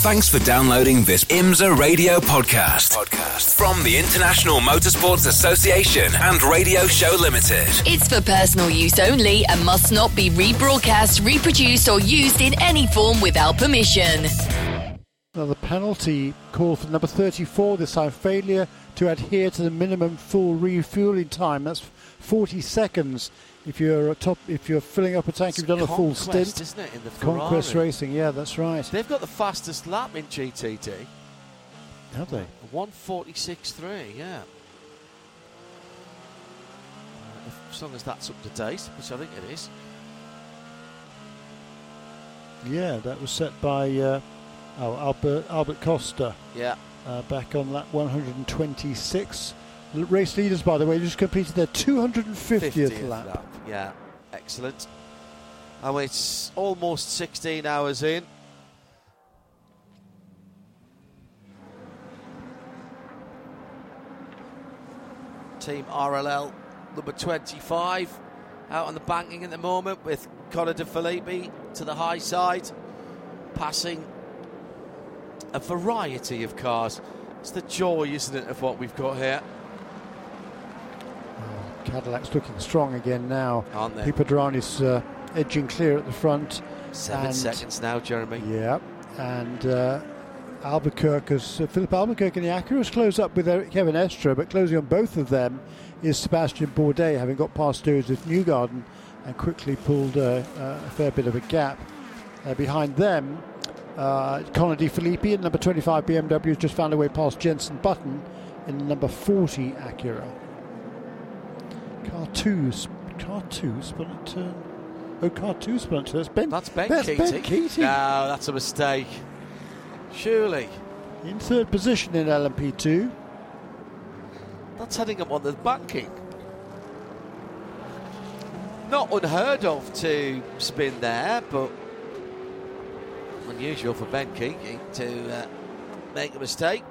Thanks for downloading this IMSA radio podcast. Podcast from the International Motorsports Association and Radio Show Limited. It's for personal use only and must not be rebroadcast, reproduced, or used in any form without permission. Now the penalty call for number 34 this time, failure to adhere to the minimum full refueling time. That's 40 seconds. If you're a top, if you're filling up a tank, you've done a full Conquest, stint. isn't it, in the Conquest Ferrari? Racing, yeah, that's right. They've got the fastest lap in GTD. Have they? 146.3, yeah. Uh, as long as that's up to date, which I think it is. Yeah, that was set by uh, oh, Albert Albert Costa Yeah. uh, back on lap 126. Race leaders, by the way, just completed their 250th 50th lap. Yeah, excellent. And it's almost 16 hours in. Team RLL number 25 out on the banking at the moment with Connor De Phillippi to the high side, passing a variety of cars. It's the joy, isn't it, of what we've got here, Cadillac's looking strong again now. aren't they? Pipo Derani's uh, edging clear at the front. Seven and- seconds now, Jeremy. Yeah, and uh, Albuquerque, has, uh, Filipe Albuquerque and the Acuras close up with Eric, Kevin Estre, but closing on both of them is Sebastian Bourdais, having got past Josef Newgarden and quickly pulled uh, uh, a fair bit of a gap. Uh, behind them, uh, Connor De Phillippi in number 25 BMW has just found a way past Jensen Button in the number 40 Acura. Car 2, but car 2 spun at turn. Oh, car 2 spun at. That's Ben, That's Ben that's Keating. Ben Keating. No, that's a mistake. Surely. In third position in LMP2. That's heading up on the banking. Not unheard of to spin there, but unusual for Ben Keating to uh, make a mistake.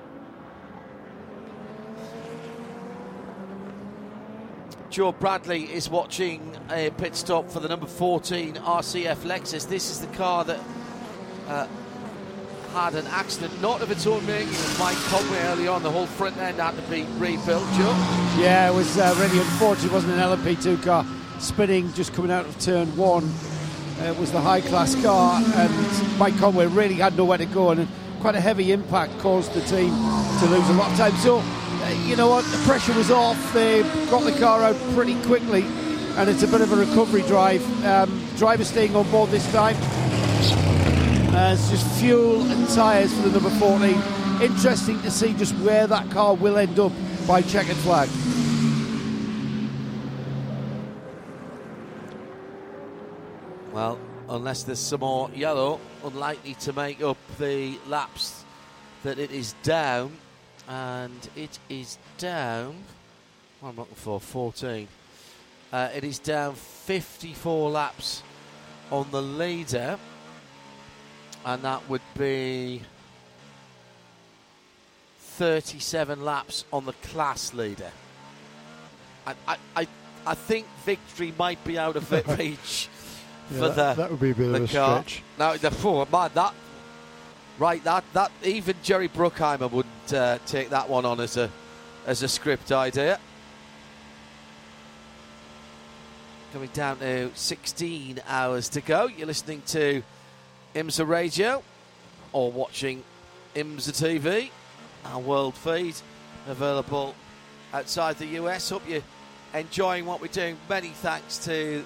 Joe Bradley is watching a pit stop for the number 14 RCF Lexus. This is the car that uh, had an accident, not of its own making, with Mike Conway early on. The whole front end had to be rebuilt, Joe. Yeah, it was uh, really unfortunate. It wasn't an LMP2 car. Spinning just coming out of turn one. Uh, was the high class car, and Mike Conway really had nowhere to go, and quite a heavy impact caused the team to lose a lot of time. So, uh, you know what? The pressure was off. They got the car out pretty quickly, and it's a bit of a recovery drive. Um, driver staying on board this time. Uh, it's just fuel and tyres for the number 14. Interesting to see just where that car will end up by checkered flag. Well, unless there's some more yellow, unlikely to make up the laps that it is down. And it is down. What I'm looking for 14. Uh, it is down 54 laps on the leader. And that would be 37 laps on the class leader. I, I, I, I think victory might be out of reach Yeah, for that, the that would be a bit of a car. stretch. Now, the oh, man, that right, that that even Jerry Bruckheimer wouldn't uh, take that one on as a as a script idea. Coming down to 16 hours to go. You're listening to IMSA Radio or watching IMSA TV, our world feed available outside the US. Hope you're enjoying what we're doing. Many thanks to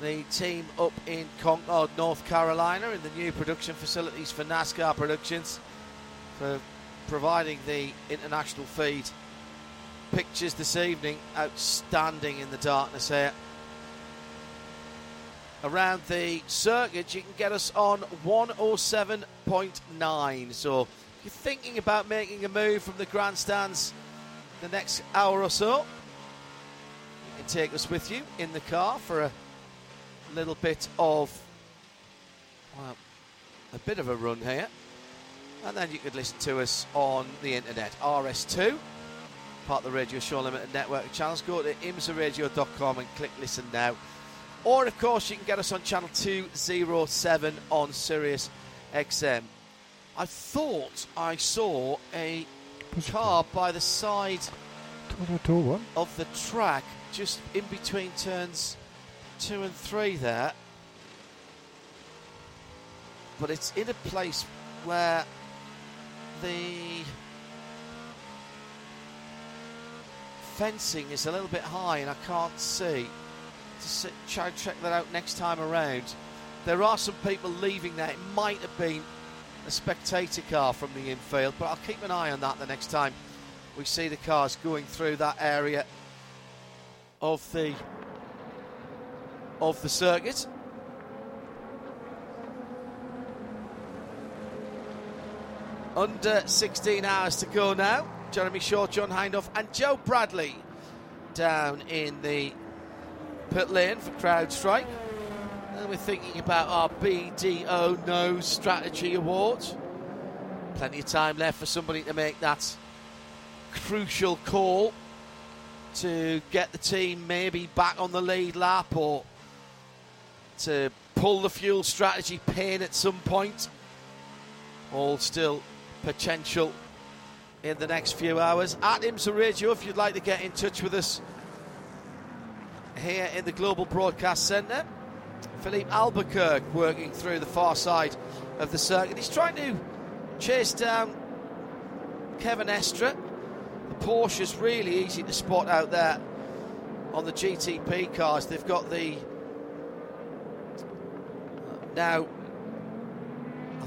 the team up in Concord, North Carolina, in the new production facilities for NASCAR Productions for providing the international feed. Pictures this evening, outstanding in the darkness here. Around the circuit, you can get us on 107.9. So, if you're thinking about making a move from the grandstands the next hour or so, you can take us with you in the car for a little bit of well, a bit of a run here. And then you could listen to us on the internet, RS2, part of the Radio Show Limited network channels. Go to imsaradio.com and click listen now. Or, of course, you can get us on channel 207 on Sirius XM. I thought I saw a car by the side Tour Tour one. of the track, just in between turns two and three there. But it's in a place where the fencing is a little bit high and I can't see. Just try to check that out next time around. There are some people leaving there. It might have been a spectator car from the infield, but I'll keep an eye on that the next time we see the cars going through that area of the of the circuit. Under 16 hours to go now. Jeremy Shaw, John Hindhaugh, and Joe Bradley down in the pit lane for CrowdStrike. And we're thinking about our BDO No Strategy Award. Plenty of time left for somebody to make that crucial call to get the team maybe back on the lead lap or to pull the fuel strategy pin at some point. All still potential in the next few hours. At IMSA Radio, if you'd like to get in touch with us here in the Global Broadcast Centre. Filipe Albuquerque working through the far side of the circuit. He's trying to chase down Kevin Estre. The Porsche's really easy to spot out there on the GTP cars. They've got the now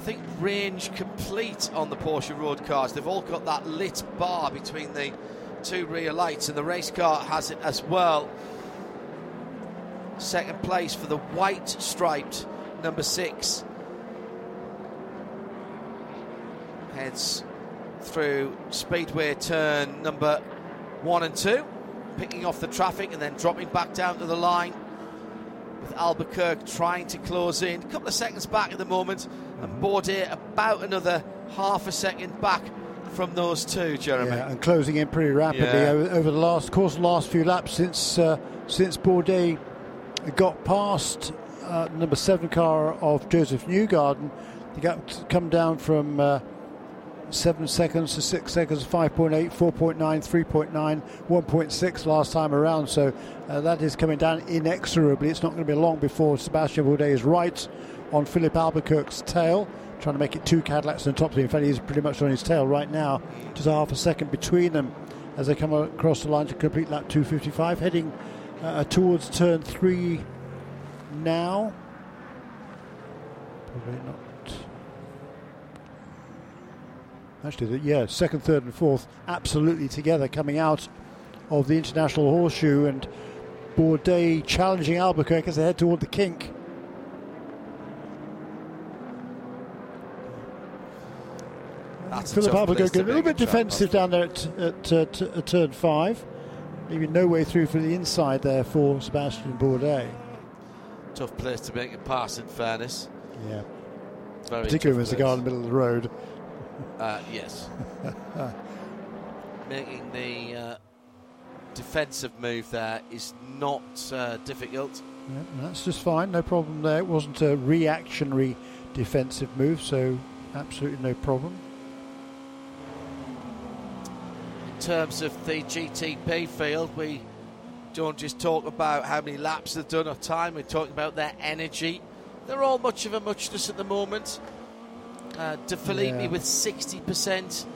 I think range complete on the Porsche road cars. They've all got that lit bar between the two rear lights, and the race car has it as well. Second place for the white striped number six. Heads through speedway turn number one and two, picking off the traffic and then dropping back down to the line with Albuquerque trying to close in. A couple of seconds back at the moment, and Bourdais about another half a second back from those two, Jeremy. Yeah, and closing in pretty rapidly Yeah. over, over the last course, the last few laps since uh, since Bourdais got past uh, number seven car of Josef Newgarden. They got come down from uh, seven seconds to six seconds, 5.8, 4.9, 3.9, 1.6 last time around. So uh, that is coming down inexorably. It's not going to be long before Sebastian Bourdais is right on Filipe Albuquerque's tail, trying to make it two Cadillacs on top of him. In fact, he's pretty much on his tail right now, just a half a second between them as they come across the line to complete lap 255, heading uh, towards turn three now. Probably not. Actually, the- yeah, second, third, and fourth absolutely together coming out of the International Horseshoe and Bourdais challenging Albuquerque as they head toward the kink. That's Filipe Albuquerque a little bit defensive down there at, at, uh, t- at turn five. Maybe no way through from the inside there for Sebastian Bourdais. Tough place to make a pass, in fairness. Yeah, Very particularly when it's a guy in the middle of the road. Uh, yes. Making the uh, defensive move there is not uh, difficult. Yeah, that's just fine, no problem there. It wasn't a reactionary defensive move, so absolutely no problem. In terms of the GTP field, we don't just talk about how many laps they've done or time, we're talking about their energy. They're all much of a muchness at the moment. Uh, De Phillippi Yeah. with 60%,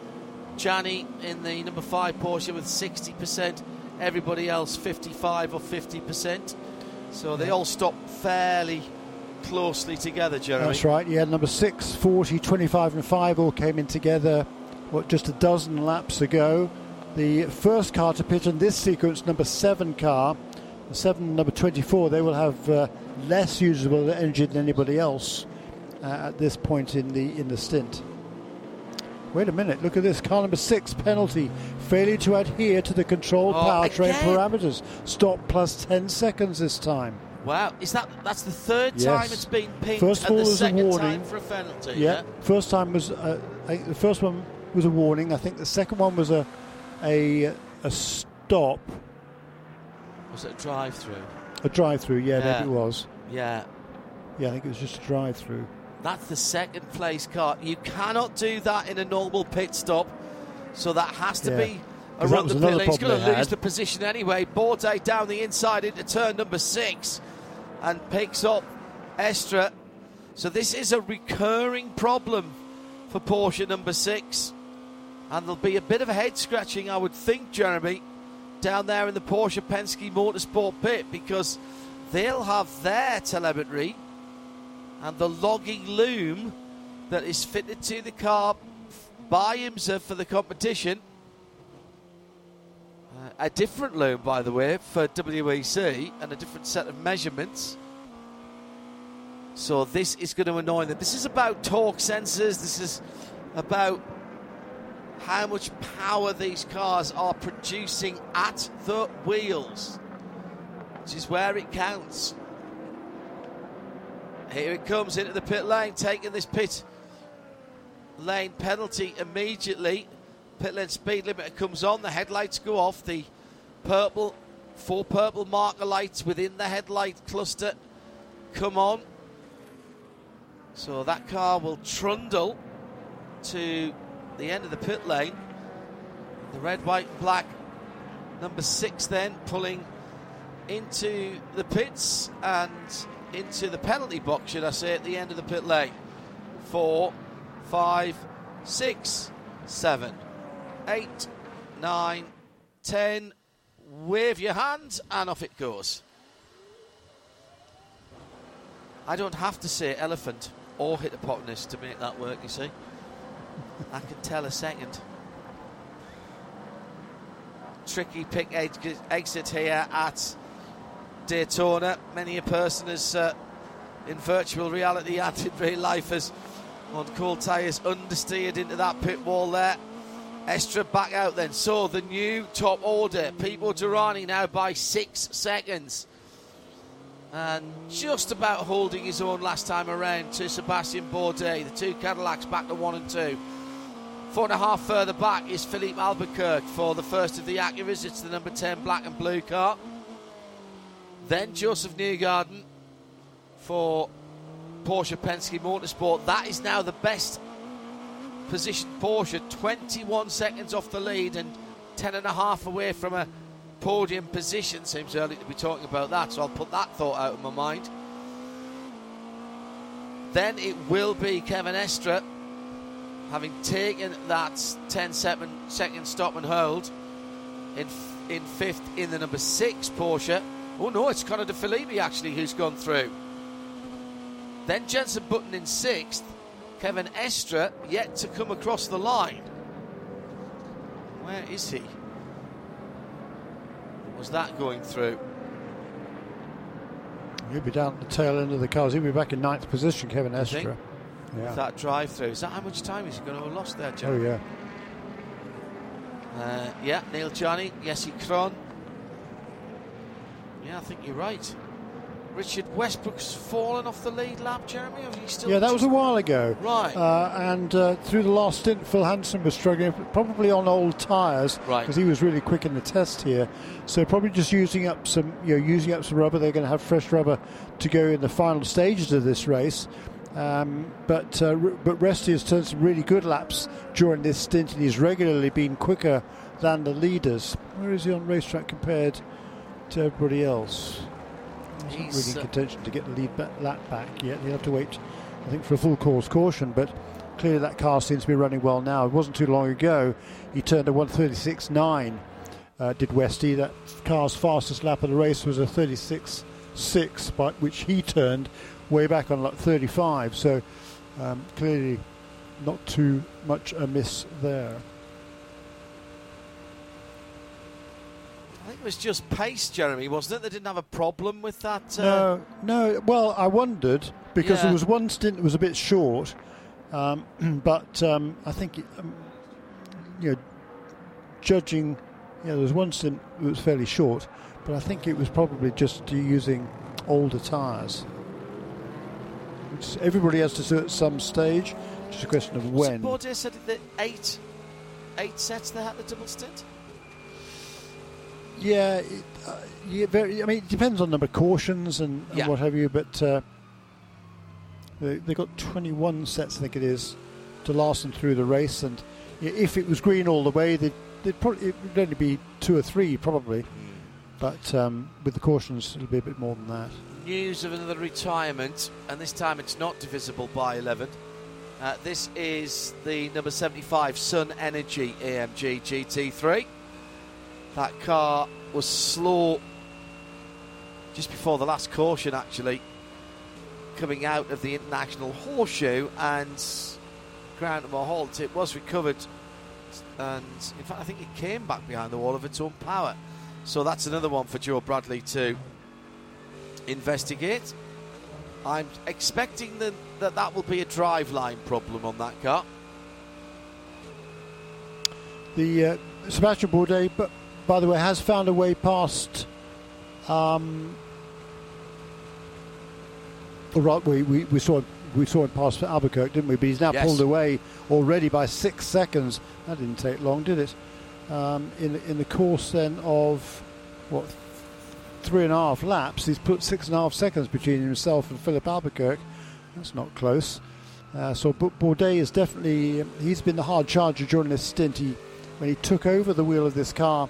Jani in the number 5 Porsche with 60%, everybody else 55 or 50%. So they all stop fairly closely together, Jeremy. That's right, yeah, number 6, 40, 25, and 5 all came in together, what, just a dozen laps ago. The first car to pit in this sequence, number 7 car, the 7, number 24, they will have uh, less usable energy than anybody else uh, at this point in the in the stint. Wait a minute, look at this. Car number 6 penalty. Failure to adhere to the controlled Oh, powertrain parameters. Stop plus 10 seconds this time. Wow, is that that's the third Yes. time it's been pinged First of and all, the there's a second warning. time for a penalty? Yeah. First time was uh, I the first one was a warning. I think the second one was a a a stop, Was it a drive through? a drive through. Yeah, Yeah. maybe it was. Yeah. Yeah, I think it was just a drive through. That's the second place car. You cannot do that in a normal pit stop. So that has to Yeah. be around the pit lane. He's going to lose had. the position anyway. Bourdais down the inside into turn number six and picks up Estre. So this is a recurring problem for Porsche number six. And there'll be a bit of a head scratching, I would think, Jeremy, down there in the Porsche Penske Motorsport pit because they'll have their telemetry and the logging loom that is fitted to the car by IMSA for the competition. Uh, a different loom, by the way, for WEC and a different set of measurements. So this is going to annoy them. This is about torque sensors. This is about how much power these cars are producing at the wheels, which is where it counts. Here it comes into the pit lane, taking this pit lane penalty immediately. Pit lane speed limiter comes on, the headlights go off, the purple, four purple marker lights within the headlight cluster come on. So that car will trundle to the end of the pit lane. The red, white, and black number six then pulling into the pits and into the penalty box, should I say, at the end of the pit lane. Four, five, six, seven, eight, nine, ten. Wave your hand and off it goes. I don't have to say elephant or hippopotamus to make that work, you see. I can tell a second. Tricky pick ex- exit here at Daytona. Many a person has, uh, in virtual reality and in real life, has on cold tyres understeered into that pit wall there. Estre back out then. So the new top order. Pipo Derani now by six seconds. And just about holding his own last time around to Sebastian Bourdais. The two Cadillacs back to one and two. Four and a half further back is Filipe Albuquerque for the first of the Acuras. It's the number 10 black and blue car. Then Josef Newgarden for Porsche Penske Motorsport. That is now the best position Porsche, 21 seconds off the lead and 10 and a half away from a podium position. Seems early to be talking about that, so I'll put that thought out of my mind. Then it will be Kevin Estre having taken that 10 second, stop and hold in, in fifth in the number six Porsche. Oh no, it's Connor De Phillippi actually who's gone through. Then Jensen Button in sixth. Kevin Estre yet to come across the line. Where is he? Was that going through? He'll be down at the tail end of the cars. He'll be back in ninth position, Kevin? Estre. Yeah. That drive through. Is that how much time is he going to have lost there, Joe? Oh, yeah. Uh, yeah, Neel Jani, Jesse Krohn. Yeah, I think you're right. Richard Westbrook's fallen off the lead lap, Jeremy. Or are you still Yeah, that was a while ago. Right. Uh, and uh, through the last stint, Phil Hanson was struggling, probably on old tyres, Right. because he was really quick in the test here. So probably just using up some, you know, using up some rubber. They're going to have fresh rubber to go in the final stages of this race. Um, but uh, but Resty has turned some really good laps during this stint, and he's regularly been quicker than the leaders. Where is he on racetrack compared to everybody else? He's not really in uh, contention to get the lead ba- lap back yet. He'll have to wait, I think, for a full course caution. But clearly, that car seems to be running well now. It wasn't too long ago he turned a 136.9. Uh, did Westy? That car's fastest lap of the race was a 36.6, but which he turned way back on like 35. So um, clearly, not too much amiss there. I think it was just pace, Jeremy, wasn't it? They didn't have a problem with that. Uh, No, no. Well, I wondered because Yeah. there was one stint that was a bit short, um, but um, I think um, you know, judging, yeah, there was one stint that was fairly short, but I think it was probably just using older tyres. Which everybody has to do at some stage. Just a question of when. Bourdais said that eight, eight sets they had the double stint. Yeah, it, uh, yeah, very. I mean, it depends on number of cautions and, and Yeah. what have you, but uh, They, they got 21 sets, I think it is, to last them through the race. And if it was green all the way, they'd, they'd probably it would only be two or three probably. But um, with the cautions, it'll be a bit more than that. News of another retirement, and this time it's not divisible by 11. Uh, this is the number 75 Sun Energy AMG GT3. That car was slow just before the last caution, actually, coming out of the International Horseshoe and ground to a halt. It was recovered, and in fact, I think it came back behind the wall of its own power. So that's another one for Joe Bradley to investigate. I'm expecting that that, that will be a driveline problem on that car. The uh, Sebastian Bourdais, but by the way, has found a way past. Um, right, we, we, we saw we saw him pass for Albuquerque, didn't we? But he's now Yes. pulled away already by six seconds. That didn't take long, did it? Um, in in the course then of what three and a half laps, he's put six and a half seconds between himself and Filipe Albuquerque. That's not close. Uh, so Bourdais is definitely he's been the hard charger during this stint. He when he took over the wheel of this car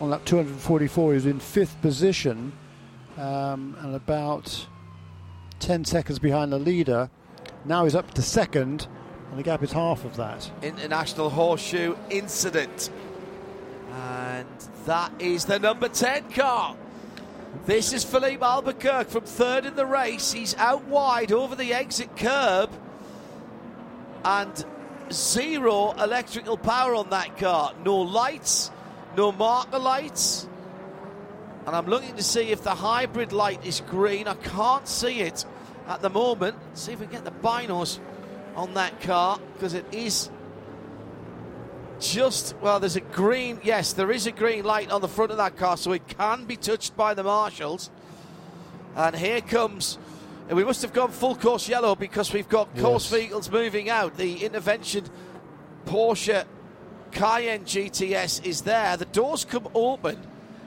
on lap 244, he was in fifth position um, and about 10 seconds behind the leader. Now he's up to second, and the gap is half of that. International Horseshoe incident. And that is the number 10 car. This is Filipe Albuquerque from third in the race. He's out wide over the exit curb. And zero electrical power on that car. No lights, no marker lights. And I'm looking to see if the hybrid light is green. I can't see it at the moment. See if we can get the binos on that car because it is just well there's a green yes there is a green light on the front of that car so it can be touched by the marshals and here comes and we must have gone full course yellow because we've got course vehicles moving out the intervention Porsche Cayenne GTS is there the doors come open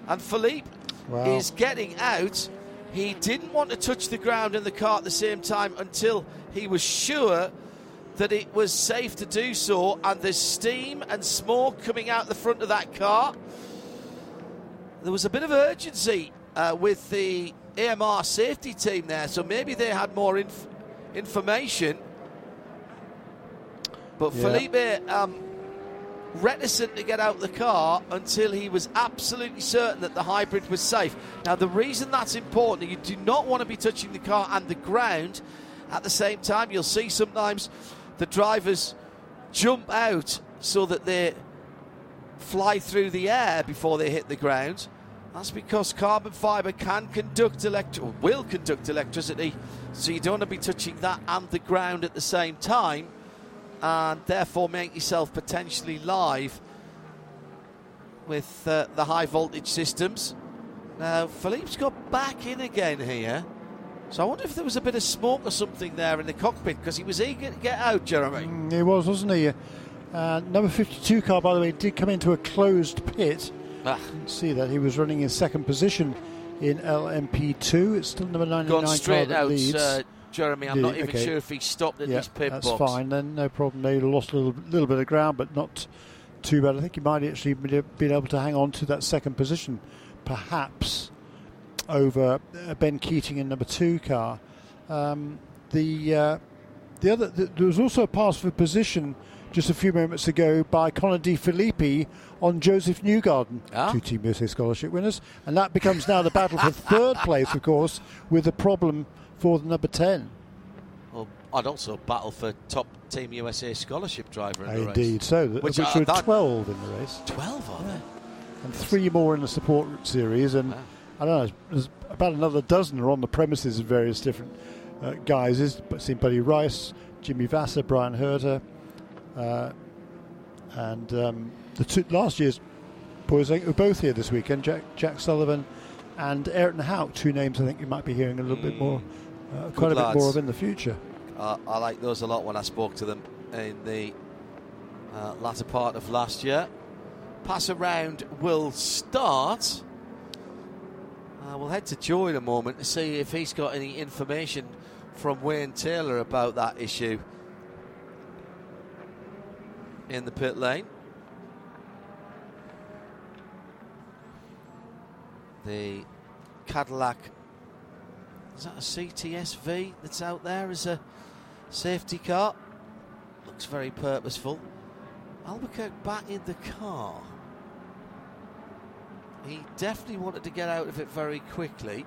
and Filipe Wow. is getting out he didn't want to touch the ground in the car at the same time until he was sure that it was safe to do so, and there's steam and smoke coming out the front of that car. There was a bit of urgency uh, with the AMR safety team there, so maybe they had more inf- information. But Yeah. Filipe um, reticent to get out the car until he was absolutely certain that the hybrid was safe. Now, the reason that's important, you do not want to be touching the car and the ground at the same time. You'll see sometimes the drivers jump out so that they fly through the air before they hit the ground. That's because carbon fibre can conduct elect—will conduct electricity, so you don't want to be touching that and the ground at the same time, and therefore make yourself potentially live with uh, the high voltage systems. Now, Filipe's got back in again here. So I wonder if there was a bit of smoke or something there in the cockpit because he was eager to get out, Jeremy. Mm, He was, wasn't he? Uh, number 52 car, by the way, did come into a closed pit. Ah, Didn't see that. He was running in second position in LMP2. It's still number 99 gone car straight that out, leads. uh, Jeremy. I'm Did not he? even Okay. sure if he stopped at yeah, his pit that's box. That's fine then. No problem. They lost a little, little bit of ground, but not too bad. I think he might actually be- been able to hang on to that second position, perhaps over uh, Ben Keating in number two car. Um, the uh, the other th- there was also a pass for position just a few moments ago by Connor De Phillippi on Josef Newgarden, Ah. two Team USA scholarship winners, and that becomes now the battle for third place, of course, with a problem for the number ten. Well, I'd also battle for top Team USA scholarship driver in the race. Indeed, so th- Which, which, were 12 in the race, 12 are there? and three more in the support series, and Wow. I don't know, there's about another dozen are on the premises of various different uh, guises. But seen Buddy Rice, Jimmy Vasser, Bryan Herta, uh, and um, the two last year's boys were both here this weekend. Jack Jack Sullivan and Ayrton Houk, two names I think you might be hearing a little bit more, uh, quite a bit more of in the future. Uh, I like those a lot when I spoke to them in the uh, latter part of last year. Pass around will start. Uh, we'll head to Joe in a moment to see if he's got any information from Wayne Taylor about that issue in the pit lane. The Cadillac, is that a CTSV that's out there as a safety car? Looks very purposeful. Albuquerque back in the car. He definitely wanted to get out of it very quickly.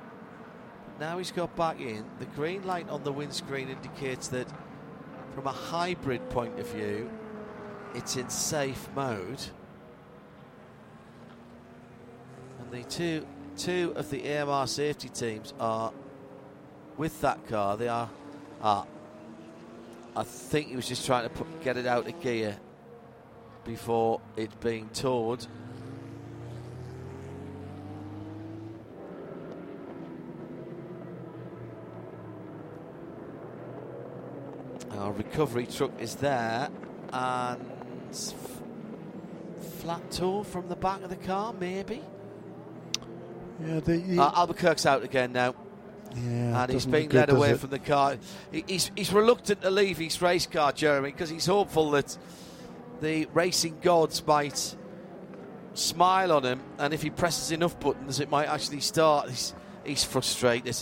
Now he's got back in. The green light on the windscreen indicates that from a hybrid point of view, it's in safe mode. And the two two of the AMR safety teams are with that car. They are. I think he was just trying to put, get it out of gear before it being towed. Our recovery truck is there, and f- flat tow from the back of the car, maybe. Yeah, the, the Uh, Albuquerque's out again now, yeah, and he's good, led away from the car. He- He's, he's reluctant to leave his race car, Jeremy, because he's hopeful that the racing gods might smile on him, and if he presses enough buttons, it might actually start. He's, he's frustrated.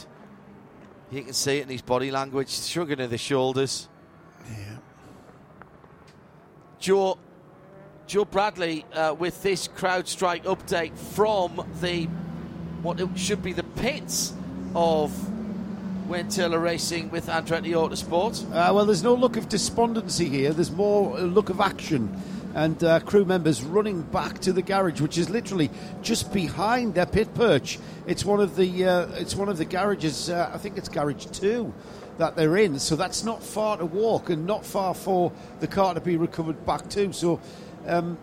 You can see it in his body language, shrugging of the shoulders. Yeah. Joe, Joe Bradley uh, with this CrowdStrike update from the what should be the pits of Wayne Taylor Racing with Andretti Autosport. Uh, well, there's no look of despondency here. There's more a look of action. And uh, crew members running back to the garage, which is literally just behind their pit perch. It's one of the uh, it's one of the garages. Uh, I think it's garage two that they're in. So that's not far to walk and not far for the car to be recovered back to. So um,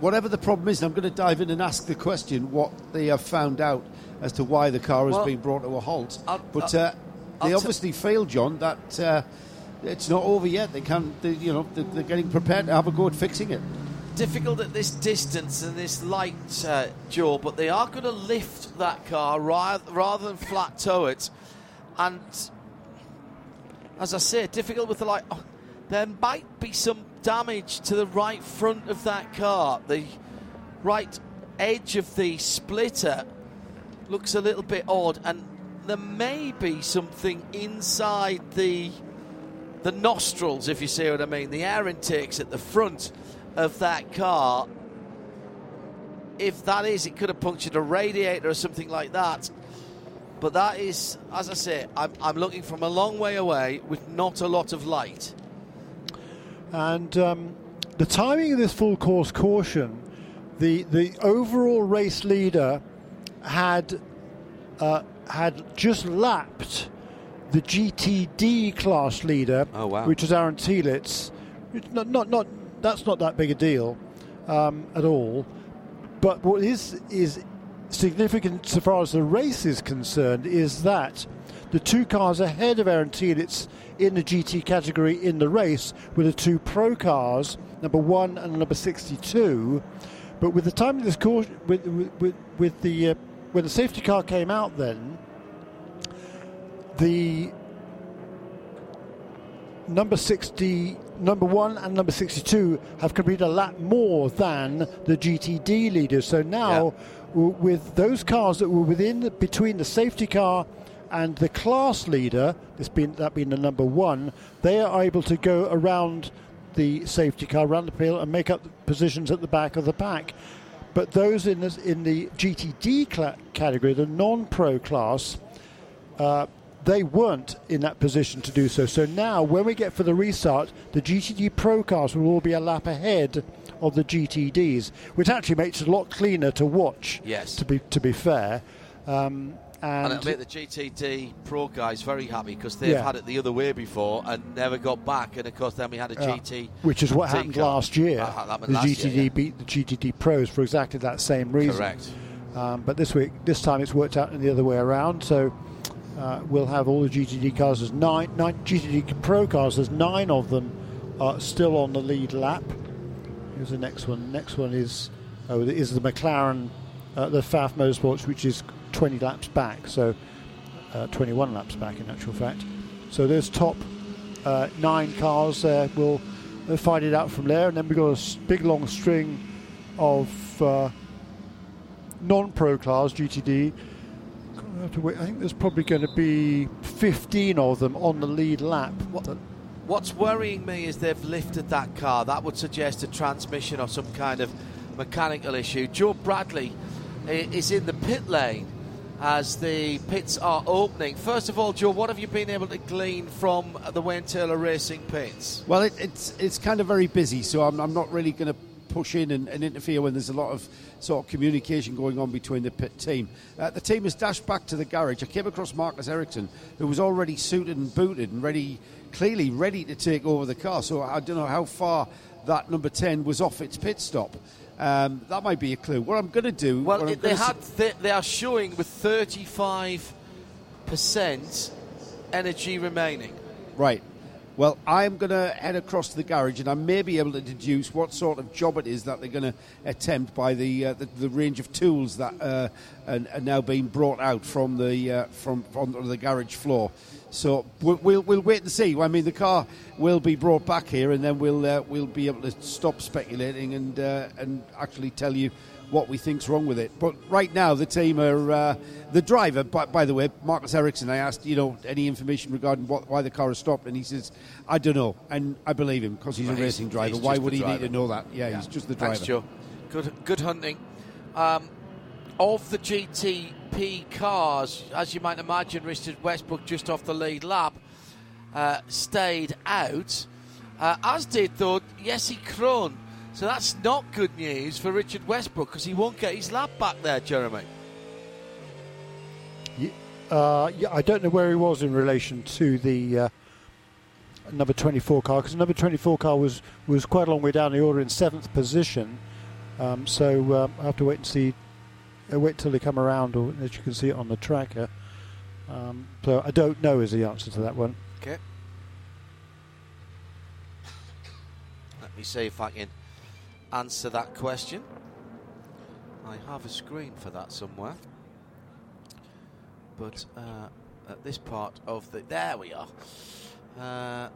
whatever the problem is, I'm going to dive in and ask the question what they have found out as to why the car has Well, been brought to a halt. I'll- but I'll- uh, I'll they t- obviously failed, John. That uh, it's not over yet. They can, they, you know, they're, they're getting prepared to have a go at fixing it. Difficult at this distance and this light, uh, Joe, but they are going to lift that car rather, rather than flat tow it. And as I say, difficult with the light. Oh, there might be some damage to the right front of that car. The right edge of the splitter looks a little bit odd, and there may be something inside the the nostrils, if you see what I mean, the air intakes at the front of that car. If that is, it could have punctured a radiator or something like that. But that is, as I say, I'm, I'm looking from a long way away with not a lot of light. And um, the timing of this full course caution, the the overall race leader had uh, had just lapped the GTD class leader, Oh, wow. which is Aaron Telitz. It's Not, not, not, that's not that big a deal um, at all. But what is is significant so far as the race is concerned is that the two cars ahead of Aaron Telitz in the GT category in the race were the two pro cars, number one and number 62. But with the time of this course, with, with, with the uh, when the safety car came out, then the number 60 number 1 and number 62 have completed a lap more than the GTD leaders. So now w- with those cars that were within the, between the safety car and the class leader this being that being the number 1 they are able to go around the safety car around the pile and make up positions at the back of the pack but those in the, in the GTD cla- category the non-pro class uh, they weren't in that position to do so. So now, when we get for the restart, the GTD Pro cars will all be a lap ahead of the GTDs, which actually makes it a lot cleaner to watch. Yes. To be to be fair, um, And and, I admit the GTD Pro guy's very happy because they've Yeah. had it the other way before and never got back. And of course, then we had a. GT. which is what happened car. last year. Happened the last GTD year, yeah. beat the GTD Pros for exactly that same reason. Correct. Um, but this week, this time, it's worked out in the other way around. So uh, we'll have all the GTD cars as nine, nine GTD Pro cars. There's nine of them are still on the lead lap. Here's the next one. Next one is oh, is the McLaren, uh, the Pfaff Motorsports, which is 20 laps back. So uh, 21 laps back in actual fact. So those top uh, nine cars there will find it out from there, and then we've got a big long string of uh, non-pro cars GTD. I think there's probably going to be 15 of them on the lead lap. What- What's worrying me is they've lifted that car. That would suggest a transmission or some kind of mechanical issue. Joe Bradley is in the pit lane as the pits are opening. First of all, Joe, what have you been able to glean from the Wayne Taylor Racing pits? Well, it, it's it's kind of very busy, so I'm, I'm not really going to push in and, and interfere when there's a lot of sort of communication going on between the pit team. Uh, the team has dashed back to the garage. I came across Marcus Ericsson, who was already suited and booted and ready, clearly ready to take over the car. So I don't know how far that number 10 was off its pit stop. Um, that might be a clue. What I'm going to do. Well, it, they had they, they are showing with 35 percent energy remaining. Right. Well, I'm going to head across to the garage, and I may be able to deduce what sort of job it is that they're going to attempt by the uh, the, the range of tools that uh, are, are now being brought out from the uh, from from the garage floor. So we'll, we'll we'll wait and see. I mean, the car will be brought back here, and then we'll uh, we'll be able to stop speculating and uh, and actually tell you what we think's wrong with it. But right now, the team are uh, the driver. By, by the way, Marcus Ericsson. I asked, you know, any information regarding what, why the car has stopped, and he says, "I don't know," and I believe him because he's Well, a he's- racing driver. he's Why would he need to know that? Yeah, he's just the driver. Thanks, Joe. Good, good hunting. Um, of the GTP cars, as you might imagine, Richard Westbrook just off the lead lap uh, stayed out, uh, as did though Jesse Krohn. So that's not good news for Richard Westbrook because he won't get his lap back there, Jeremy. Uh, yeah, I don't know where he was in relation to the uh, number 24 car because number 24 car was was quite a long way down the order in seventh position. Um, so um, I have to wait and see. Uh, wait till they come around, or as you can see on the tracker. Um, so I don't know is the answer to that one. Okay. Let me see if I can answer that question. I have a screen for that somewhere. But uh, at this part of the. There we are. Uh,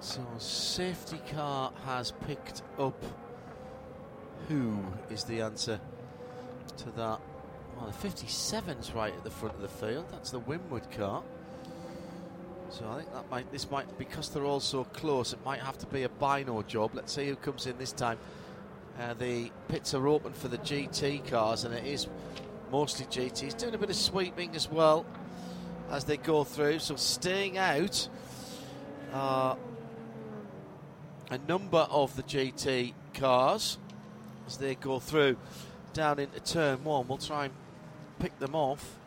so, safety car has picked up. Who is the answer to that? Well, the 57's right at the front of the field. That's the Winward car. So I think that might this might because they're all so close. It might have to be a bino job. Let's see who comes in this time. Uh, the pits are open for the GT cars, and it is mostly GTs. Doing a bit of sweeping as well as they go through. So staying out uh, a number of the GT cars as they go through down into turn one. We'll try and pick them off.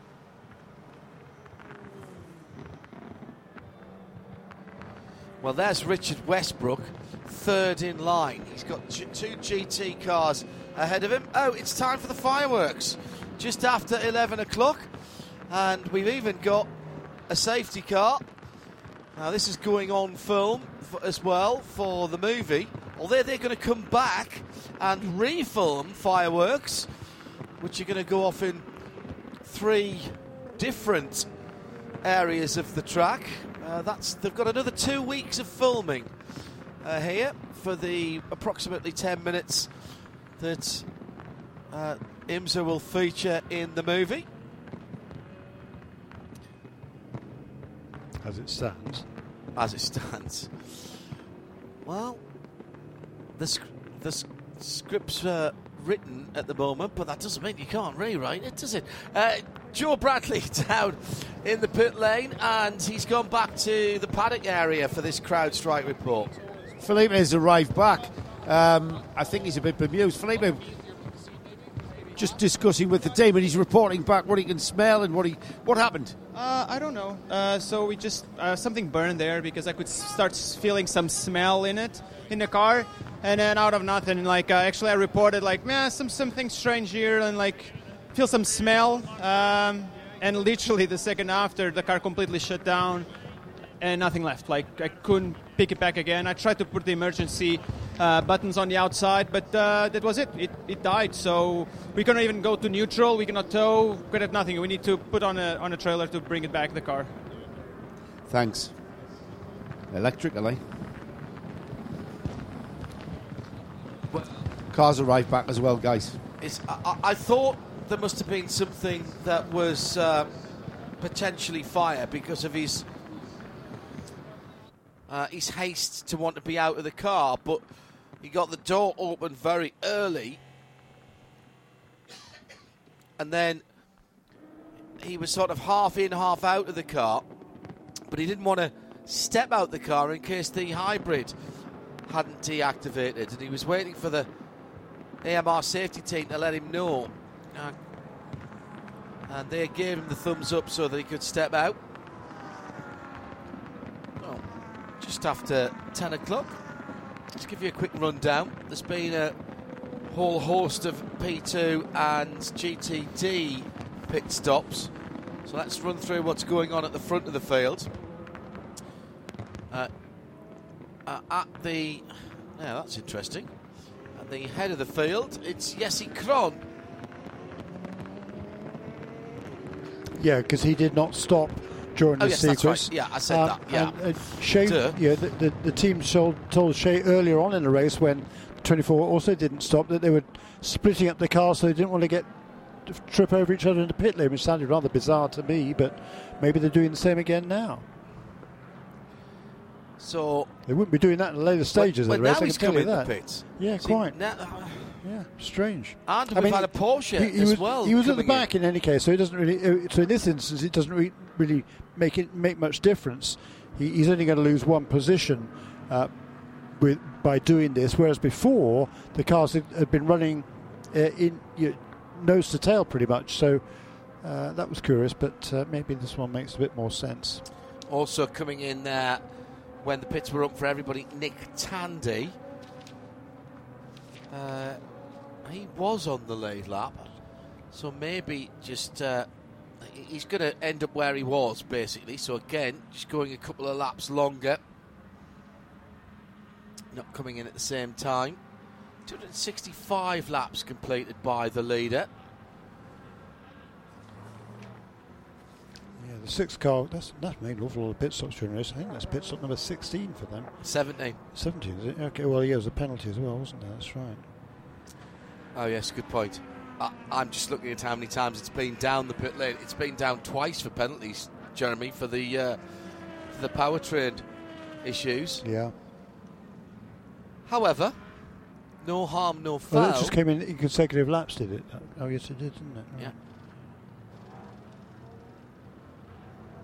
Well, there's Richard Westbrook, third in line. He's got two GT cars ahead of him. Oh, it's time for the fireworks. Just after 11 o'clock. And we've even got a safety car. Now, this is going on film f- as well for the movie. Although they're going to come back and refilm fireworks, which are going to go off in three different areas of the track. Uh, that's they've got another two weeks of filming uh, here for the approximately 10 minutes that uh, IMSA will feature in the movie. As it stands, as it stands. Well, the the script's uh, written at the moment, but that doesn't mean you can't rewrite it, does it? Uh, Joe Bradley down in the pit lane, and he's gone back to the paddock area for this CrowdStrike report. Filipe has arrived back. Um, I think he's a bit bemused. Filipe just discussing with the team, and he's reporting back what he can smell and what he what happened. Uh, I don't know. Uh, so we just uh, something burned there because I could start feeling some smell in it in the car, and then out of nothing, like uh, actually I reported like, man, some something strange here, and like feel some smell, um, and literally the second after, the car completely shut down, and nothing left. Like I couldn't pick it back again. I tried to put the emergency uh, buttons on the outside, but uh, that was it. it. It died. So we cannot even go to neutral. We cannot tow. We have nothing. We need to put on a on a trailer to bring it back the car. Thanks. Electric, are they? Cars arrived back as well, guys. It's, I, I- I thought there must have been something that was uh, potentially fire because of his uh, his haste to want to be out of the car, but he got the door open very early, and then he was sort of half in, half out of the car, but he didn't want to step out the car in case the hybrid hadn't deactivated, and he was waiting for the AMR safety team to let him know. Uh, and they gave him the thumbs up so that he could step out. Well, just after 10 o'clock. Let's give you a quick rundown. There's been a whole host of P2 and GTD pit stops. So let's run through what's going on at the front of the field. Uh, uh, at the. Yeah, that's interesting. At the head of the field, it's Jesse Krohn. Yeah, because he did not stop during Oh, the yes, sequence. right. Yeah, I said that, yeah. And, uh, Shea, Duh. yeah, the, the, the team told, told Shea earlier on in the race when 24 also didn't stop that they were splitting up the cars so they didn't want to get trip over each other in the pit lane, which sounded rather bizarre to me, but maybe they're doing the same again now. So They wouldn't be doing that in the later stages well, of the race. now I can tell coming you that. Yeah, See, quite. now- Yeah, strange. and I we've mean, had a Porsche he, he as was, well. He was at the coming in. back in. any case, so it doesn't really. uh, So in this instance, it doesn't re- really make it make much difference. He, he's only going to lose one position uh, with by doing this, whereas before the cars had, had been running uh, in you know, nose to tail pretty much. So uh, that was curious, but uh, maybe this one makes a bit more sense. Also coming in there when the pits were up for everybody, Nick Tandy. Uh, he was on the lead lap, so maybe just uh, he's going to end up where he was basically. So again, just going a couple of laps longer, not coming in at the same time. 265 laps completed by the leader. Yeah, the sixth car. That's that's made an awful lot of pit stops during race. I think that's pit stop number 16 for them. 17. 17, is it? Okay, well, yeah, it was a penalty as well, wasn't there? That's right. Oh yes, good point. I, I'm just looking at how many times it's been down the pit lane. It's been down twice for penalties, Jeremy, for the uh, for the powertrain issues. Yeah. However, no harm, no Well, foul. it just came in in consecutive laps, did it? Oh, yes, it did, didn't it? Yeah.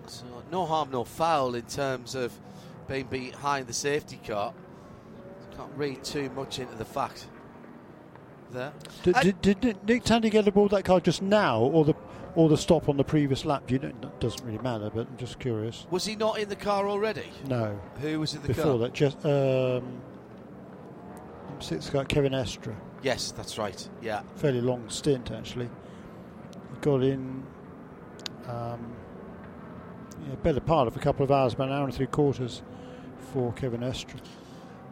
So no harm, no foul in terms of being behind the safety car. Can't read too much into the fact there. Did, did, did Nick- Tandy get aboard that car just now, or the or the stop on the previous lap? You know, it doesn't really matter, but I'm just curious. Was he not in the car already? No, Who was in the before car? that, just um, sixth car, Kevin Estre. Yes, that's right. Yeah. Fairly long stint actually. He got in. Um, yeah, better part of a couple of hours, about an hour and three quarters for Kevin Estre.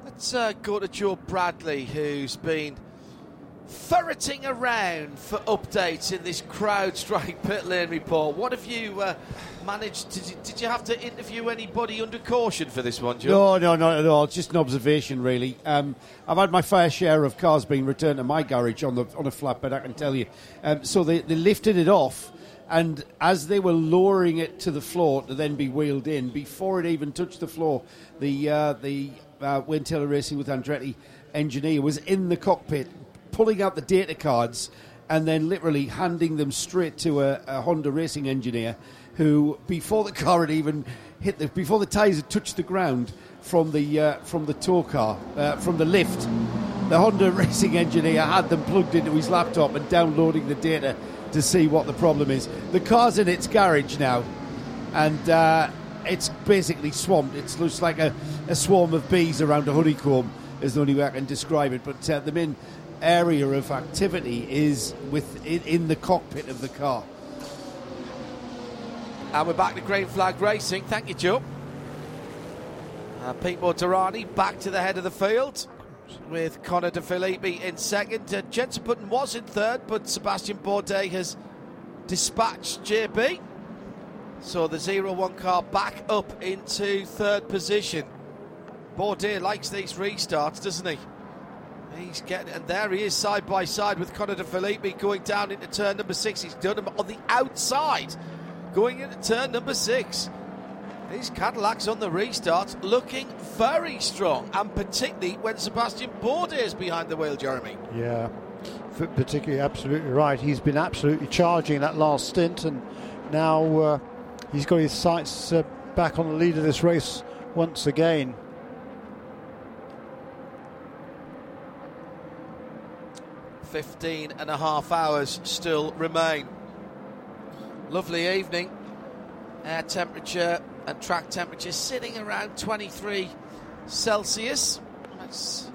Let's uh, go to Joe Bradley, who's been ferreting around for updates in this CrowdStrike pit lane report. What have you uh, managed to? Did, you have to interview anybody under caution for this one, Joe? No, no, not at all. Just an observation, really. Um, I've had my fair share of cars being returned to my garage on the on a flatbed. I can tell you. Um, so they, they lifted it off, and as they were lowering it to the floor to then be wheeled in, before it even touched the floor, the uh, the uh, Taylor Racing with Andretti engineer was in the cockpit, pulling out the data cards and then literally handing them straight to a, a Honda racing engineer who, before the car had even hit the, before the tyres had touched the ground from the uh, from the tow car, uh, from the lift, the Honda racing engineer had them plugged into his laptop and downloading the data to see what the problem is. The car's in its garage now, and uh, it's basically swamped. It looks like a, a swarm of bees around a honeycomb, is the only way I can describe it. But uh, the main area of activity is with in, the cockpit of the car. And we're back to Green Flag Racing. Thank you, Joe. Uh, Pipo Derani back to the head of the field with Connor De Phillippi in second. Uh, Jenson Button was in third, but Sebastian Bourdais has dispatched JB. So the 0 1 car back up into third position. Bourdais likes these restarts, doesn't he? He's getting, and there he is side by side with Connor De Phillippi going down into turn number six. He's done him on the outside, going into turn number six. These Cadillacs on the restart looking very strong, and particularly when Sebastian Bourdais is behind the wheel, Jeremy. Yeah, particularly absolutely right. He's been absolutely charging that last stint, and now uh, he's got his sights uh, back on the lead of this race once again. Fifteen and a half hours still remain. Lovely evening. Air temperature and track temperature sitting around 23 Celsius. That's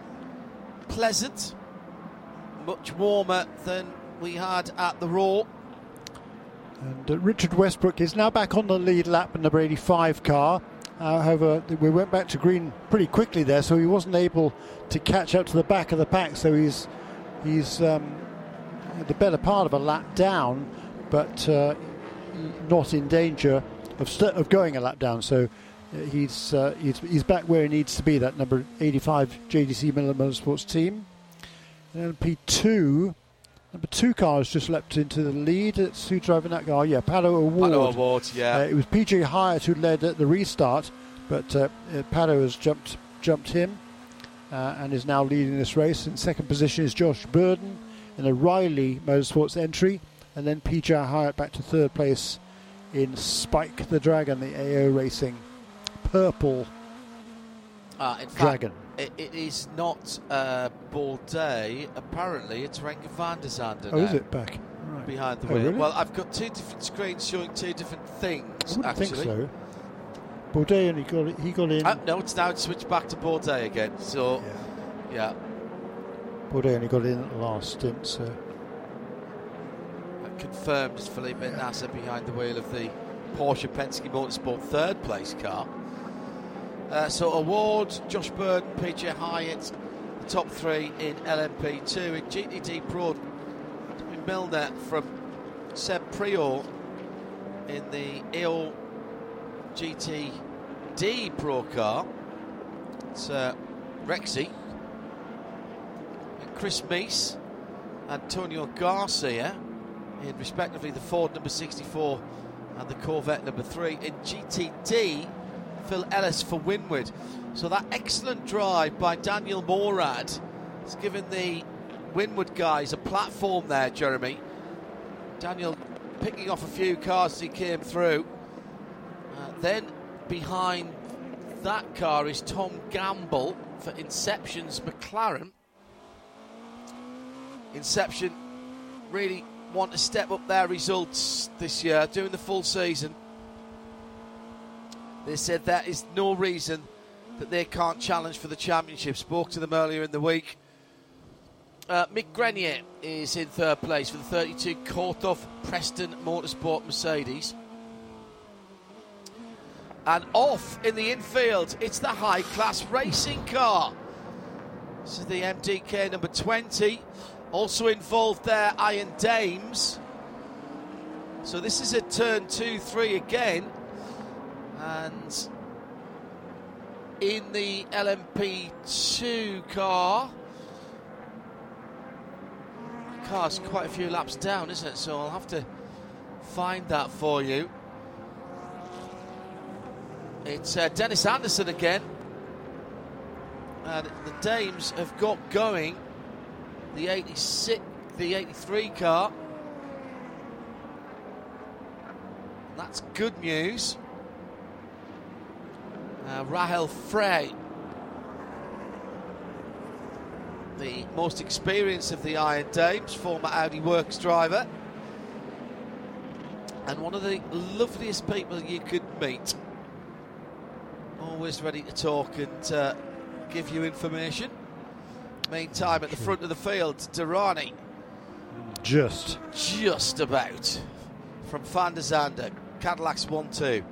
pleasant. Much warmer than we had at the Roar. And uh, Richard Westbrook is now back on the lead lap in number 85 car. Uh, however, we went back to green pretty quickly there, so he wasn't able to catch up to the back of the pack. So he's he's um, the better part of a lap down, but uh, not in danger of, st- of going a lap down. So uh, he's, uh, he's he's back where he needs to be. That number 85 JDC Miller Motorsports team. And P2, number two car has just leapt into the lead. It's who driving that car? Yeah, Pato O'Ward. Pato O'Ward, yeah. Uh, it was PJ Hyett who led at the restart, but uh, uh has jumped jumped him uh, and is now leading this race. In second position is Josh Burdon in a Riley Motorsports entry, and then PJ Hyett back to third place in Spike the Dragon, the AO Racing purple uh, dragon. Fact, it, it is not uh, Bourdais. Apparently, it's Renger van der Zande. Oh, is it back? Right. Behind the oh, wheel. Really? Well, I've got two different screens showing two different things. I actually. think so. Bourdais only got he got in. Uh, no, it's now switched back to Bourdais again. So, yeah. yeah. Bourdais only got in at the last stint, so confirmed as Felipe Nasr behind the wheel of the Porsche Penske Motorsport third place car. Uh, so O'Ward, Josh Burdon, PJ Hyett, the top three in LMP2. In GTD Pro, Milner from Seb Priaulx in the EOL GTD Pro car. It's uh, Rexy and Chris Meese, Antonio Garcia in respectively the Ford number 64 and the Corvette number 3. In GTD, Phil Ellis for Winward. So that excellent drive by Daniel Morad has given the Winward guys a platform there, Jeremy. Daniel picking off a few cars as he came through. Then behind that car is Tom Gamble for Inception's McLaren. Inception really want to step up their results this year, doing the full season. They said there is no reason that they can't challenge for the championship. Spoke to them earlier in the week. Uh, Mick Grenier is in third place for the 32 Korthoff Preston Motorsport Mercedes. And off in the infield, it's the high class racing car. This is the MDK number 20. Also involved there, Iron Dames. So this is a turn two, three again. And in the LMP2 car, car's quite a few laps down, isn't it? So I'll have to find that for you. It's uh, Dennis Andersen again. And the Dames have got going the 86, the 83 car. That's good news. Uh, Rahel Frey, the most experienced of the Iron Dames, former Audi Works driver, and one of the loveliest people you could meet. Always ready to talk and uh, give you information. Meantime, at the front of the field, Derani. Just. Just about. From Van der Zande. Cadillacs 1 2.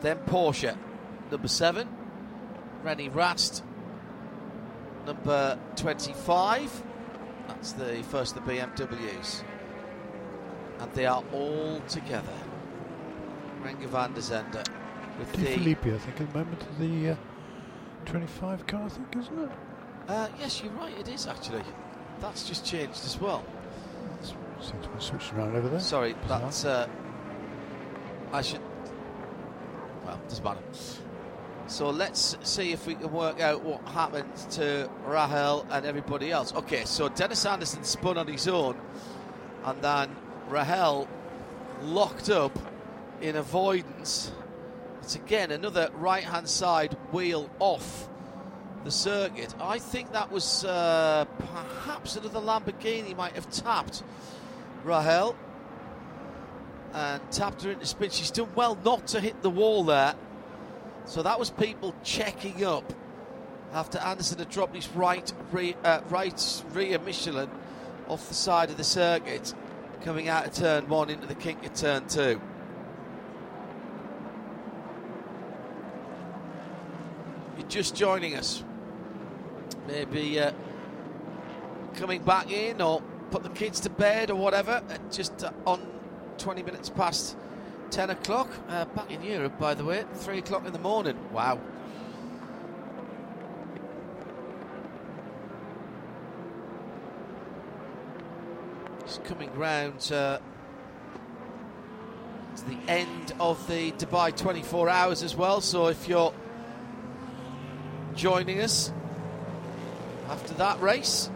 Then Porsche, number 7. René Rast, number 25. That's the first of the BMWs. And they are all together. Renger van der Zande with Di the. Phillippi, I think, at the moment the uh, 25 car, I think, isn't it? Uh, yes, you're right, it is actually. That's just changed as well. Seems to be switching around over there. Sorry, Bizarre. that's. Uh, I should. Well, doesn't matter. So let's see if we can work out what happened to Rahel and everybody else. Okay, so Dennis Andersen spun on his own, and then Rahel locked up in avoidance. It's again another right hand side wheel off the circuit. I think that was uh, perhaps another Lamborghini might have tapped Rahel and tapped her into spin. She's done well not to hit the wall there. So that was people checking up after Andersen had dropped his right uh, right rear Michelin off the side of the circuit, coming out of turn one into the kink of turn two. You're just joining us. Maybe uh, coming back in or put the kids to bed or whatever. Just uh, on 20 minutes past 10 o'clock. Uh, back in Europe, by the way, 3 o'clock in the morning. Wow. Just coming round uh, to the end of the Dubai 24 hours as well. So if you're joining us after that race,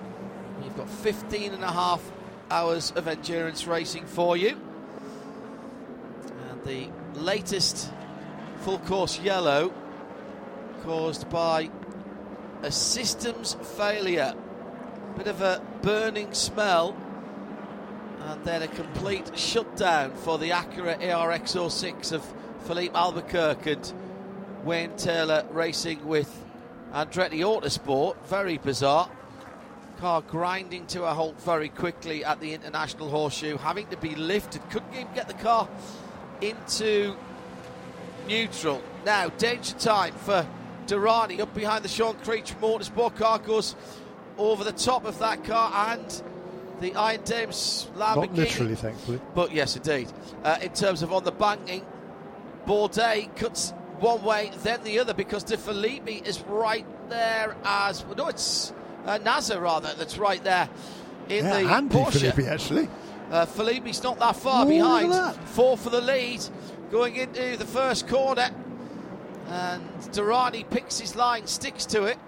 you've got 15 and a half hours of endurance racing for you. And the latest full course yellow caused by a systems failure. Bit of a burning smell and then a complete shutdown for the Acura ARX 06 of Filipe Albuquerque and Wayne Taylor racing with Andretti Autosport. Very bizarre. Car grinding to a halt very quickly at the International Horseshoe, having to be lifted. Couldn't even get the car into neutral. Now, danger time for Derani up behind the Sean Creech Motorsport car goes over the top of that car and the Iron Dames Lamborghini. Not literally, thankfully. But yes, indeed. Uh, in terms of on the banking, Bourdais cuts one way, then the other, because De Phillippi is right there as no, it's uh, Nasr rather that's right there in Yeah, the and Porsche. Phillippi, actually. Uh, Phillippi's not that far Oh, at behind. that. Four for the lead, going into the first corner, and Derani picks his line, sticks to it.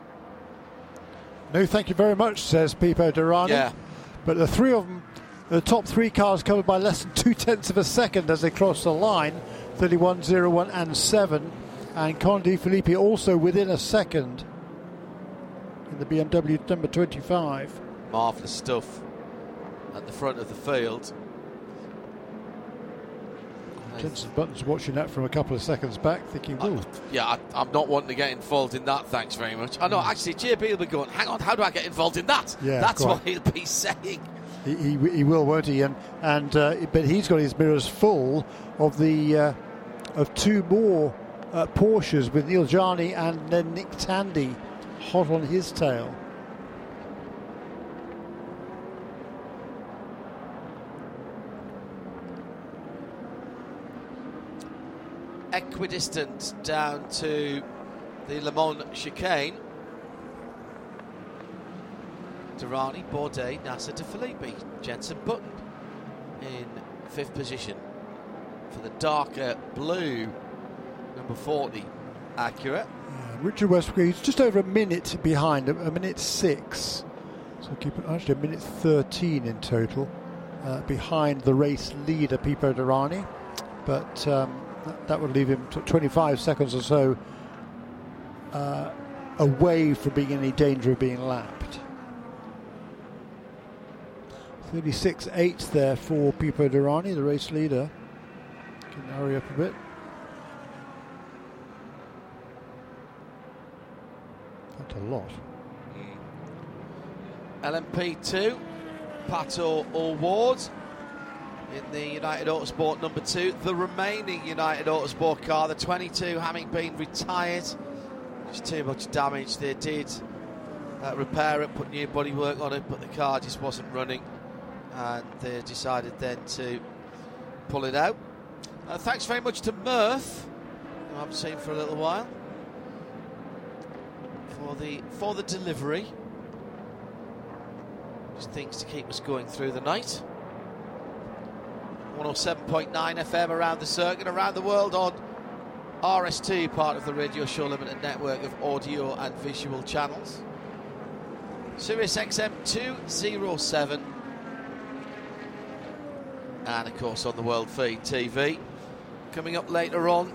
No, thank you very much, says Pipo Derani. Yeah. But the three of them, the top three cars covered by less than two tenths of a second as they cross the line 31, 0, 1, and 7. And Condi Filippi also within a second in the BMW number 25. Marvellous stuff at the front of the field. Jenson Button's watching that from a couple of seconds back, thinking, "Ooh, Yeah, I, I'm not wanting to get involved in that. Thanks very much. I know. Actually, JB will be going. Hang on, how do I get involved in that? Yeah, that's what he'll be saying. he, he, he will, won't he?" And and uh, but he's got his mirrors full of the uh, of two more uh, Porsches with Neel Jani and then Nick Tandy hot on his tail. Equidistant down to the Le Mans chicane. Derani, Bourdais, Nasr De Phillippi, Jenson Button in fifth position for the darker blue number 40 Acura. Uh, Richard he's just over a minute behind, a, minute six. So keep it actually a minute 13 in total uh, behind the race leader, Pipo Derani. But um, that, that would leave him t- 25 seconds or so uh, away from being in any danger of being lapped. 36 8 there for Pipo Derani, the race leader. Can hurry up a bit. That's a lot. LMP2, Pato O'Ward in the United Autosport number two. The remaining United Autosport car, the 22, having been retired. Just too much damage. They did uh, repair it, put new bodywork on it, but the car just wasn't running. And they decided then to pull it out. Uh, thanks very much to Mirth, who I haven't seen for a little while, for the for the delivery. Just things to keep us going through the night. 107.9 FM around the circuit, around the world on RS2, part of the Radio Show Limited network of audio and visual channels. Sirius XM 207. And of course on the World Feed TV. Coming up later on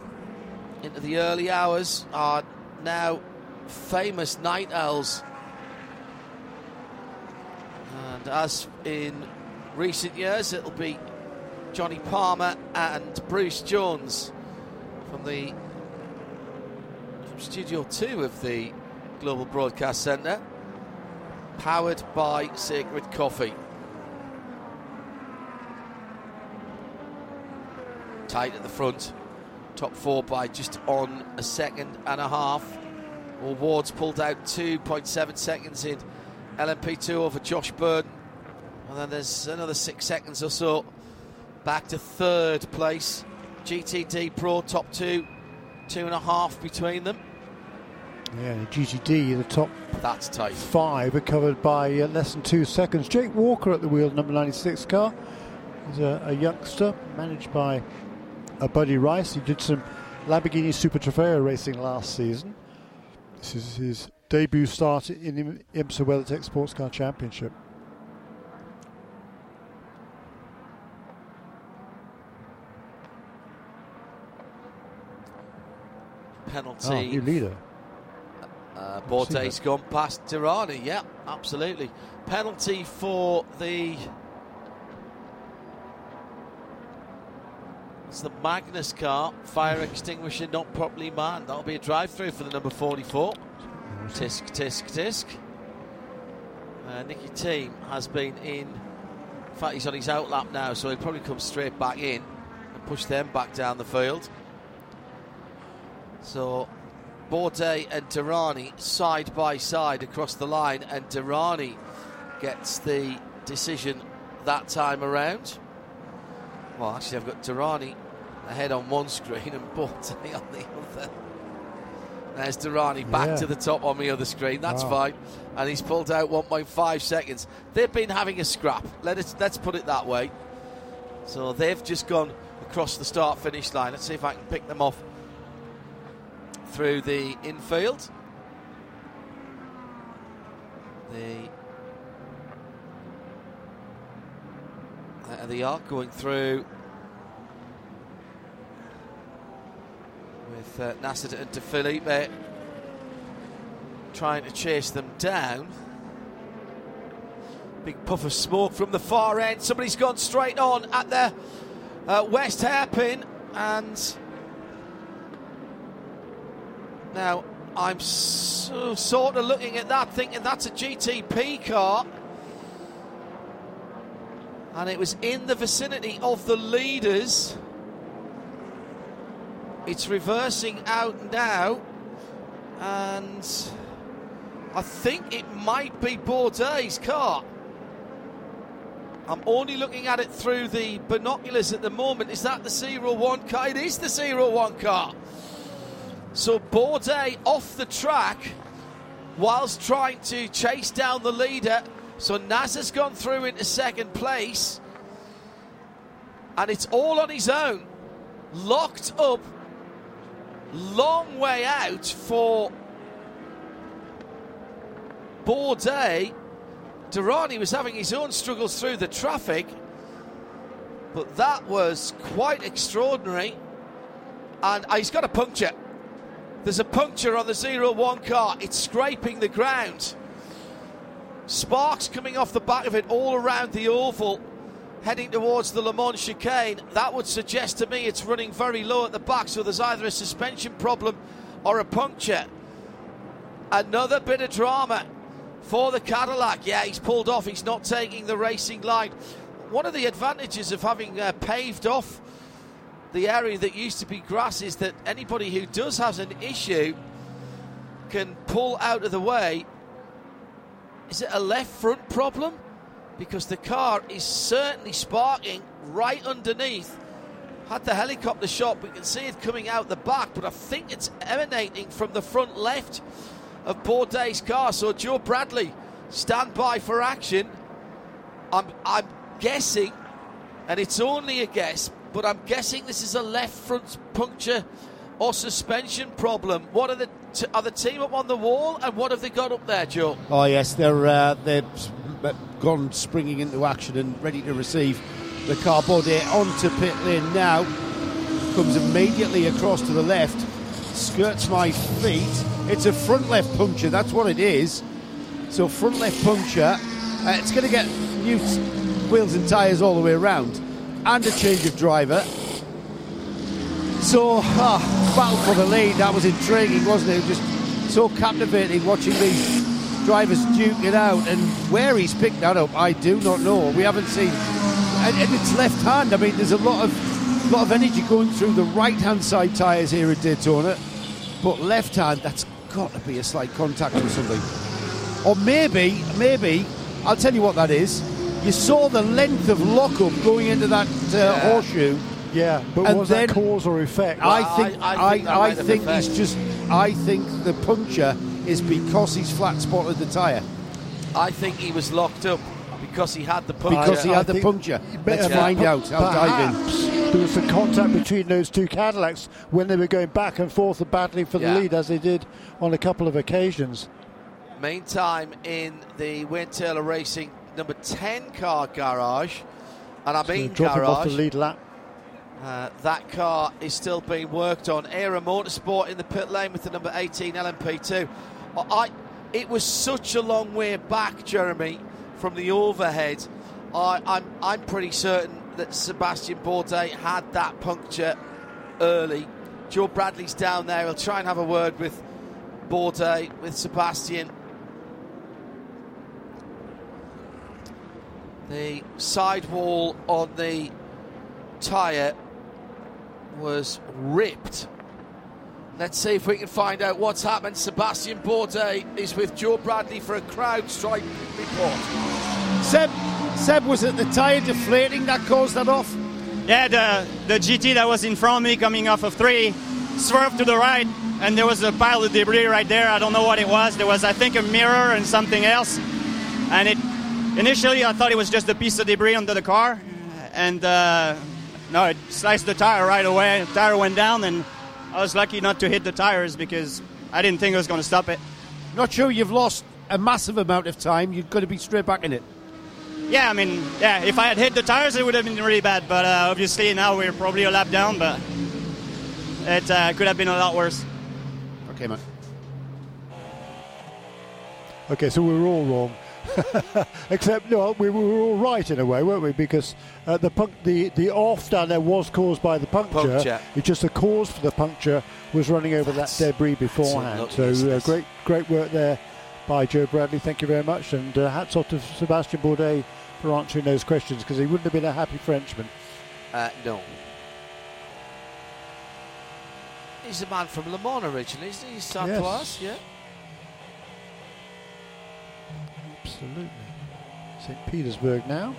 into the early hours are now famous night owls. And as in recent years, it'll be Johnny Palmer and Bruce Jones from the from Studio 2 of the Global Broadcast Centre, powered by Sacred Coffee. Tight at the front, top four by just on a second and a half. Well, Ward's pulled out 2.7 seconds in LMP2 over Josh Burdon. And then there's another six seconds or so back to third place. GTD Pro top two, two and a half between them. Yeah, the GTD, the top That's tight. five are covered by uh, less than two seconds. Jake Walker at the wheel, number 96 car. He's a, a youngster managed by uh, Buddy Rice. He did some Lamborghini Super Trofeo racing last season. This is his debut start in the IMSA WeatherTech Sports Car Championship. Penalty. Oh, new leader. Uh, seen Borde's gone past Derani. Yeah, absolutely. Penalty for the. It's the Magnus car. Fire extinguisher not properly manned. That'll be a drive through for the number 44. Tisk, tisk, tisk. Uh, Nicky Team has been in. In fact, he's on his outlap now, so he'll probably come straight back in and push them back down the field. So Bourdais and Derani side by side across the line, and Derani gets the decision that time around. Well, actually, I've got Derani ahead on one screen and Bourdais on the other. There's Derani back Yeah. to the top on the other screen. That's Wow. fine, and he's pulled out 1.5 seconds. They've been having a scrap. Let us let's put it that way. So they've just gone across the start finish line. Let's see if I can pick them off through the infield. The there they are going through with uh, Nasr and De Phillippi trying to chase them down. Big puff of smoke from the far end. Somebody's gone straight on at the uh, west hairpin and now, I'm so, sort of looking at that, thinking that's a GTP car. And it was in the vicinity of the leaders. It's reversing out now. And I think it might be Bourdais' car. I'm only looking at it through the binoculars at the moment. Is that the 01 car? It is the 01 car. So Bourdais off the track whilst trying to chase down the leader. So has gone through into second place. And it's all on his own. Locked up. Long way out for Bourdais. Derani was having his own struggles through the traffic. But that was quite extraordinary. And uh, he's got a puncture. There's a puncture on the 01 car. It's scraping the ground. Sparks coming off the back of it all around the oval, heading towards the Le Mans chicane. That would suggest to me it's running very low at the back, so there's either a suspension problem or a puncture. Another bit of drama for the Cadillac. Yeah, he's pulled off. He's not taking the racing line. One of the advantages of having uh, paved off the area that used to be grass is that anybody who does have an issue can pull out of the way. Is it a left front problem? Because the car is certainly sparking right underneath had the helicopter shot. We can see it coming out the back, but I think it's emanating from the front left of Bourdais' car. So Joe Bradley, stand by for action. I'm, I'm guessing, and it's only a guess, but I'm guessing this is a left front puncture or suspension problem. What are the t- are the team up on the wall, and what have they got up there, Joe? Oh yes, they're uh, they're gone springing into action and ready to receive the car body onto pit lane now. Comes immediately across to the left, skirts my feet. It's a front left puncture, that's what it is. So front left puncture. Uh, it's going to get new wheels and tyres all the way around, and a change of driver. So, ah, battle for the lead. That was intriguing, wasn't it? Just so captivating watching these drivers duke it out. And where he's picked that up, I do not know. We haven't seen. And, and it's left hand. I mean, there's a lot of lot of energy going through the right hand side tyres here at Daytona, but left hand, that's got to be a slight contact or something. Or maybe, maybe, I'll tell you what that is. You saw the length of lockup going into that uh, Yeah. horseshoe. Yeah, but And was that cause or effect? I think I- I, I think that I, might think he's just I think the puncture is because he's flat spotted the tyre. I think he was locked up because he had the puncture. Because he I had the puncture. But, Let's find per- out. I'll dive in. There was some contact between those two Cadillacs when they were going back and forth and battling for the Yeah. lead, as they did on a couple of occasions. Meantime, in the Wayne Taylor Racing number 10 car garage, and I So mean dropping off garage, the lead lap. uh, that car is still being worked on. Era Motorsport in the pit lane with the number 18 LMP2. I, it was such a long way back, Jeremy, from the overhead. I, I'm, I'm pretty certain that Sebastian Bourdais had that puncture early. Joe Bradley's down there. He'll try and have a word with Bourdais, with Sebastian. The sidewall on the tyre was ripped. Let's see if we can find out what's happened. Sebastian Bourdais is with Joe Bradley for a CrowdStrike report. Seb, Seb was it the tyre deflating that caused that off? Yeah, the the GT that was in front of me coming off of three swerved to the right, and there was a pile of debris right there. I don't know what it was. There was, I think, a mirror and something else. And it initially I thought it was just a piece of debris under the car, and uh, no, it sliced the tire right away. The tire went down, and I was lucky not to hit the tires because I didn't think I was going to stop it. Not sure you've lost a massive amount of time. You've got to be straight back in it. Yeah, I mean, yeah, if I had hit the tires, it would have been really bad. But uh, obviously now we're probably a lap down, but it uh, could have been a lot worse. Okay, man. Okay, so we were all wrong. Except, no, we were all right in a way, weren't we? Because uh, the, punc- the the off down there was caused by the puncture. Puncture. It's just the cause for the puncture was running over That's- that debris beforehand. So uh, great great work there by Joe Bradley. Thank you very much, and uh, hats off to Sebastian Bourdais for answering those questions because he wouldn't have been a happy Frenchman. Uh, no. He's a man from Le Mans originally, isn't he? He's South Yes. class, yeah. Absolutely. St. Petersburg now.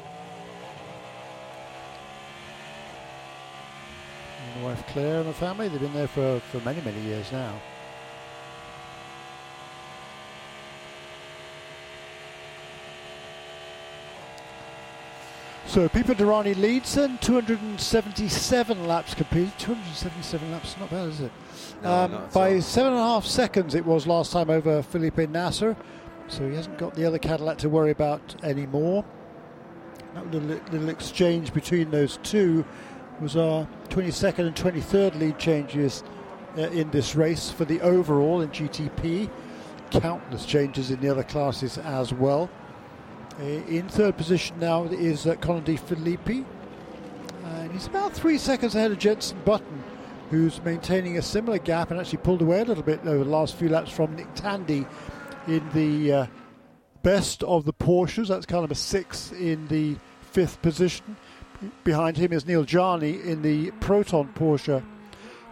And wife Claire and the family, they've been there for, for many, many years now. So Pipo Derani leads then, 277 laps completed. 277 laps, not bad, is it? No, um, by seven and a half seconds it was last time over Felipe Nasr, so he hasn't got the other Cadillac to worry about anymore. That little, little exchange between those two was our 22nd and 23rd lead changes uh, in this race for the overall in GTP. Countless changes in the other classes as well. Uh, in third position now is uh, Colin De Phillippi, and he's about three seconds ahead of Jenson Button, who's maintaining a similar gap and actually pulled away a little bit over the last few laps from Nick Tandy in the uh, best of the Porsches. That's car number six in the fifth position. Behind him is Neel Jani in the Proton Porsche,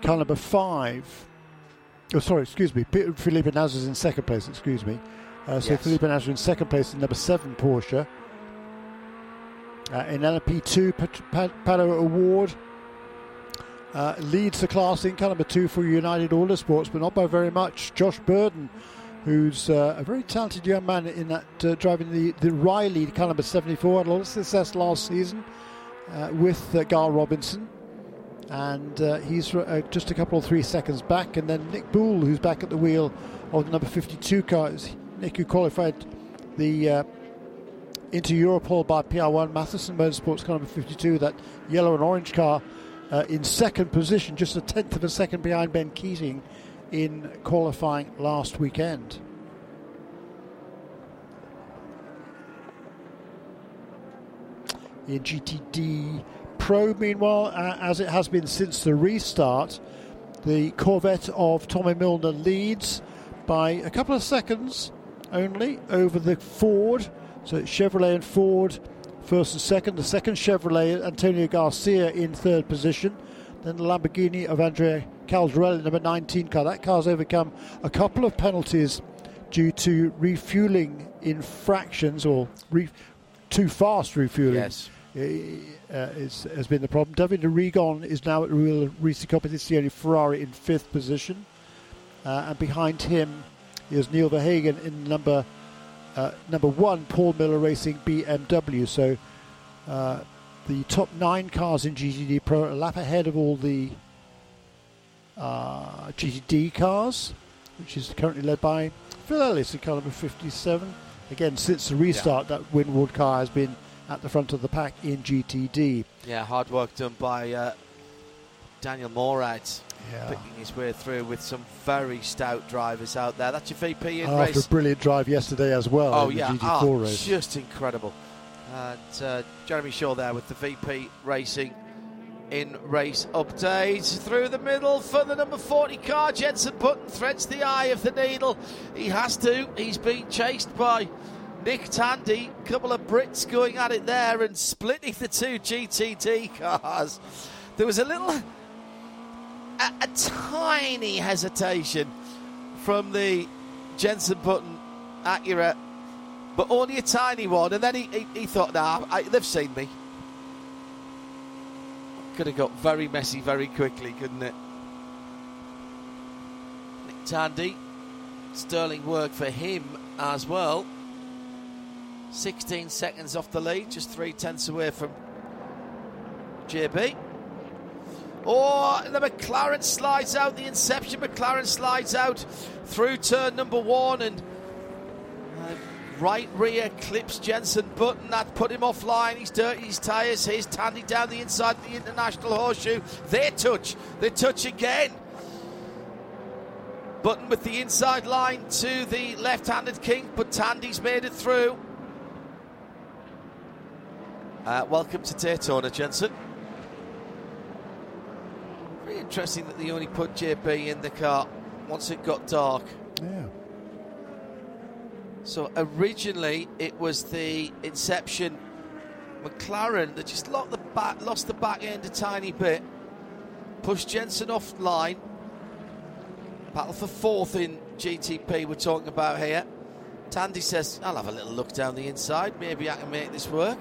car number five. Oh, sorry, excuse me. P- Felipe Nasr's in second place, excuse me. Uh, so Yes. Felipe Nasr in second place in number seven Porsche. Uh, in LMP2, Pat- Pat- Pato O'Ward uh, leads the class in car number two for United Autosports, but not by very much. Josh Burdon, who's uh, a very talented young man in that uh, driving the, the Riley car number 74, had a lot of success last season uh, with uh, Gar Robinson. And uh, he's uh, just a couple of three seconds back. And then Nick Boulle, who's back at the wheel of the number 52 car. Nick, who qualified the Inter Europol by PR1 Mathiasen Motorsports car number 52, that yellow and orange car uh, in second position, just a tenth of a second behind Ben Keating in qualifying last weekend. In GTD Pro, meanwhile, uh, as it has been since the restart, the Corvette of Tommy Milner leads by a couple of seconds only over the Ford. So it's Chevrolet and Ford first and second. The second Chevrolet, Antonio Garcia in third position. Then the Lamborghini of Andrea Caldarelli, number 19 car. That car's overcome a couple of penalties due to refueling infractions or re- too fast refueling. Yes. Uh, has been the problem. Davide Rigon is now at Real Risi Competizione Ferrari in fifth position. Uh, and behind him is Neil Verhagen in number uh, number one, Paul Miller Racing BMW. So uh, the top nine cars in GTD Pro, a lap ahead of all the uh, GTD cars, which is currently led by Phil Ellis in car number 57. Again, since the restart, yeah. that Winward car has been at the front of the pack in GTD. Yeah, hard work done by uh, Daniel Morad yeah. picking his way through with some very stout drivers out there. That's your VP in After race. a brilliant drive yesterday as well. Oh yeah, GT4 oh, race. just incredible. And uh, Jeremy Shaw there with the VP Racing in race update through the middle for the number 40 car. Jenson Button threads the eye of the needle. He has to. He's being chased by Nick Tandy. A couple of Brits going at it there and splitting the two GTD cars. There was a little a, a tiny hesitation from the Jenson Button Acura, but only a tiny one. And then he, he, he thought, nah, I, they've seen me. Could have got very messy very quickly, couldn't it? Nick Tandy, sterling work for him as well. 16 seconds off the lead, just three tenths away from JB. Oh, the McLaren slides out, the Inception McLaren slides out through turn number one and right rear clips Jenson Button. That put him offline. He's dirty his tyres. Here's Tandy down the inside of the International Horseshoe. They touch. They touch again. Button with the inside line to the left handed King, but Tandy's made it through. Uh, welcome to Daytona, Jenson. Very interesting that they only put JP in the car once it got dark. Yeah. So originally it was the Inception McLaren that just lost the back, lost the back end a tiny bit, pushed Jenson off line. Battle for fourth in GTP we're talking about here. Tandy says, I'll have a little look down the inside. Maybe I can make this work.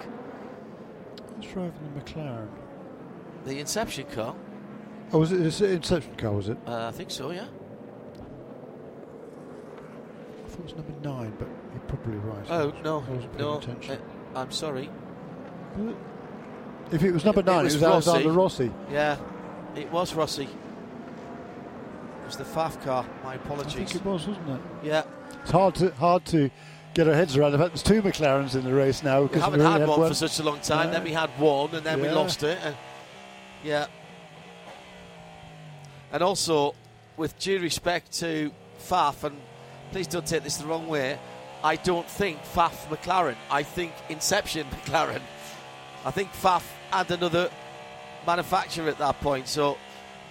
Who's driving the McLaren? The Inception car. Oh, was it the Inception car, was it? Uh, I think so, yeah. I thought it was number nine, but you're probably right. Oh, no, no. Uh, I'm sorry. If it was number nine, it was, it was Alexander Rossi. Yeah, it was Rossi. It was the Pfaff car. My apologies. I think it was, wasn't it? Yeah. It's hard to hard to get our heads around the fact there's two McLarens in the race now. We haven't had, had one, one, for such a long time. Yeah. Then we had one, and then yeah. we lost it. And yeah, and also, with due respect to Pfaff, and please don't take this the wrong way, I don't think Pfaff McLaren. I think Inception McLaren. I think Pfaff had another manufacturer at that point. So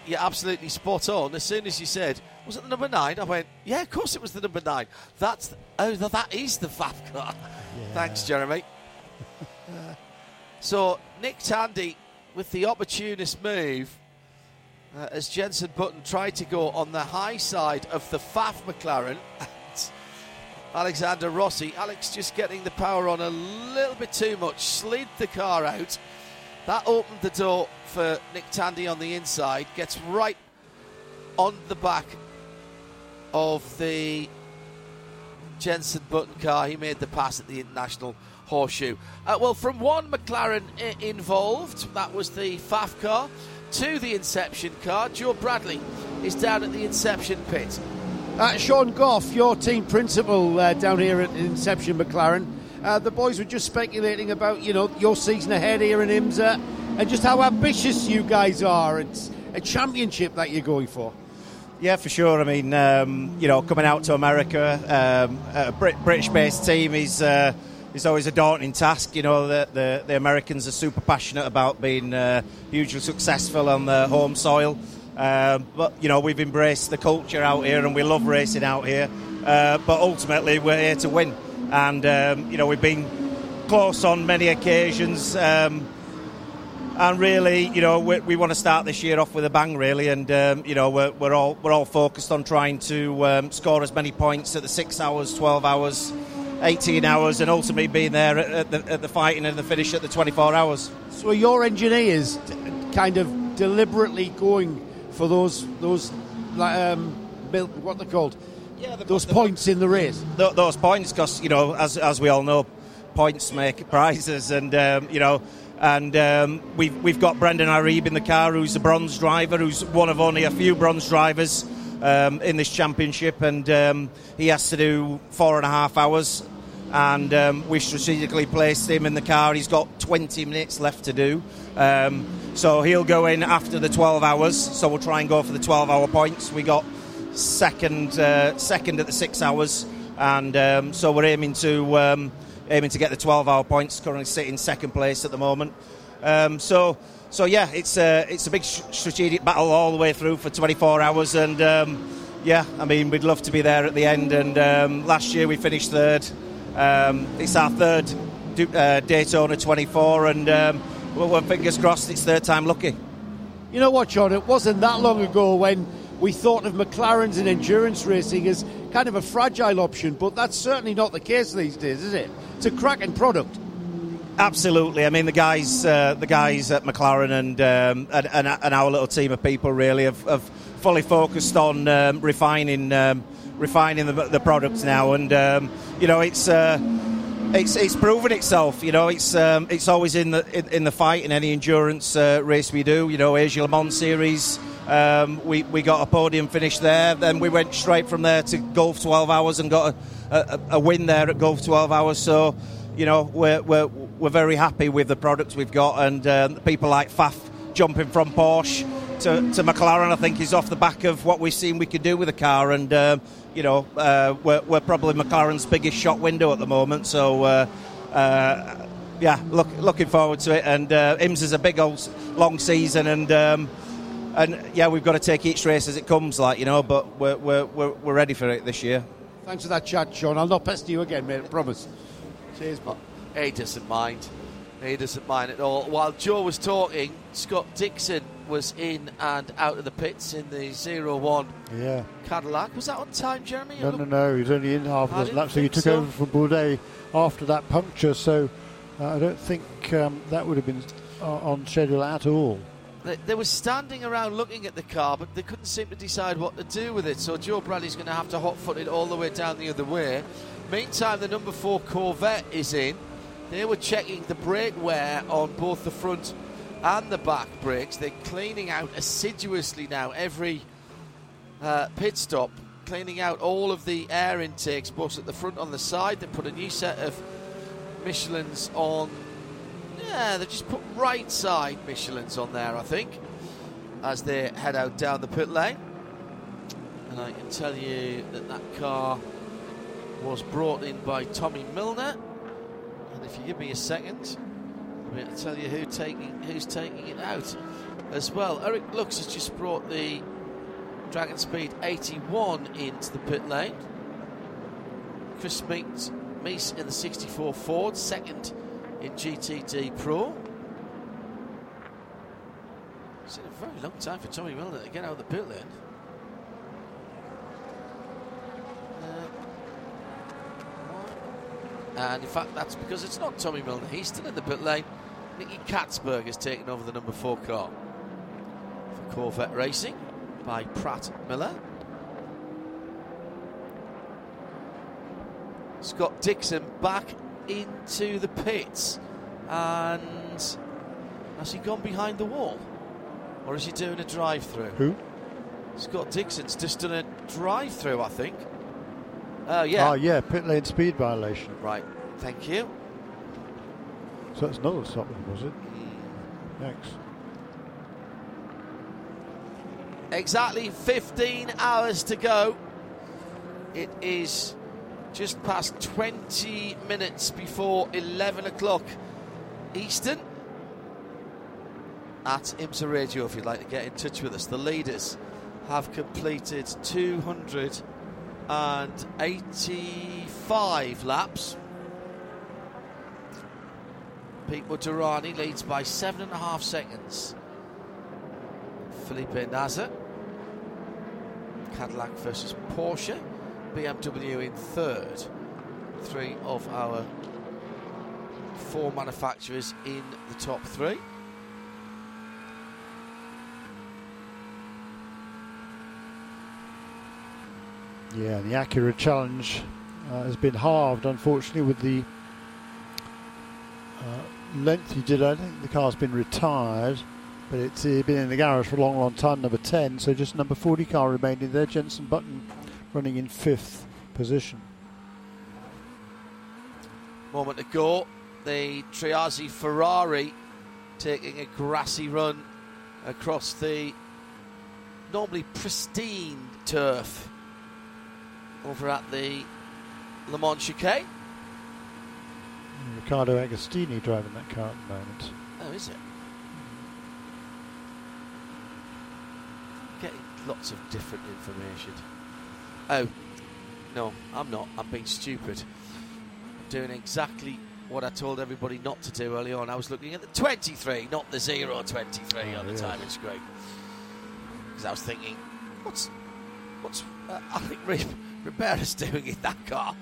you're absolutely spot on. As soon as you said, was it the number nine? I went, yeah, of course it was the number nine. That's the, oh, that is the Pfaff car. Yeah. Thanks, Jeremy. so Nick Tandy with the opportunist move uh, as Jenson Button tried to go on the high side of the Pfaff McLaren. Alexander Rossi. Alex just getting the power on a little bit too much, slid the car out, That opened the door for Nick Tandy on the inside, gets right on the back of the Jenson Button car. He made the pass at the International Horseshoe. Uh, well, from one McLaren I- involved, that was the Pfaff car, to the Inception car, Joe Bradley is down at the Inception pit. Uh, Sean Goff, your team principal uh, down here at Inception McLaren. Uh, the boys were just speculating about, you know, your season ahead here in IMSA and just how ambitious you guys are. It's a championship that you're going for. Yeah, for sure. I mean, um, you know, coming out to America, um, a Brit- British-based team is uh, is always a daunting task. You know, the, the, the Americans are super passionate about being uh, hugely successful on their home soil. Um, but you know, we've embraced the culture out here, and we love racing out here. Uh, but ultimately, we're here to win, and um, you know, we've been close on many occasions. Um, and really, you know, we, we, want to start this year off with a bang, really, and um, you know, we're, we're, all we're all focused on trying to um, score as many points at the six hours, twelve hours, eighteen hours, and ultimately being there at, the, at the fighting and the finish at the twenty-four hours. So, your engineers kind of deliberately going for those those um, what they're called, yeah, the, those the, points in the race. Those points, because you know, as as we all know, points make prizes, and um, you know and um, we've, we've got Brendan Iribe in the car, who's a bronze driver, who's one of only a few bronze drivers um, in this championship, and um, he has to do four and a half hours. And um, we strategically placed him in the car. He's got 20 minutes left to do, um, so he'll go in after the 12 hours. So we'll try and go for the 12-hour points. We got second, uh, second at the six hours, and um, so we're aiming to aiming to get the 12 hour points, currently sitting second place at the moment. Um, so, so yeah, it's a, it's a big strategic battle all the way through for 24 hours, and um, yeah, I mean, we'd love to be there at the end. And um, last year we finished third. Um, it's our third uh, Daytona 24, and um, well, fingers crossed it's third time lucky. You know what, John? It wasn't that long ago when we thought of McLarens and endurance racing as kind of a fragile option, but that's certainly not the case these days, is it? It's a cracking product. Absolutely. I mean, the guys, uh, the guys at McLaren and, um, and, and, our little team of people really have, have fully focused on um, refining um, refining the, the products now, and um, you know it's. Uh, it's, it's proven itself, you know. It's um, it's always in the in, in, the fight in any endurance uh, race we do. You know, Asia Le Mans series, um, we, we got a podium finish there. Then we went straight from there to Gulf 12 Hours and got a, a, a win there at Gulf 12 Hours. So, you know, we're, we're, we're very happy with the products we've got. And uh, people like Pfaff jumping from Porsche to, to McLaren, I think, is off the back of what we've seen we could do with the car. And, uh, you know, uh, we're, we're probably McLaren's biggest shot window at the moment. So, uh, uh, yeah, look, looking forward to it. And uh, IMS is a big old long season, and um, and yeah, we've got to take each race as it comes, like you know. But we're we're we're, we're ready for it this year. Thanks for that chat, Sean. I'll not pester you again, mate. I promise. Cheers, but he doesn't mind. He doesn't mind at all. While Joe was talking, Scott Dixon was in and out of the pits in the zero one yeah. Cadillac. Was that on time, Jeremy? No, no, no. He was only in half of the lap, so he took so. over from Bourdais after that puncture. So uh, I don't think um, that would have been uh, on schedule at all. They, they, were standing around looking at the car, but they couldn't seem to decide what to do with it. So Joe Bradley's going to have to hot foot it all the way down the other way. Meantime, the number four Corvette is in. They were checking the brake wear on both the front and the back brakes. They're cleaning out assiduously now every uh, pit stop, cleaning out all of the air intakes, both at the front on the side. They put a new set of Michelin's on yeah, they just put right side Michelin's on there, I think, as they head out down the pit lane. And I can tell you that that car was brought in by Tommy Milner. If you give me a second, to tell you who taking who's taking it out as well. Eric Lux has just brought the Dragon Speed 81 into the pit lane. Chris Meeks, in the 64 Ford, second in GTD Pro. It's been a very long time for Tommy Milner to get out of the pit lane. And in fact, that's because it's not Tommy Milner. He's still in the pit lane. Nicky Catsburg has taken over the number four car for Corvette Racing by Pratt Miller. Scott Dixon back into the pits and has he gone behind the wall or is he doing a drive through? Who? Scott Dixon's just done a drive through, I think. Oh, yeah. Oh, yeah, pit lane speed violation. Right, thank you. So that's another stop, was it? Hmm. Thanks. Exactly 15 hours to go. It is just past 20 minutes before 11 o'clock Eastern. At IMSA Radio, if you'd like to get in touch with us, the leaders have completed 285 laps. Pipo Derani leads by seven and a half seconds. Felipe Nasr. Cadillac versus Porsche. BMW in third. Three of our four manufacturers in the top three. Yeah, the Acura challenge uh, has been halved, unfortunately, with the uh, length he did. I think the car's been retired, but it's uh, been in the garage for a long, long time. Number 10, so just number 40 car remaining there. Jenson Button running in fifth position. Moment to go. The Triarsi Ferrari taking a grassy run across the normally pristine turf over at the Le Mans chicane. Riccardo Agostini driving that car at the moment. Oh, is it? Getting lots of different information. Oh, no, I'm not. I'm being stupid. I'm doing exactly what I told everybody not to do early on. I was looking at the 23, not the 0 23 Oh, on the yes. timing screen. Because I was thinking, what's what's uh, I think Riberas doing in that car?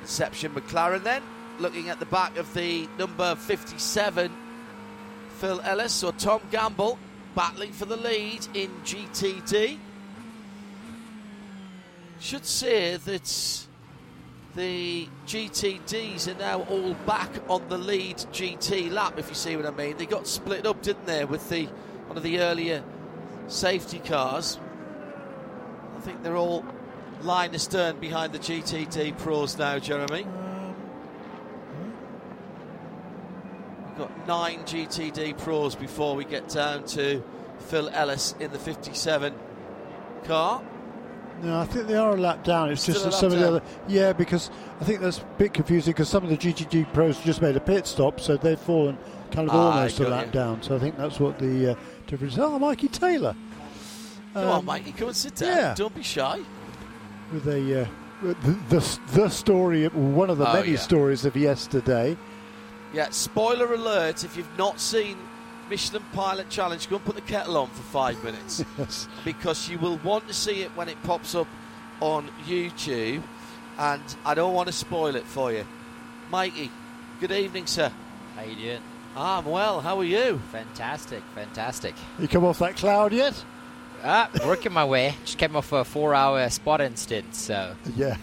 Inception McLaren then, looking at the back of the number 57, Phil Ellis or Tom Gamble, battling for the lead in GTD. Should say that the GTDs are now all back on the lead GT lap, if you see what I mean. They got split up, didn't they, with the one of the earlier safety cars. I think they're all line astern behind the GTD pros now, Jeremy. Um, hmm? We've got nine GTD pros before we get down to Phil Ellis in the 57 car. No, I think they are a lap down. It's Still just that some of the other. Yeah, because I think that's a bit confusing because some of the GTD pros just made a pit stop, so they've fallen kind of Ah, almost a lap you. down. So I think that's what the uh, difference is. Oh, Mikey Taylor. Come on, Um, Mikey, come and sit down. yeah. Don't be shy. With a. Uh, the, the, the story, one of the Oh, many yeah. stories of yesterday. Yeah, spoiler alert if you've not seen Michelin Pilot Challenge, go and put the kettle on for five minutes Yes. because you will want to see it when it pops up on YouTube, and I don't want to spoil it for you. Mikey, good evening, sir. How you doing? I'm well. How are you? Fantastic, fantastic. You come off that cloud yet? Ah, working my way. Just came off a four-hour spotting stint, so Yeah.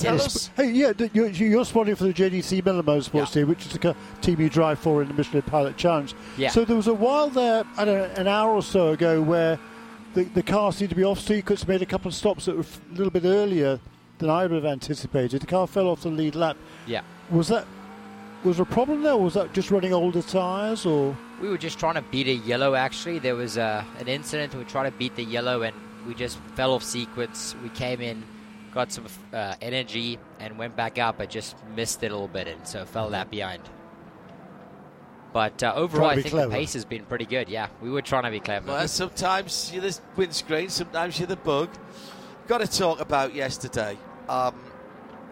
Tell Yeah, us. Hey, yeah, you're, you're spotting for the JDC Miller Motorsports Yeah. team, which is the team you drive for in the Michelin Pilot Challenge. Yeah. So there was a while there, I don't know, an hour or so ago, where the, the car seemed to be off sequence, made a couple of stops that were f- a little bit earlier than I would have anticipated. The car fell off the lead lap. yeah. Was that was there a problem there, or was that just running older tyres, or We were just trying to beat a yellow. Actually, there was uh, an incident. We tried to beat the yellow, and we just fell off sequence. We came in, got some uh, energy, and went back up, but just missed it a little bit, and so fell that behind. But uh, overall, I think clever. the pace has been pretty good. Yeah, we were trying to be clever. Well, sometimes you're the windscreen, sometimes you're the bug. Got to talk about yesterday um,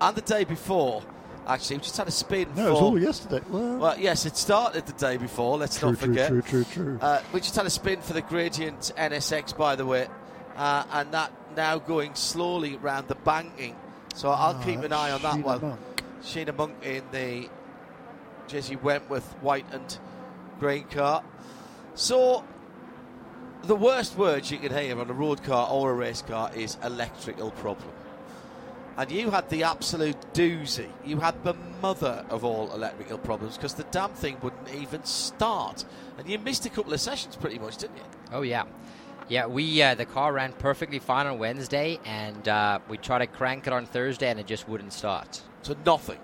and the day before. Actually, we just had a spin no? for. It was all yesterday. Well, Well, yes, it started the day before. Let's true, not true, forget. true, true, true. Uh, we just had a spin for the Gradient NSX, by the way, uh, and that now going slowly around the banking. So I'll Ah, keep an eye on that Sheena one. Monk. Sheena Monk in the Jesse Wentworth white and green car. So the worst words you can hear on a road car or a race car is electrical problem. And you had the absolute doozy. You had the mother of all electrical problems because the damn thing wouldn't even start. And you missed a couple of sessions pretty much, didn't you? Oh yeah, yeah. We uh, the car ran perfectly fine on Wednesday, and uh, we tried to crank it on Thursday, and it just wouldn't start. So nothing.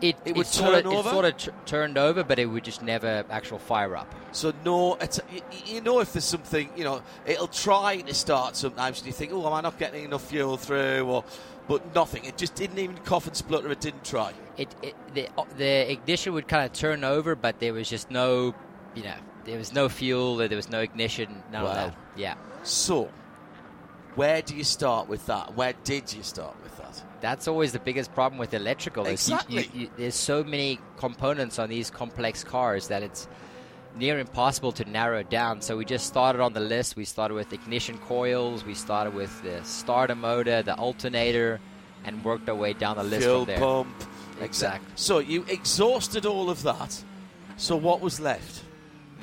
It It would sort of, turn over? It sort of t- turned over, but it would just never actual fire up. So no, it's, you, you know if there's something, you know, it'll try to start sometimes, and you think, oh, am I not getting enough fuel through, or but nothing. It just didn't even cough and splutter. It didn't try. It, it the the ignition would kind of turn over, but there was just no, you know, there was no fuel, there was no ignition, none of Wow. that. Yeah, So, where do you start with that? Where did you start with that? that's always the biggest problem with electrical. is you- you- Exactly. you- there's so many components on these complex cars that it's near impossible to narrow down. So we just started on the list. We started with ignition coils. We started with the starter motor, the alternator, and worked our way down the list Fuel from there. pump. Exactly. So you exhausted all of that. So what was left?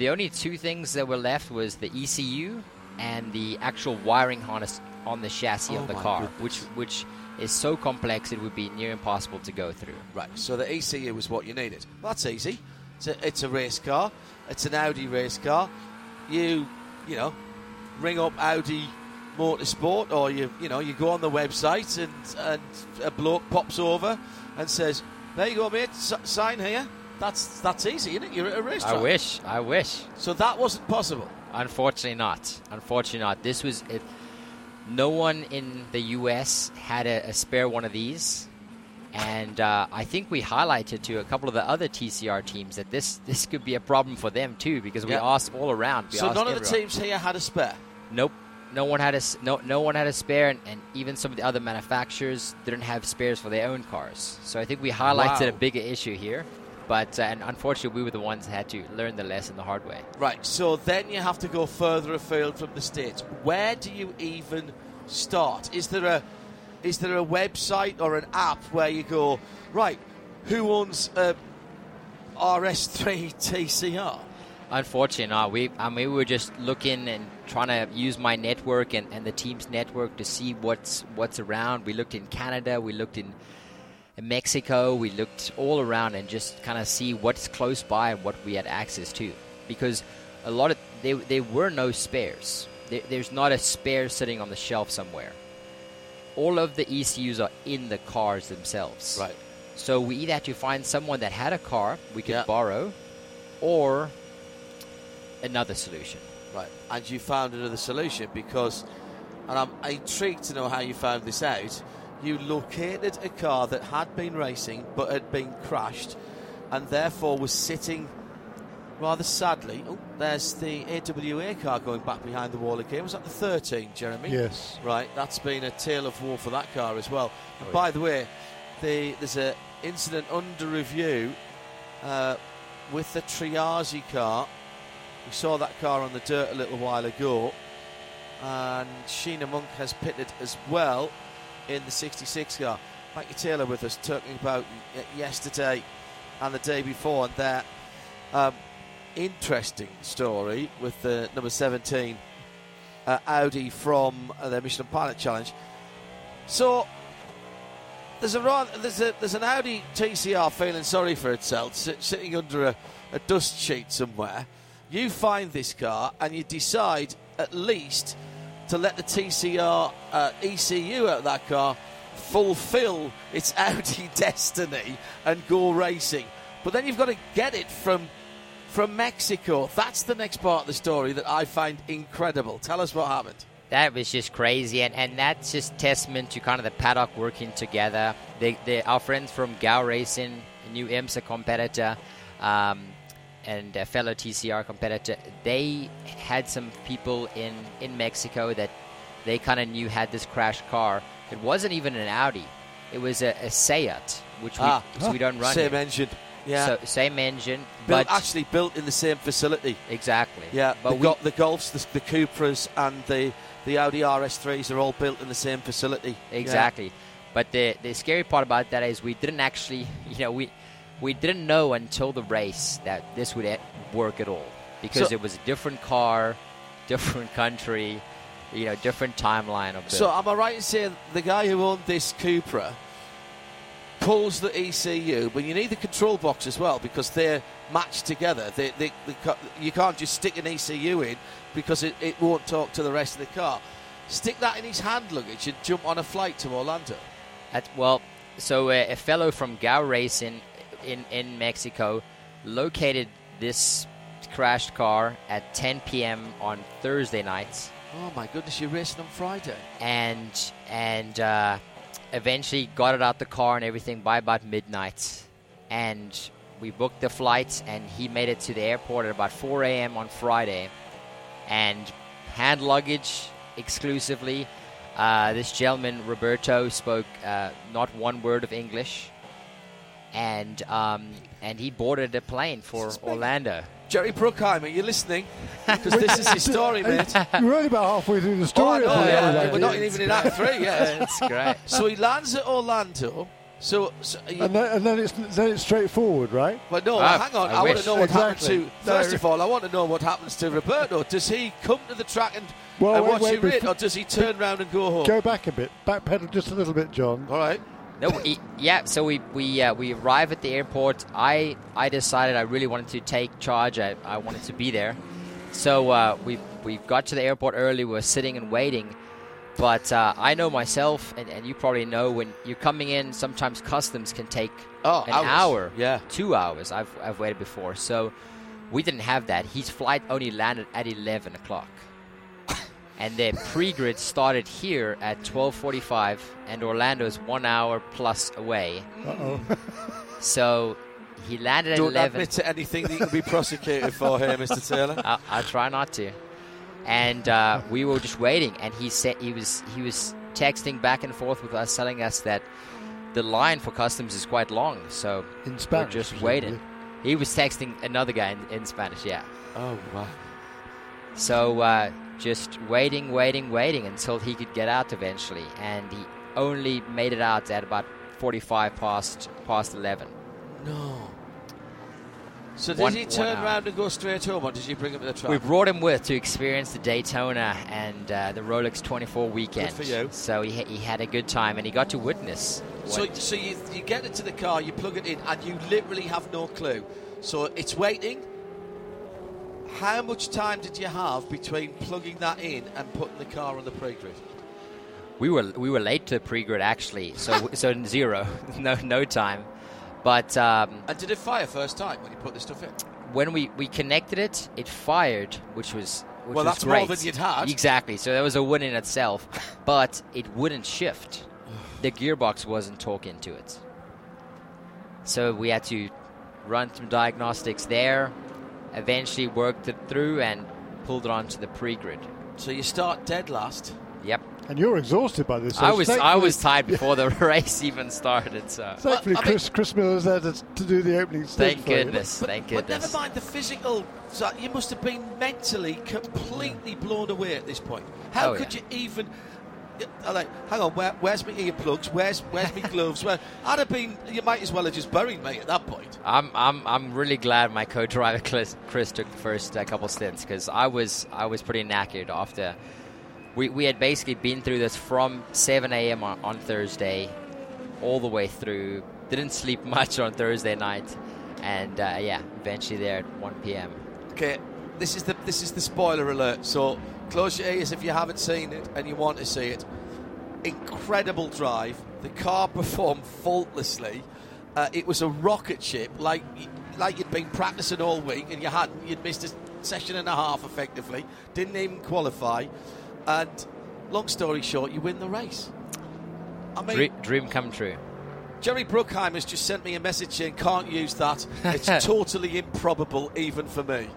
The only two things that were left was the ECU and the actual wiring harness on the chassis Oh of the car, goodness. which which is so complex it would be near impossible to go through. Right. So the ECU was what you needed. Well, that's easy. It's a, it's a race car. It's an Audi race car. You, you know, ring up Audi Motorsport, or you, you know, you go on the website and and a bloke pops over and says, "There you go, mate. S- sign here." That's that's easy, isn't it? You're at a racetrack. I wish, I wish. So that wasn't possible. Unfortunately, not. Unfortunately, not. This was it. No one in the U.S. had a, a spare one of these, and uh, I think we highlighted to a couple of the other TCR teams that this this could be a problem for them too because we Yeah. asked all around. We so none of the teams here had a spare. Nope. No one had a no no one had a spare, and, and even some of the other manufacturers didn't have spares for their own cars. So I think we highlighted a bigger issue here, but uh, and unfortunately we were the ones that had to learn the lesson the hard way. Right, so then you have to go further afield from the states. Where do you even start? Is there a is there a website or an app where you go right? Who owns a RS3 TCR? Unfortunately, no. We I mean we were just looking and trying to use my network and, and the team's network to see what's what's around. We looked in Canada, we looked in in Mexico, we looked all around and just kind of see what's close by and what we had access to. Because a lot of there there were no spares. There, there's not a spare sitting on the shelf somewhere. All of the ECUs are in the cars themselves. Right. So we either had to find someone that had a car we could Yeah. borrow, or another solution. Right, and you found another solution because, and I'm intrigued to know how you found this out. You located a car that had been racing but had been crashed, and therefore was sitting rather sadly. Oh, there's the AWA car going back behind the wall again. Was that the 13, Jeremy? Yes. Right, that's been a tale of war for that car as well. And by the way, the, there's an incident under review uh, with the Triarsi car. We saw that car on the dirt a little while ago, and Sheena Monk has pitted as well in the 66 car. Mikey Taylor with us talking about yesterday and the day before, and their um, interesting story with the number 17 uh, Audi from uh, the Michelin Pilot Challenge. So there's a there's a there's an Audi TCR feeling sorry for itself, sitting under a, a dust sheet somewhere. You find this car and you decide at least to let the TCR uh, ECU out of that car fulfill its Audi destiny and go racing. But then you've got to get it from from Mexico. That's the next part of the story that I find incredible. Tell us what happened. That was just crazy, and, and that's just testament to kind of the paddock working together. They, they, our friends from Gao Racing, a new IMSA competitor, um, and a fellow TCR competitor, they had some people in, in Mexico that they kind of knew had this crashed car. It wasn't even an Audi; it was a, a Seat, which we, Ah. so we don't run. Same here. engine. Yeah. So same engine, built, but actually built in the same facility. exactly. Yeah, but the, we, go- the Golfs, the, the Cupras, and the the Audi RS3s are all built in the same facility. Yeah. Exactly. But the the scary part about that is we didn't actually, you know, we we didn't know until the race that this would work at all because So- it was a different car, different country, you know, different timeline of build. So am I right in saying the guy who owned this Cupra pulls the ECU, but you need the control box as well because they're matched together. They, they, they, you can't just stick an ECU in because it, it won't talk to the rest of the car. Stick that in his hand luggage and jump on a flight to Orlando. At, well, so uh, a fellow from Gao Racing in, in Mexico located this crashed car at 10 p.m. on Thursday night, Oh my goodness, you're racing on Friday. and and uh, eventually got it out the car and everything by about midnight, and we booked the flight, and he made it to the airport at about 4 a.m. on Friday, and hand luggage exclusively. Uh, this gentleman Roberto spoke uh, not one word of English, and um, and he boarded a plane for Orlando. Jerry Bruckheimer, you listening? Because this is his story, mate. We're only about halfway through the Oh, story. know, I think, yeah, already. we're not even in Act Three yet. That's great. So he lands at Orlando. So, so you, And then, and then it's then it's straightforward, right? But no, Ah, hang on. I I, want to know what Exactly. happens to. No. First of all, I want to know what happens to Roberto. Does he come to the track and, Well, and wait, watch wait, you race, or does he turn round and go home? Go back a bit, backpedal just a little bit, John. All right. No, we, yeah. So we we uh, we arrive at the airport. I I decided I really wanted to take charge. I, I wanted to be there. So uh, we we got to the airport early. We were sitting and waiting. But uh, I know myself, and, and you probably know when you're coming in. Sometimes customs can take Oh, an hours. hour, Yeah. two hours. I've I've waited before, so we didn't have that. His flight only landed at eleven o'clock, and their pre-grid started here at twelve forty-five, and Orlando is one hour plus away. Uh oh. So he landed at 11. Don't eleven. admit to anything that you can be prosecuted for here, Mr. Taylor. I, I try not to. And uh, we were just waiting, and he said he was he was texting back and forth with us, telling us that the line for customs is quite long. So In we're Spanish. just presumably. waiting. He was texting another guy in, in Spanish, yeah. Oh, wow. So uh, just waiting, waiting, waiting until he could get out eventually, and he only made it out at about 45 past past 11. No. So did One- he turn around round and go straight home, or did you bring him to the track? We brought him with to experience the Daytona and uh, the Rolex 24 weekend. Good for you. So he, he had a good time and he got to witness. So, so you, you get into the car, you plug it in, and you literally have no clue. So it's waiting. How much time did you have between plugging that in and putting the car on the pre-grid? we were we were late to the pre-grid actually, so so zero, no no time. But um, And did it fire first time when you put the stuff in? when we, we connected it, it fired, which was which Well, was that's more than you'd had. Exactly. So that was a win in itself, but it wouldn't shift. The gearbox wasn't talking to it. So we had to run some diagnostics there. Eventually worked it through and pulled it onto the pre-grid. So you start dead last. Yep. And you're exhausted by this. so I was I was tired before the race even started. So Thankfully, Well, Chris, Chris Miller's there to, to do the opening stint thank for you. goodness. But, thank but goodness. never mind the physical. So you must have been mentally completely blown away at this point. How Oh, could yeah. you even? I'm like, hang on, where, where's my earplugs? Where's where's my gloves? Where I'd have been. You might as well have just buried me at that point. I'm I'm I'm really glad my co-driver Chris, Chris took the first uh, couple stints because I was I was pretty knackered after. We we had basically been through this from 7 a.m. on, on Thursday, all the way through. Didn't sleep much on Thursday night, and uh, yeah, eventually there at 1 p.m. Okay, this is the this is the spoiler alert. So close your ears if you haven't seen it and you want to see it. Incredible drive. The car performed faultlessly. Uh, it was a rocket ship, like like you'd been practicing all week and you hadn't. You'd missed a session and a half effectively. Didn't even qualify. And long story short, you win the race. I mean, Dream, dream come true. Jerry Bruckheimer has just sent me a message saying, can't use that. It's totally improbable, even for me.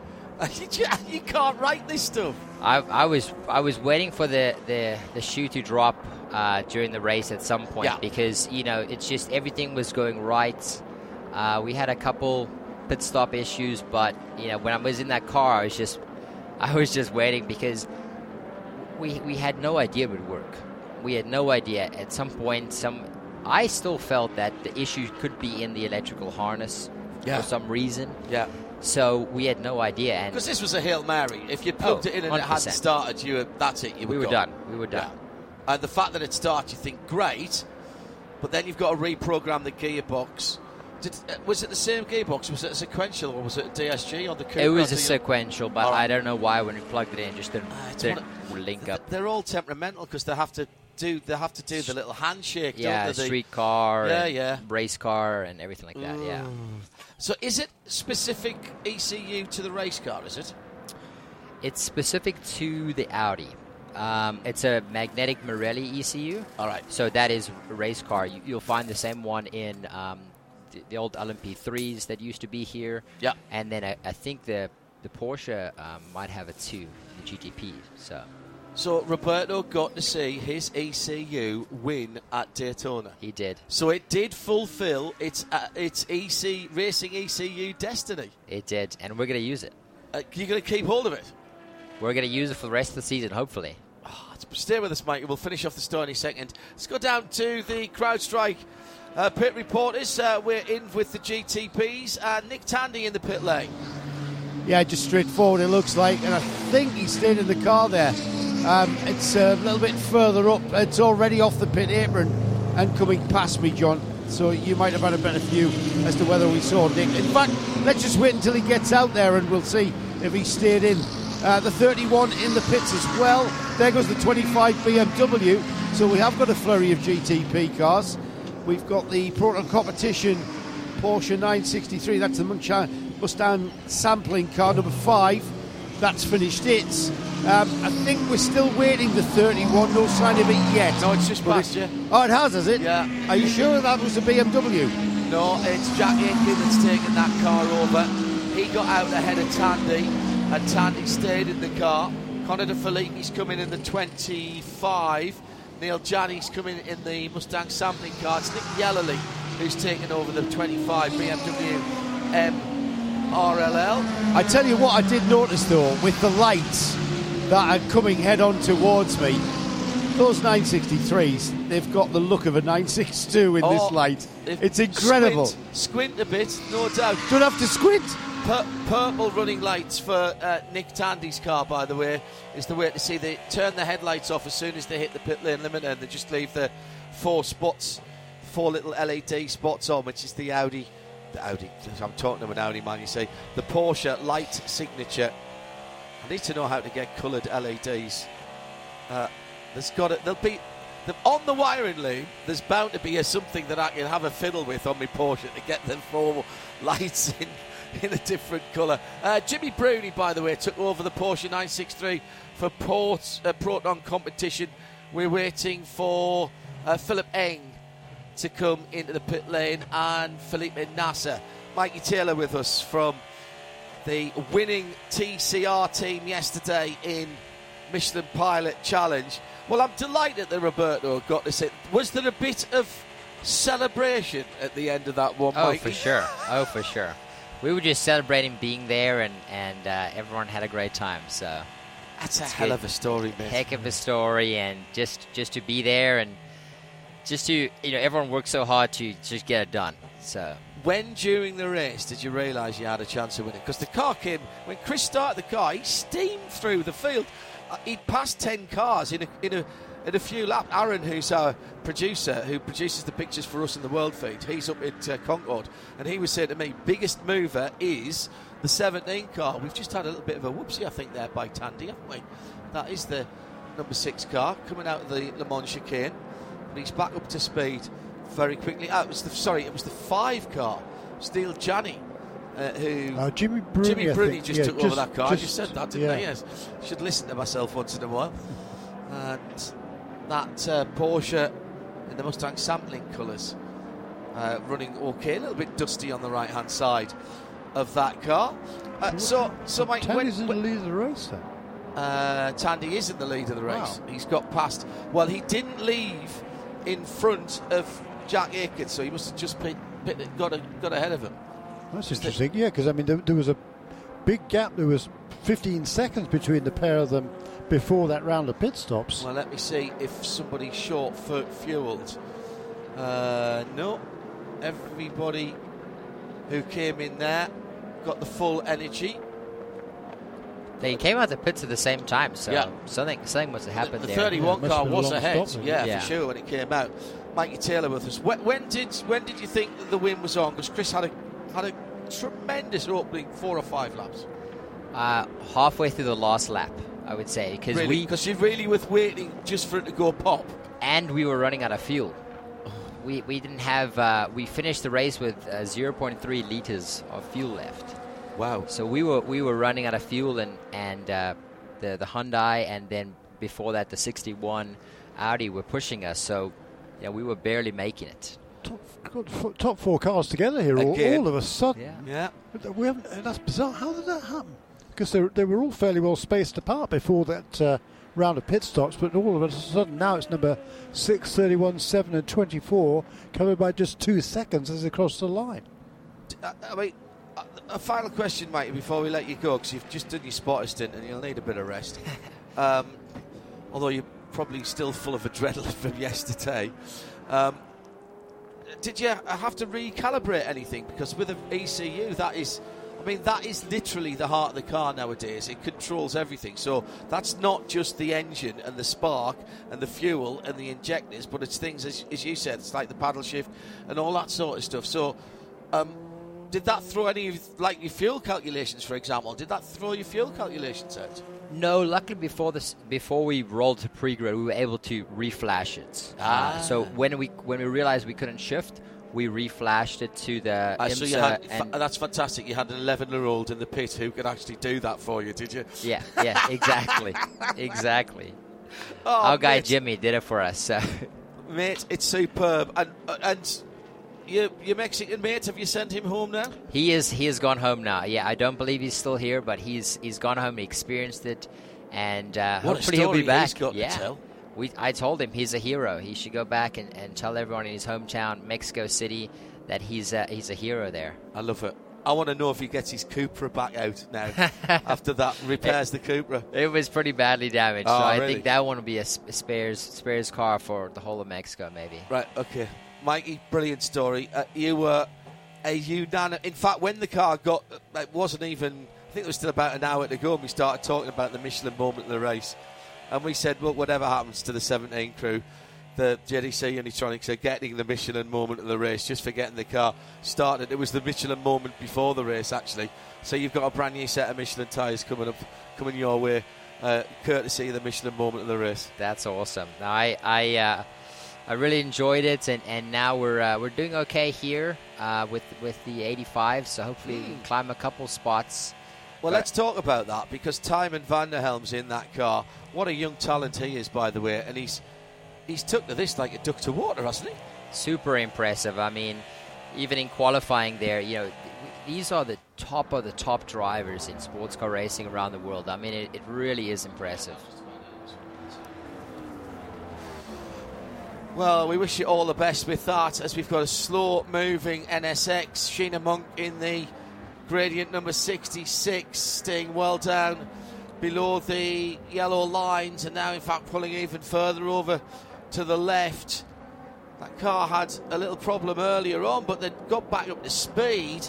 you you can't write this stuff. I, I was I was waiting for the, the, the shoe to drop uh, during the race at some point Yeah. because you know it's just everything was going right. Uh, we had a couple pit stop issues, but you know when I was in that car, I was just I was just waiting because we we had no idea it would work. We had no idea. At some point, some I still felt that the issue could be in the electrical harness Yeah. for some reason. Yeah. So we had no idea, and Because this was a Hail Mary. If you plugged Oh, it in and it hadn't started, you were, that's it. You we were gone. done. We were done. Yeah. And the fact that it starts, you think, great, but then you've got to reprogram the gearbox. Did, uh, was it the same gearbox? Was it a sequential or was it a DSG on the Cupra? It was a sequential, but right. I don't know why when we plugged it in, it just didn't, it's didn't one link up. They're all temperamental because they have to do they have to do the little handshake. Yeah, they? Street car, Yeah, yeah. race car, and everything like that. Yeah, So is it specific ECU to the race car? Is it? it's specific to the Audi. Um, it's a Magneti Marelli ECU. All right. So that is a race car. You, you'll find the same one in um, the, the old LMP3s that used to be here. Yeah. And then I, I think the the Porsche um, might have it too, the GTP. So So Roberto got to see his ECU win at Daytona. he did. So it did fulfil its uh, its EC racing ECU destiny. It did, and we're gonna use it. Uh, you're going to keep hold of it. We're gonna use it for the rest of the season, hopefully. Stay with us, Mike. We'll finish off the story in a second. Let's go down to the CrowdStrike uh, pit reporters. Uh, we're in with the GTPs. Uh, Nick Tandy in the pit lane. Yeah, just straightforward it looks like, and I think he stayed in the car there. Um, it's a little bit further up. It's already off the pit apron and coming past me, John. So you might have had a better view as to whether we saw Nick. In fact, let's just wait until he gets out there and we'll see if he stayed in. Uh, the 31 in the pits as well. There goes the 25 BMW. So we have got a flurry of GTP cars. We've got the Proton Competition Porsche 963. That's the Mustang Mustang sampling car number five. That's finished its. Um, I think we're still waiting the 31. No sign of it yet. No, it's just past you. Oh, it has, has it? Yeah. Are you sure that was a BMW? No, it's Jack Aitken that's taken that car over. He got out ahead of Tandy, and Tandy stayed in the car. Connor De Phillippi's coming in the 25. Neel Jani's coming in the Mustang sampling car. It's Nick Yelloly who's taken over the 25 BMW M RLL. I tell you what, I did notice though, with the lights that are coming head on towards me, those 963s, they've got the look of a 962 in Oh, this light. It's incredible. Squint, squint a bit, no doubt. Don't have to squint. Pur- purple running lights for uh, Nick Tandy's car, by the way, is the way to see. They turn the headlights off as soon as they hit the pit lane limiter, and they just leave the four spots, four little LED spots on, which is the Audi. Audi. I'm talking to an Audi man. You say the Porsche light signature. I need to know how to get coloured LEDs. Uh, there's got to, there'll be on the wiring loom. There's bound to be a, something that I can have a fiddle with on my Porsche to get the four lights in in a different colour. Uh, Gimmi Bruni, by the way, took over the Porsche 963 for Port uh, Proton competition. We're waiting for uh, Philipp Eng to come into the pit lane and Felipe Nasr. Mikey Taylor with us from the winning TCR team yesterday in Michelin Pilot Challenge. Well, I'm delighted that Roberto got to sit. Was there a bit of celebration at the end of that one, Oh, Mikey? for sure. Oh, for sure. We were just celebrating being there, and and uh, everyone had a great time. So That's a hell good. of a story, mate. heck of a story, and just just to be there, and just to you know, everyone worked so hard to just get it done. So When during the race did you realise you had a chance of winning? Because the car came when Chris started the car, he steamed through the field. Uh, he'd passed ten cars in a in a in a few laps. Aaron, who's our producer, who produces the pictures for us in the World Feed, he's up at uh, Concord, and he was saying to me, biggest mover is the 17 car. We've just had a little bit of a whoopsie, I think, there by Tandy, haven't we? That is the number six car coming out of the Le Mans chicane, and he's back up to speed very quickly. Oh, it was the sorry, it was the five car, Steel Jani, uh, who Uh, Gimmi Bruni, Gimmi Bruni just Yeah, took over that car. I just- just said that, didn't yeah. I? Yes. Should listen to myself once in a while. And that uh, Porsche in the Mustang sampling colours uh, running okay, a little bit dusty on the right hand side of that car. Uh, so, so Mike, when, Tandy's in the lead of the race then. uh, Tandy is in the lead of the race. Wow. He's got past. Well, he didn't leave in front of Jack Aitken, so he must have just got a, got ahead of him. That's interesting. Yeah, because I mean, there, there was a big gap. There was 15 seconds between the pair of them before that round of pit stops. Well, let me see if somebody's short fu- fueled. Uh, no, everybody who came in there got the full energy. They came out the pits at the same time, so Yeah. something something must have happened The there. 31 must car have been a was ahead, stop, yeah, Yeah. for sure when it came out. Mikey Taylor with us. When, when did when did you think that the win was on? Because Chris had a had a tremendous opening four or five laps. Uh, halfway through the last lap, I would say, because Really, we because you really was waiting just for it to go pop. and we were running out of fuel. We, we didn't have. Uh, we finished the race with uh, 0.3 liters of fuel left. Wow. So we were we were running out of fuel, and and uh, the the Hyundai, and then before that the 61 Audi were pushing us. So yeah, we were barely making it. Top, got f- top four cars together here, all, all of a sudden. Yeah. Yeah. We haven't, that's bizarre. How did that happen? Because they, they were all fairly well spaced apart before that uh, round of pit stops, but all of a sudden now it's number 6, 31, 7, and 24, covered by just two seconds as they cross the line. I, I mean, a, final question, mate, before we let you go, because you've just done your spotter stint and you'll need a bit of rest. um, although you're probably still full of adrenaline from yesterday. Um, did you have to recalibrate anything? Because with an ECU, that is. I mean, that is literally the heart of the car nowadays. It controls everything. So that's not just the engine and the spark and the fuel and the injectors, but it's things, as, as you said, it's like the paddle shift and all that sort of stuff. So, um, did that throw any, like your fuel calculations, for example, did that throw your fuel calculations out? No, luckily before this, before we rolled to pre-grid, we were able to reflash it. Ah. Uh, so when we when we realized we couldn't shift, we reflashed it to the Uh, so you had, fa- that's fantastic. You had an 11 year old in the pit who could actually do that for you, did you? yeah, yeah, exactly, exactly. Oh, Our guy. Jimmy did it for us. So. Mate, it's superb. And uh, and your, your Mexican mate, have you sent him home now? He is he has gone home now. Yeah, I don't believe he's still here, but he's he's gone home. He experienced it, and uh, hopefully he'll be back. he's got to yeah. tell. We I told him he's a hero. He should go back and, and tell everyone in his hometown, Mexico City, that he's a, he's a hero there. I love it. I want to know if he gets his Cupra back out now after that repairs the Cupra. It was pretty badly damaged, Oh, so I really? think that one will be a sp- spares spares car for the whole of Mexico, maybe. Right, okay. Mikey, brilliant story. Uh, you were a unanimous. In fact, when the car got, uh, it wasn't even, I think it was still about an hour to go, and we started talking about the Michelin moment of the race. And we said, well, whatever happens to the 17 crew, the JDC Unitronics are getting the Michelin moment of the race just for getting the car started. It was the Michelin moment before the race, actually. So you've got a brand new set of Michelin tyres coming up, coming your way, uh, courtesy of the Michelin moment of the race. That's awesome. Now, I I uh, I really enjoyed it, and, and now we're uh, we're doing okay here uh, with with the 85. So hopefully we can climb a couple spots. Well, But- let's talk about that because Tijmen van der Helm's in that car. What a young talent he is, by the way, and he's he's took to this like a duck to water, hasn't he? Super impressive. I mean, even in qualifying there, you know, these are the top of the top drivers in sports car racing around the world. I mean, it, it really is impressive. Well, we wish you all the best with that as we've got a slow moving NSX. Sheena Monk in the gradient number 66, staying well down below the yellow lines and now, in fact, pulling even further over to the left. That car had a little problem earlier on, but they got back up to speed.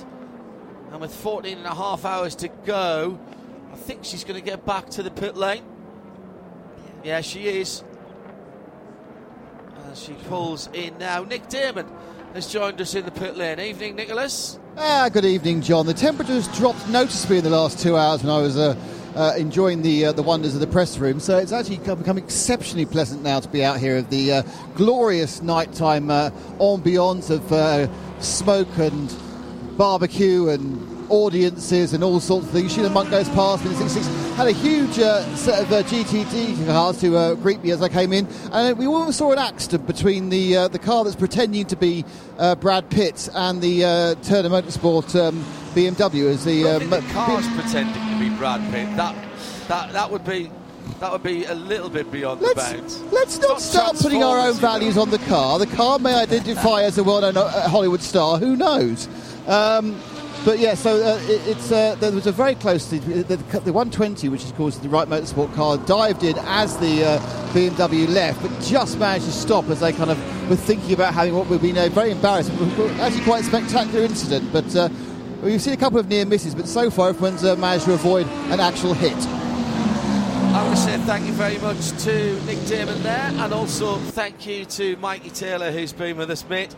And with 14 and a half hours to go, I think she's going to get back to the pit lane. Yeah, she is. As she pulls in now. Nick Damon has joined us in the pit lane. Evening, Nicholas. Ah, good evening, John. The temperature's dropped noticeably in the last two hours when I was uh, uh, enjoying the uh, the wonders of the press room. So it's actually come- become exceptionally pleasant now to be out here of the uh, glorious nighttime uh, ambiance of uh, smoke and barbecue and audiences and all sorts of things. Sheena Monk goes past me in the 66. Had a huge uh, set of uh, GTD cars to uh, greet me as I came in, and we almost saw an accident between the uh, the car that's pretending to be uh, Brad Pitt and the uh, Turner Motorsport um, BMW as the. Uh, the car's pretending to be Brad Pitt. That that that would be That would be a little bit beyond Let's, the bounds. let's not start putting our own values on the car. The car may identify as a well-known Hollywood star. Who knows? Um, but yeah, so uh, it, it's uh, there was a very close the, the, the 120, which is of course the Wright Motorsport car, dived in as the uh, BMW left, but just managed to stop as they kind of were thinking about having what would be a very embarrassing, actually quite spectacular incident. But uh, we've seen a couple of near misses, but so far everyone's uh, managed to avoid an actual hit. I want to say thank you very much to Nick Damon there, and also thank you to Mikey Taylor who's been with us, mate.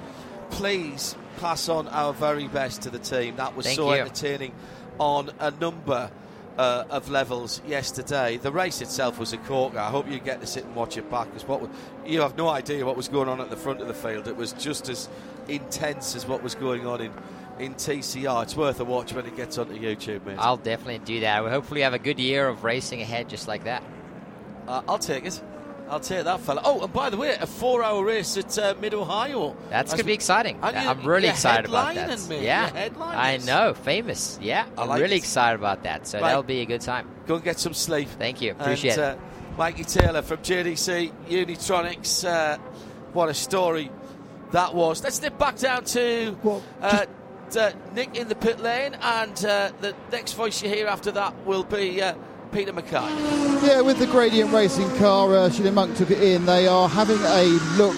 Please pass on our very best to the team. That was Thank so you. entertaining on a number uh, of levels yesterday. The race itself was a corker. I hope you get to sit and watch it back because what w- you have no idea what was going on at the front of the field. It was just as intense as what was going on in. In TCR, it's worth a watch when it gets onto YouTube, mate. I'll definitely do that. We'll hopefully have a good year of racing ahead just like that. Uh, I'll take it. I'll take that, fella. Oh, and by the way, a four-hour race at uh, Mid Ohio. That's going to be exciting. And you- I'm really you're excited about that. headlining, mate. Yeah, I this. know, famous. Yeah, I I'm like really it. excited about that. So Right. that'll be a good time. Go and get some sleep. Thank you. Appreciate and, it. Uh, Mikey Taylor from JDC Unitronics. Uh, what a story that was. Let's nip back down to uh, uh, Nick in the pit lane, and uh, the next voice you hear after that will be uh, Peter Mackay. Yeah, with the Gradient Racing car, uh, Monk took it in. They are having a look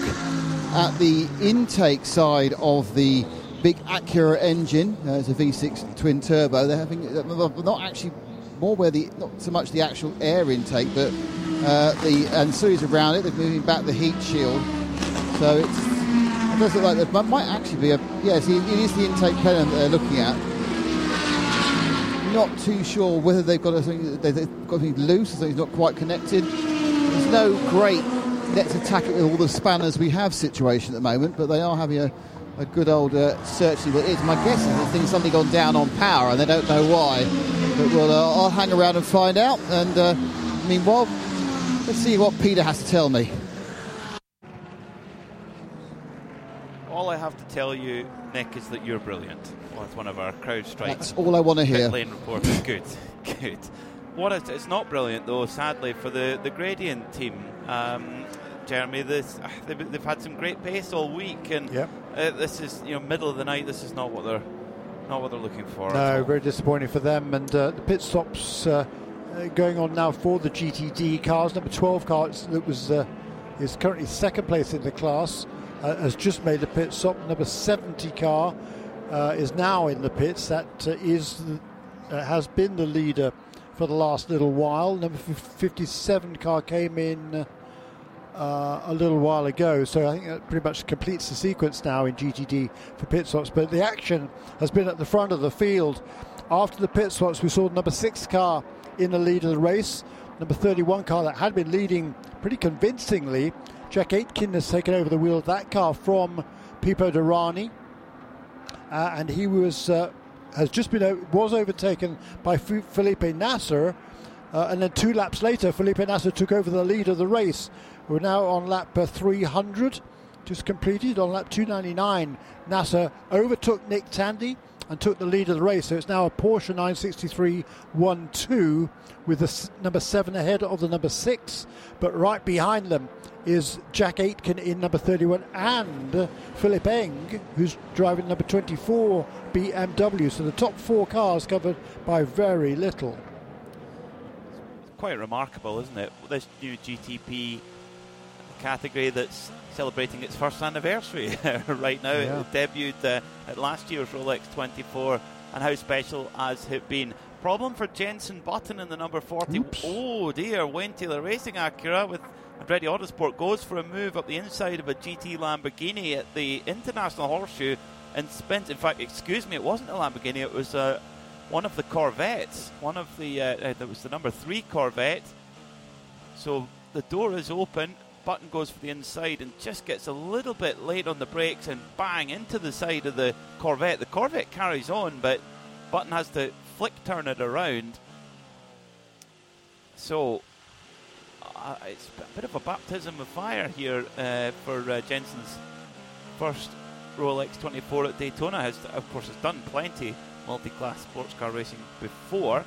at the intake side of the big Acura engine. Uh, it's a V6 twin turbo. They're having uh, not actually more where the not so much the actual air intake, but uh, the ancillaries around it. They're moving back the heat shield, so it's, it does look like there might actually be a yes. It is the intake plenum they're looking at not too sure whether they've got something they've got something loose, not quite connected. There's no great let's attack it with all the spanners we have situation at the moment, but they are having a, a good old uh, search. It is. My guess is the thing's suddenly gone down on power, and they don't know why. But we'll, uh, I'll hang around and find out. And uh, meanwhile, let's see what Peter has to tell me. All I have to tell you, Nick, is that you're brilliant. Well, it's one of our CrowdStrikes. That's all I want to hear. Pit lane reporters. good, good. What is, it's not brilliant though, sadly, for the, the Gradient team. Um, Jeremy, this ah, they've, they've had some great pace all week, and Yep. uh, this is you know middle of the night. This is not what they're not what they're looking for. No, very disappointing for them. And uh, the pit stops uh, uh, going on now for the GTD cars. Number 12 car that was uh, is currently second place in the class uh, has just made a pit stop. Number 70 car uh, is now in the pits. That uh, is uh, has been the leader for the last little while. Number 57 car came in. Uh, a little while ago. So I think that pretty much completes the sequence now in GTD for pit stops. But the action has been at the front of the field. After the pit stops, we saw number six car in the lead of the race. Number 31 car that had been leading pretty convincingly. Jack Aitken has taken over the wheel of that car from Pipo Derani. Uh, and he was uh, has just been was overtaken by F- Felipe Nasr, uh, and then two laps later, Felipe Nasr took over the lead of the race. We're now on lap uh, 300, just completed. On lap 299, Nasr overtook Nick Tandy and took the lead of the race. So it's now a Porsche 963 1-2 with the s- number seven ahead of the number six, but right behind them is Jack Aitken in number 31 and Philipp Eng, who's driving number 24 BMW. So the top four cars covered by very little. quite remarkable, isn't it? This new GTP category that's celebrating its first anniversary right now. Yeah. It debuted uh, at last year's Rolex 24, and how special has it been? Problem for Jenson Button in the number 40. Oh dear, Wayne Taylor Racing Acura with Andretti Autosport goes for a move up the inside of a GT Lamborghini at the International Horseshoe and spins. In fact, excuse me, it wasn't a Lamborghini, it was uh, one of the Corvettes. One of the, uh, uh, that was the number three Corvette. So the door is open, Button goes for the inside and just gets a little bit late on the brakes and bang into the side of the Corvette. The Corvette carries on, but Button has to flick turn it around. So uh, it's a bit of a baptism of fire here uh, for uh, Jenson's first Rolex 24 at Daytona. Has of course has done plenty multi-class sports car racing before,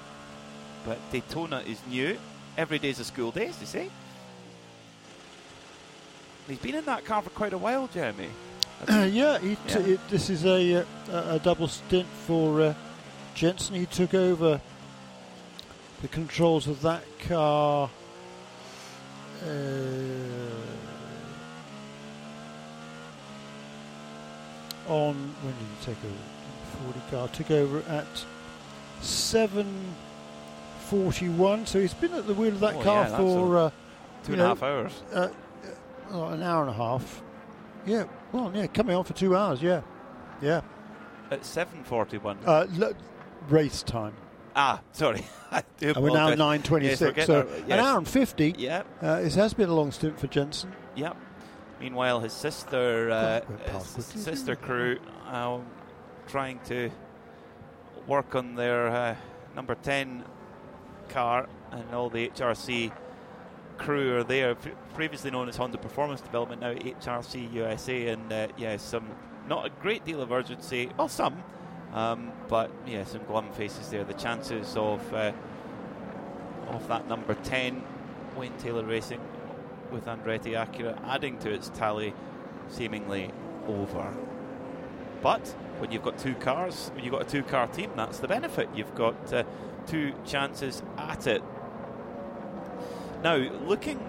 but Daytona is new. every day's a school day, as they say. He's been in that car for quite a while, Jeremy. yeah, he t- Yeah. It, this is a, uh, a, a double stint for uh, Jenson. He took over the controls of that car. Uh, on when did he take over? Forty car took over at seven forty-one. So he's been at the wheel of that Oh, car yeah, for a- uh, Two and a half hours. Uh, oh, an hour and a half. Yeah, well, yeah, coming on for two hours. Yeah, yeah. At 7.41. Uh, lo- race time. ah, sorry. I do And we're now nine twenty-six. nine Yes, we're twenty-six. getting so our- an hour and fifty. Yeah, Uh, it has been a long stint for Jenson. Yep. Meanwhile, his sister, uh, God, we're past his sister crew, uh, trying to work on their uh, number ten car, and all the HRC crew are there. Pre- previously known as Honda Performance Development, now HRC USA, and uh, yeah, some not a great deal of urgency. Well, some, um, but yeah, some glum faces there. The chances of uh, of that number ten, Wayne Taylor Racing, with Andretti Acura adding to its tally, seemingly over. But when you've got two cars, when you've got a two-car team, that's the benefit. You've got uh, two chances at it. Now, looking,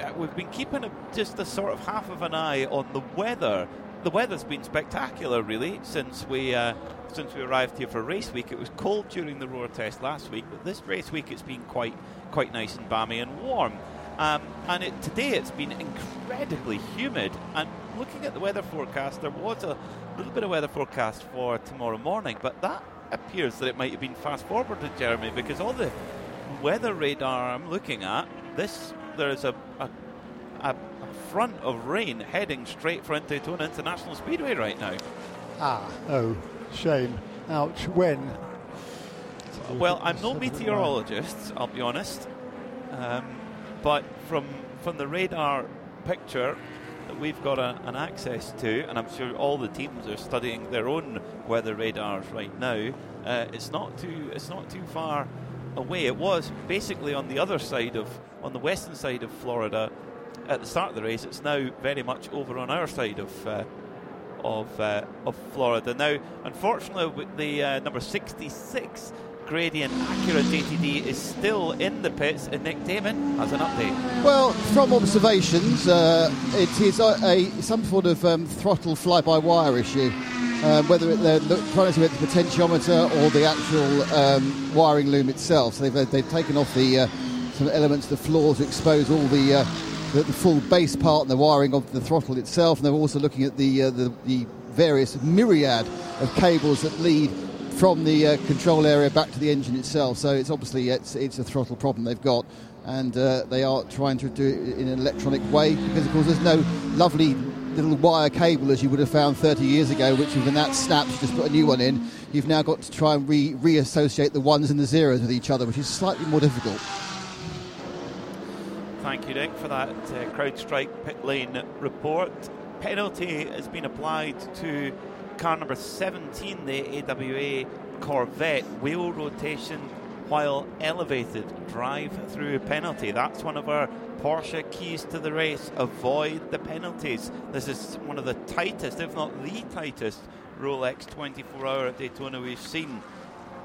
uh, we've been keeping a, just a sort of half of an eye on the weather. The weather's been spectacular, really, since we uh, since we arrived here for race week. It was cold during the Roar test last week, but this race week it's been quite quite nice and balmy and warm. Um, and it, today it's been incredibly humid. And looking at the weather forecast, there was a little bit of weather forecast for tomorrow morning, but that appears that it might have been fast forwarded, Jeremy, because all the weather radar I'm looking at, this there's a, a, a, a front of rain heading straight for Daytona International Speedway right now. Ah, oh, shame. Ouch. When? Well, I'm no meteorologist, I'll be honest. Um, but from from the radar picture that we've got a, an access to, and I'm sure all the teams are studying their own weather radars right now. Uh, it's not too it's not too far away. It was basically on the other side of on the western side of Florida at the start of the race. It's now very much over on our side of. Uh, of uh, of Florida. Now, unfortunately, the uh, number 66 Gradient Acura GTD is still in the pits, and Nick Damon has an update. Well, from observations, uh, it is a, a some sort of um, throttle fly-by-wire issue. Um, whether they're trying to whether the potentiometer or the actual um, wiring loom itself. So they've, they've taken off the uh, some elements the floor to expose all the, uh, the the full base part and the wiring of the throttle itself. And they're also looking at the uh, the, the various myriad of cables that lead from the uh, control area back to the engine itself. So it's obviously it's, it's a throttle problem they've got, and uh, they are trying to do it in an electronic way because of course there's no lovely little wire cable as you would have found 30 years ago, which when that snaps, you just put a new one in. You've now got to try and re- reassociate the ones and the zeros with each other, which is slightly more difficult. Thank you, Nick, for that uh, CrowdStrike pit lane report. Penalty has been applied to car number 17, the AWA Corvette. Wheel rotation while elevated. Drive through penalty. That's one of our Porsche keys to the race. Avoid the penalties. This is one of the tightest, if not the tightest, Rolex 24 hour at Daytona we've seen.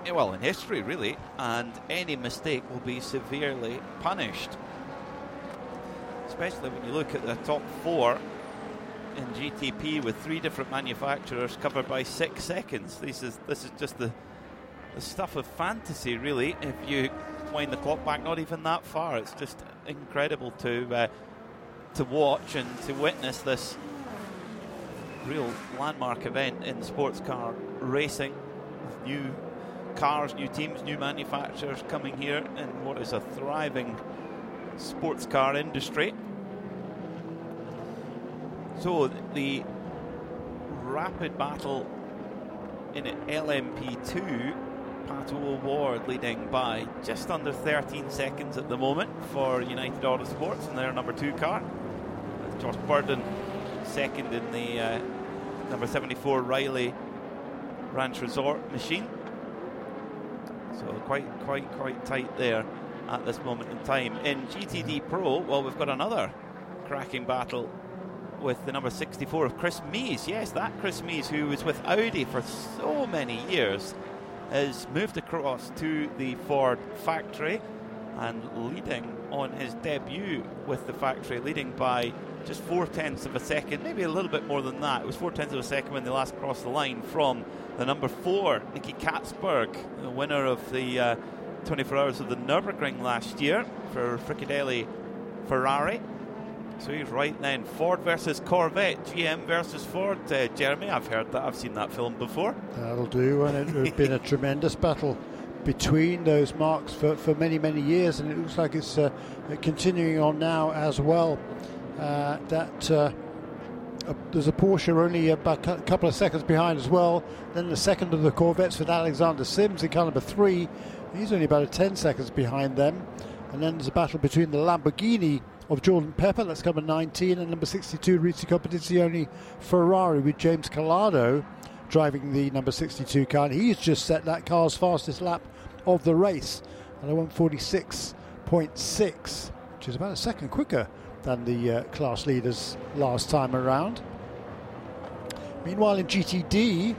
eh, Well, in history, really, and any mistake will be severely punished especially when you look at the top four in GTP with three different manufacturers covered by six seconds. This is this is just the the stuff of fantasy, really. If you wind the clock back, not even that far, it's just incredible to uh, to watch and to witness this real landmark event in sports car racing. New cars, new teams, new manufacturers coming here in what is a thriving sports car industry. So the rapid battle in LMP2, Pato O'Ward leading by just under 13 seconds at the moment for United Autosports in their number two car. Josh Burdon second in the uh, number 74 Riley Ranch Resort machine. So quite, quite, quite tight there. at this moment in time. In GTD Pro, well, we've got another cracking battle with the number 64 of Chris Mies. Yes, that Chris Mies, who was with Audi for so many years, has moved across to the Ford factory and leading on his debut with the factory, leading by just four tenths of a second, maybe a little bit more than that. It was four tenths of a second when they last crossed the line from the number four, Nicky Catsburg, the winner of the uh, 24 Hours of the Nürburgring last year for Frikadelli Ferrari. So he's right then. Ford versus Corvette, GM versus Ford. Uh, Jeremy, I've heard that. I've seen that film before. That'll do, and it has been a tremendous battle between those marks for, for many, many years, and it looks like it's uh, continuing on now as well. Uh, that uh, there's a Porsche only about a couple of seconds behind as well. Then the second of the Corvettes with Alexander Sims in car number three. He's only about a 10 seconds behind them. And then there's a battle between the Lamborghini of Jordan Pepper, that's number 19, and number 62, Risi Competizione Ferrari with James Calado driving the number 62 car. And he's just set that car's fastest lap of the race at a 146.6, which is about a second quicker than the uh, class leaders last time around. Meanwhile, in GTD,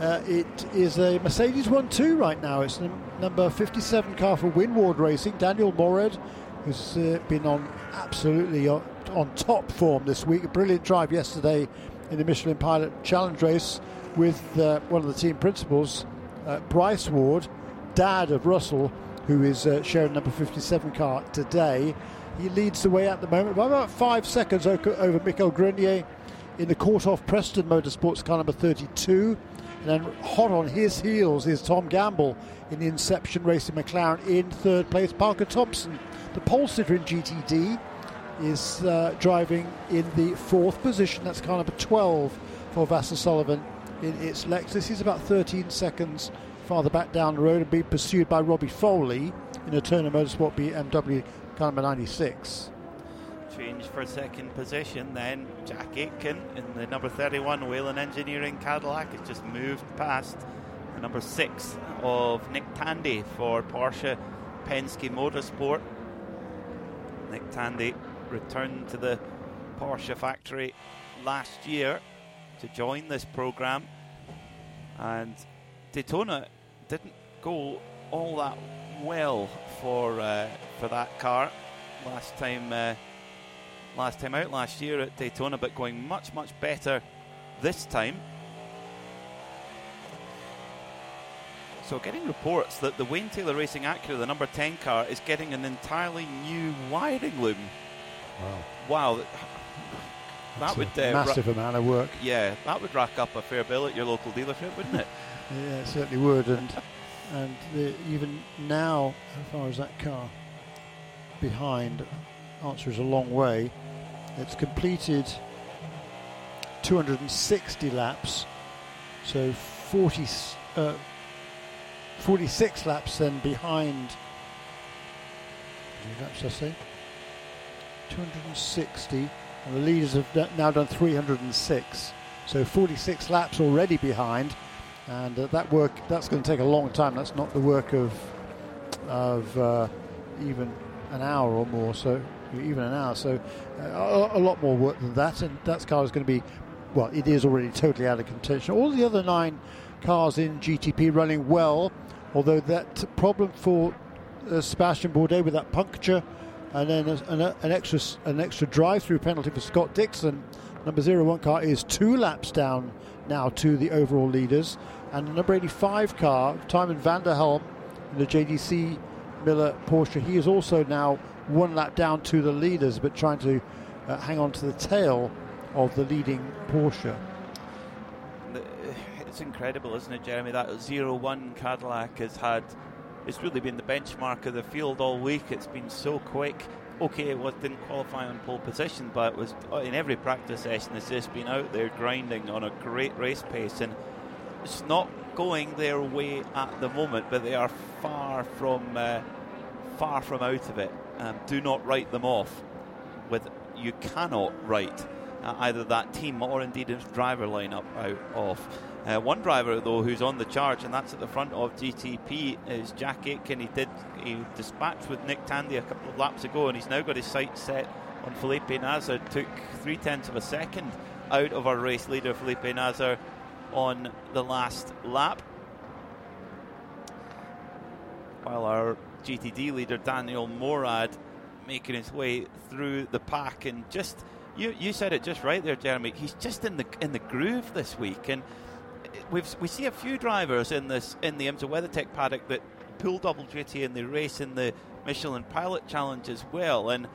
uh, it is a Mercedes 1 2 right now. It's the number 57 car for Winward Racing, Daniel Morad, who's uh, been on absolutely on, top form this week. A brilliant drive yesterday in the Michelin Pilot Challenge race with uh, one of the team principals, uh, Bryce Ward, dad of Russell, who is uh, sharing number 57 car today. He leads the way at the moment by about five seconds over Michael Grenier in the Korthoff Preston Motorsports car number 32. And then hot on his heels is Tom Gamble in the Inception Racing McLaren in third place. Parker Thompson, the pole sitter in GTD, is uh, driving in the fourth position. That's car number 12 for Vasser Sullivan in its Lexus. He's about 13 seconds farther back down the road and being pursued by Robbie Foley in a Turner Motorsport BMW car number 96. Change for second position, then Jack Aitken in the number 31 Whelen Engineering Cadillac has just moved past the number six of Nick Tandy for Porsche Penske Motorsport. Nick Tandy returned to the Porsche factory last year to join this program, and Daytona didn't go all that well for uh, for that car last time uh, last time out last year at Daytona, but going much much better this time. So, getting reports that the Wayne Taylor Racing Acura, the number 10 car, is getting an entirely new wiring loom. Wow. Wow. That would uh, massive ra- amount of work. Yeah, that would rack up a fair bill at your local dealership, wouldn't it? yeah, it certainly would. And and the, even now, how far is that car behind? Answer is a long way. It's completed 260 laps, so 40, uh, 46 laps then behind. Laps I say? 260, and the leaders have now done 306. So 46 laps already behind, and uh, that work that's going to take a long time. That's not the work of of uh, even an hour or more. So even an hour. So uh, a, a, lot more work than that, and that car is going to be well. It is already totally out of contention. All the other nine cars in GTP running well, although that problem for uh, Sebastian Bourdais with that puncture and then an, an extra an extra drive-through penalty for Scott Dixon. Number zero one car is two laps down now to the overall leaders, and the number 85 car, Tijmen van der Helm, in the JDC Miller Porsche, he is also now one lap down to the leaders, but trying to uh, hang on to the tail of the leading Porsche. It's incredible, isn't it, Jeremy? That zero one Cadillac has had it's really been the benchmark of the field all week. It's been so quick. Okay, it was, didn't qualify on pole position, but it was uh, in every practice session. It's just been out there grinding on a great race pace, and it's not going their way at the moment. But they are far from uh, far from out of it. Um, do not write them off. With you cannot write uh, either that team or indeed its driver lineup out of. Uh, one driver, though, who's on the charge, and that's at the front of GTP, is Jack Aitken. He did he dispatched with Nick Tandy a couple of laps ago, and he's now got his sights set on Felipe Nasr. Took three tenths of a second out of our race leader Felipe Nasr on the last lap. While our GTD leader Daniel Morad making his way through the pack and just you you said it just right there, Jeremy. He's just in the in the groove this week, and we've we see a few drivers in this in the IMSA WeatherTech paddock that pull double duty in the race in the Michelin Pilot Challenge as well, and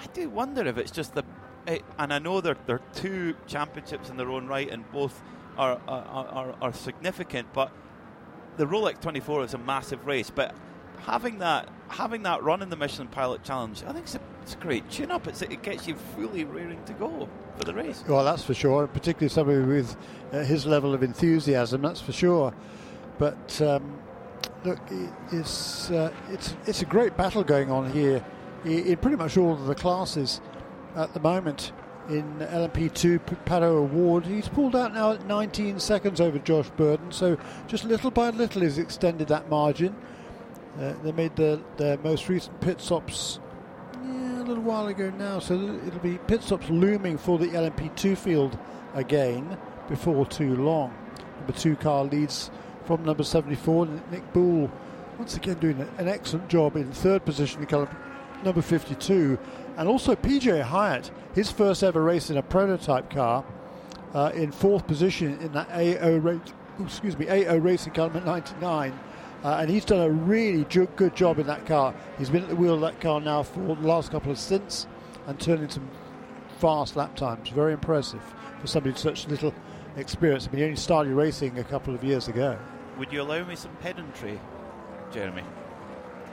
I do wonder if it's just the it, and I know they're, they're two championships in their own right, and both are are, are, are significant, but the Rolex 24 is a massive race, but having that having that run in the Michelin Pilot Challenge, I think it's a, it's a great tune up. It's, it gets you fully rearing to go for the race. Well, that's for sure. Particularly somebody with uh, his level of enthusiasm, that's for sure. But um, look, it's uh, it's it's a great battle going on here in pretty much all of the classes at the moment. In LMP2 Pato O'Ward, he's pulled out now at 19 seconds over Josh Burdon, so just little by little he's extended that margin. Uh, they made the, their most recent pit stops a little while ago now, so it'll be pit stops looming for the LMP2 field again before too long. Number two car leads from number 74, Nick Boulle, once again doing an excellent job in third position in number 52, and also PJ Hyett, his first ever race in a prototype car, uh, in fourth position in that AO race. Excuse me, AO Racing car number 99 uh, and he's done a really ju- good job in that car. He's been at the wheel of that car now for the last couple of stints and turning some fast lap times. Very impressive for somebody with such little experience. I mean, he only started racing a couple of years ago. Would you allow me some pedantry, Jeremy?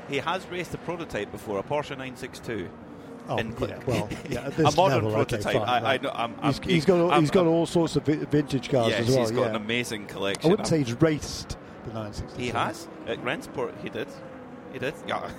He has raced a prototype before, a Porsche 962. Oh, yeah, well, yeah, a modern level, prototype. Okay, fine, I, I know, I'm, I'm, he's, he's got all, I'm, he's got all sorts of vintage cars yes, as well. he's got yeah. an amazing collection. I wouldn't say he's raced the 962. He has at Rennsport. He did. He did. Yeah.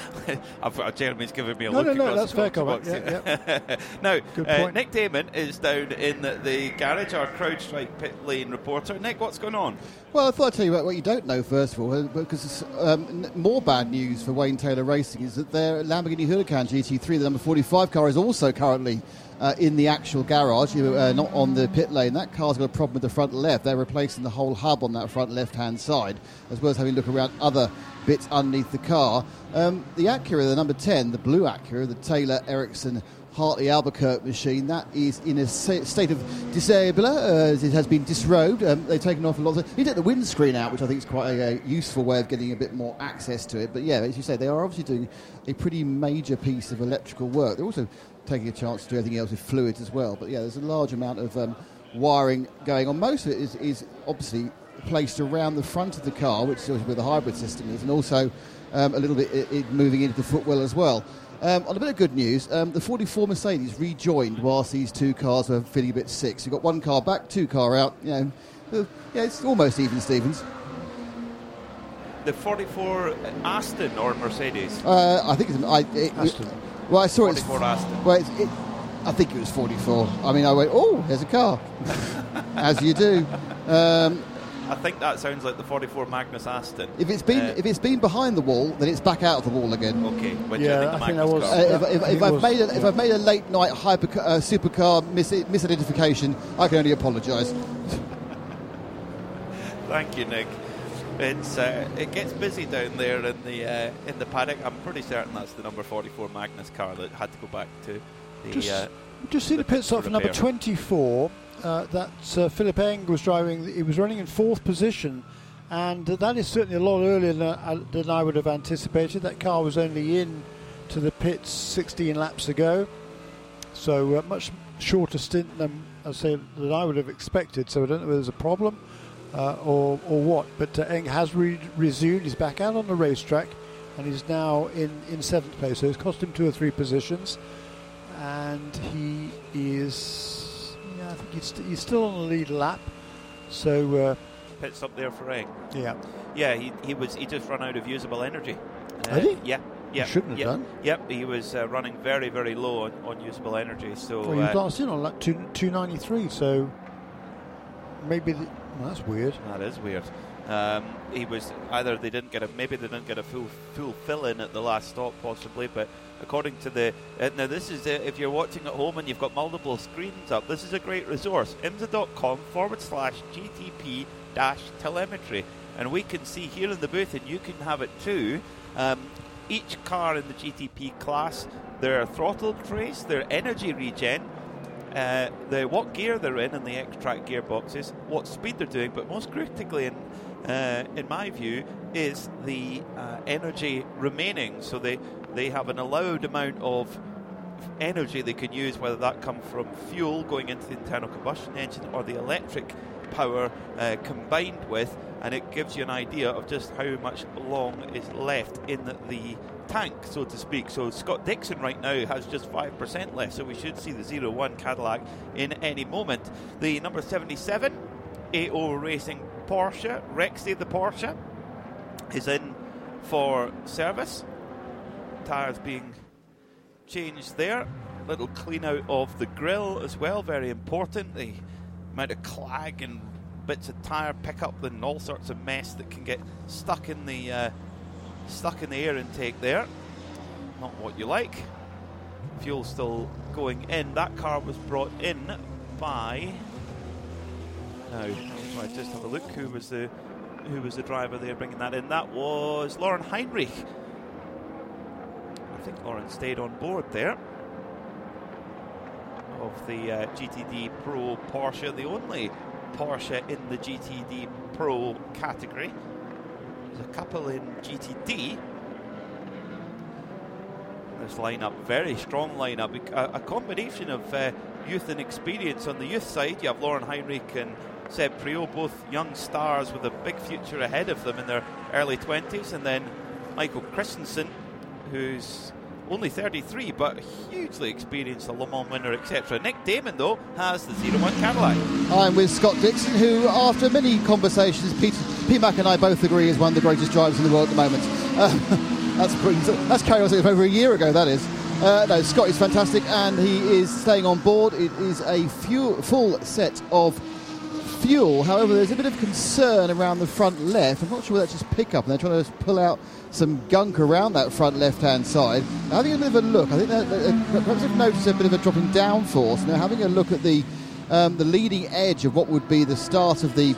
I've, uh, Jeremy's giving me a no, look. No, no, that's fair comment. Yeah, yeah. now, uh. Nick Damon is down in the, the garage, our CrowdStrike pit lane reporter. Nick, what's going on? Well, I thought I'd tell you about what you don't know, first of all, uh, because um, more bad news for Wayne Taylor Racing is that their Lamborghini Huracan GT3, the number 45 car, is also currently uh, in the actual garage, uh, not on the pit lane. That car's got a problem with the front left. They're replacing the whole hub on that front left hand side, as well as having a look around other bits underneath the car. Um, the Acura, the number 10, the blue Acura, the Taylor Ericsson Hartley Albuquerque machine. That is in a state of disable. Uh, it has been disrobed. Um, they've taken off a lot of. You the windscreen out, which I think is quite a, a, useful way of getting a bit more access to it. But yeah, as you say, they are obviously doing a pretty major piece of electrical work. They're also taking a chance to do everything else with fluids as well. But yeah, there's a large amount of um, wiring going on. Most of it is, is obviously placed around the front of the car, which is where the hybrid system is, and also um, a little bit it, it moving into the footwell as well. Um, on a bit of good news, um, the 44 Mercedes rejoined whilst these two cars were feeling a bit sick. So you've got one car back, two car out. You know, uh, yeah, it's almost even, Stevens. The 44 Aston or Mercedes? Uh, I think it's I, it, Aston. well, I saw 44 it's, Aston. Well, it's, it, I think it was 44. I mean, I went, oh, there's a car, as you do. Um, I think that sounds like the 44 Magnus Aston. if it's been Uh, if it's been behind the wall, then it's back out of the wall again. Okay, which Yeah, I think, I the think that was- Uh, if, if, if I've was- made a, if. I've made a late night hyper uh, supercar mis- misidentification, I can only apologise. Thank you, Nick. It's uh, it gets busy down there in the uh, in the paddock. I'm pretty certain that's the number 44 Magnus car that had to go back to the. Just, uh, just see the pit stop for number 24. Uh, that uh, Philipp Eng was driving. He was running in fourth position, and that is certainly a lot earlier than, uh, than I would have anticipated. That car was only in to the pits 16 laps ago, so uh, much shorter stint than I say than I would have expected. So I don't know whether there's a problem uh, or or what. But uh, Eng has re- resumed. He's back out on the racetrack, and he's now in in seventh place. So it's cost him two or three positions and he is. I think he's, st- he's still on the lead lap. So uh, pit stop there for Eng. yeah, Yeah, he, he was he just run out of usable energy. Uh, Had he? Yeah. Yeah, shouldn't have yeah, done. Yep, he was uh, running very, very low on, on usable energy. So well, he was uh, last in on lap two two ninety three. So maybe the, well, that's weird. that is weird. Um, he was either they didn't get a maybe they didn't get a full full fill in at the last stop possibly, but according to the uh, now this is uh, if you're watching at home and you've got multiple screens up, this is a great resource. IMSA.com forward slash GTP dash telemetry, and we can see here in the booth, and you can have it too. Um, each car in the GTP class, their throttle trace, their energy regen, uh, the what gear they're in and the Xtrac gearboxes, what speed they're doing, but most critically, in uh, in my view, is the uh, energy remaining. So they they have an allowed amount of energy they can use, whether that come from fuel going into the internal combustion engine or the electric power uh, combined with, and it gives you an idea of just how much long is left in the, the tank, so to speak. So Scott Dixon right now has just 5% left, so we should see the 0 1 Cadillac in any moment. The number 77, AO Racing Porsche, Rexy the Porsche, is in for service. Tyres being changed there. Little clean out of the grill as well, very important. The amount of clag and bits of tyre pickup and all sorts of mess that can get stuck in the uh, stuck in the air intake there. Not what you like. Fuel still going in. That car was brought in by. Now, I just have a look. Who was the who was the driver there bringing that in? That was Laurin Heinrich. I think Laurin stayed on board there of the uh, GTD Pro Porsche, the only Porsche in the GTD Pro category. There's a couple in GTD. This lineup, very strong lineup, a, a combination of uh, youth and experience. On the youth side, you have Laurin Heinrich and Seb Priaulx, both young stars with a big future ahead of them in their early 20s, and then Michael Christensen, who's only 33 but hugely experienced, a Le Mans winner, etc. Nick Damon, though, has the 01 Cadillac. I'm with Scott Dixon, who, after many conversations, Pete, Mack and I both agree is one of the greatest drivers in the world at the moment. Uh, that's that's carried on over a year ago, that is. Uh, no, Scott is fantastic and he is staying on board. It is a fuel, full set of fuel. However, there's a bit of concern around the front left. I'm not sure whether that's just pickup, and they're trying to pull out some gunk around that front left-hand side. Now, having a bit of a look, I think perhaps they've noticed a bit of a drop in downforce. Now, having a look at the um, the leading edge of what would be the start of the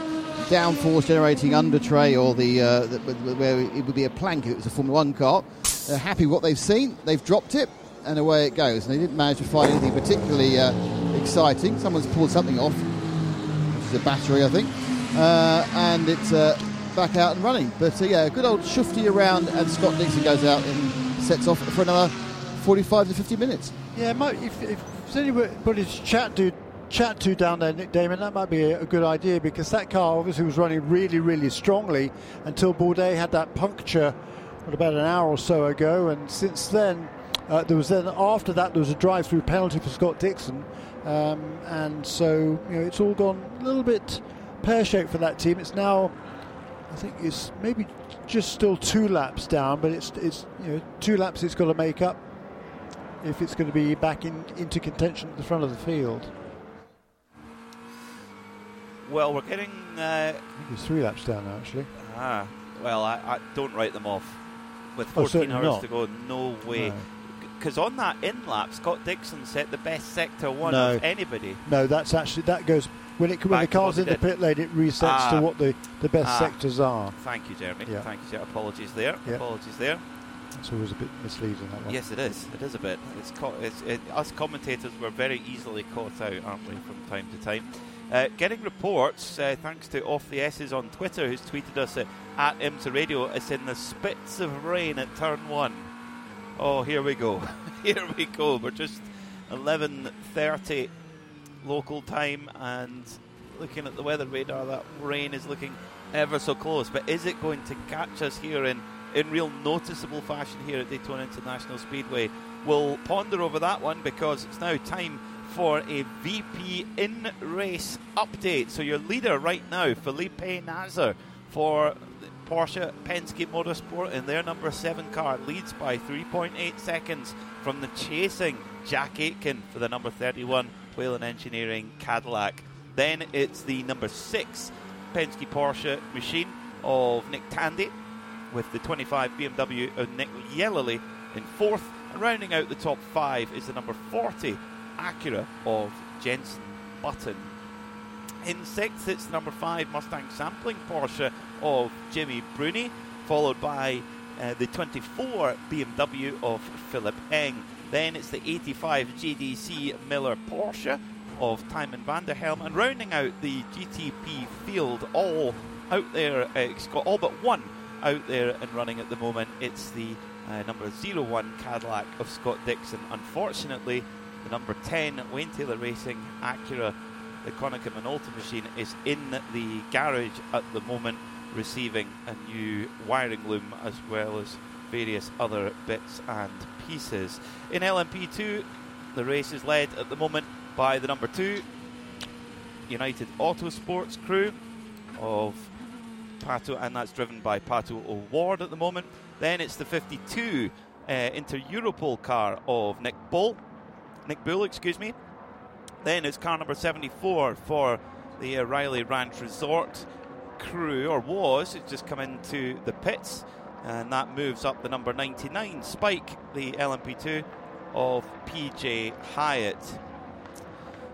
downforce generating under tray, or the, uh, the where it would be a plank if it was a Formula One car. They're happy what they've seen. They've dropped it, and away it goes. And they didn't manage to find anything particularly uh, exciting. Someone's pulled something off the battery, I think. Uh, and it's uh, back out and running. But uh, yeah, good old shufty around, and Scott Dixon goes out and sets off for another 45 to 50 minutes. Yeah, might, if, if there's anybody chat to, chat to down there, Nick Damon, that might be a, a, good idea because that car obviously was running really, really strongly until Bourdais had that puncture what, about an hour or so ago, and since then. Uh, there was then after that there was a drive-through penalty for Scott Dixon, um, and so you know it's all gone a little bit pear-shaped for that team. It's now, I think, it's maybe just still two laps down, but it's it's you know two laps it's got to make up if it's going to be back in, into contention at the front of the field. Well, we're getting. Uh, I think it's three laps down now, actually. Ah, well, I, I don't write them off. With 14 oh, hours not. to go, no way. No because on that in lap, Scott Dixon set the best sector one no. of anybody. No, that's actually that goes when it when Back the car's in the pit lane, it resets Ah. to what the, the best Ah. sectors are. Thank you, Jeremy. Yeah. Thank you. Sir. Apologies there. Yeah. Apologies there. It's always a bit misleading that one. Yes, it is. It is a bit. It's, co- it's it, us commentators were very easily caught out, aren't we, from time to time? Uh, getting reports, uh, thanks to Off the S's on Twitter, who's tweeted us at, at IMSA Radio, it's in the spits of rain at turn one. Oh, here we go. here we go. We're just 11.30 local time and looking at the weather radar, that rain is looking ever so close. But is it going to catch us here in, in real noticeable fashion here at Daytona International Speedway? We'll ponder over that one because it's now time for a VP in race update. So your leader right now, Felipe Nasr, for Porsche Penske Motorsport in their number seven car leads by 3.8 seconds from the chasing Jack Aitken for the number 31 Whelen Engineering Cadillac. Then it's the number six Penske Porsche machine of Nick Tandy, with the 25 BMW of Nick Yelloly in fourth. And rounding out the top five is the number 40 Acura of Jenson Button. In sixth, it's number five Mustang sampling Porsche of Gimmi Bruni, followed by uh, the 24 BMW of Philipp Eng. Then it's the 85 JDC Miller Porsche of Tijmen van der Helm, and rounding out the GTP field, all out there, uh, it's got all but one out there and running at the moment. It's the uh, number 01 Cadillac of Scott Dixon. Unfortunately, the number 10 Wayne Taylor Racing Acura, the Konica Minolta machine, is in the garage at the moment, receiving a new wiring loom as well as various other bits and pieces. In LMP2, the race is led at the moment by the number two United Autosports crew of Pato, and that's driven by Pato O'Ward at the moment. Then it's the 52 uh, Inter Europol car of Nick Boulle, Nick Boulle, excuse me. Then it's car number 74 for the uh, Riley Ranch Resort crew, or was. It's just come into the pits, and that moves up the number 99 Spike, the LMP2 of PJ Hyett.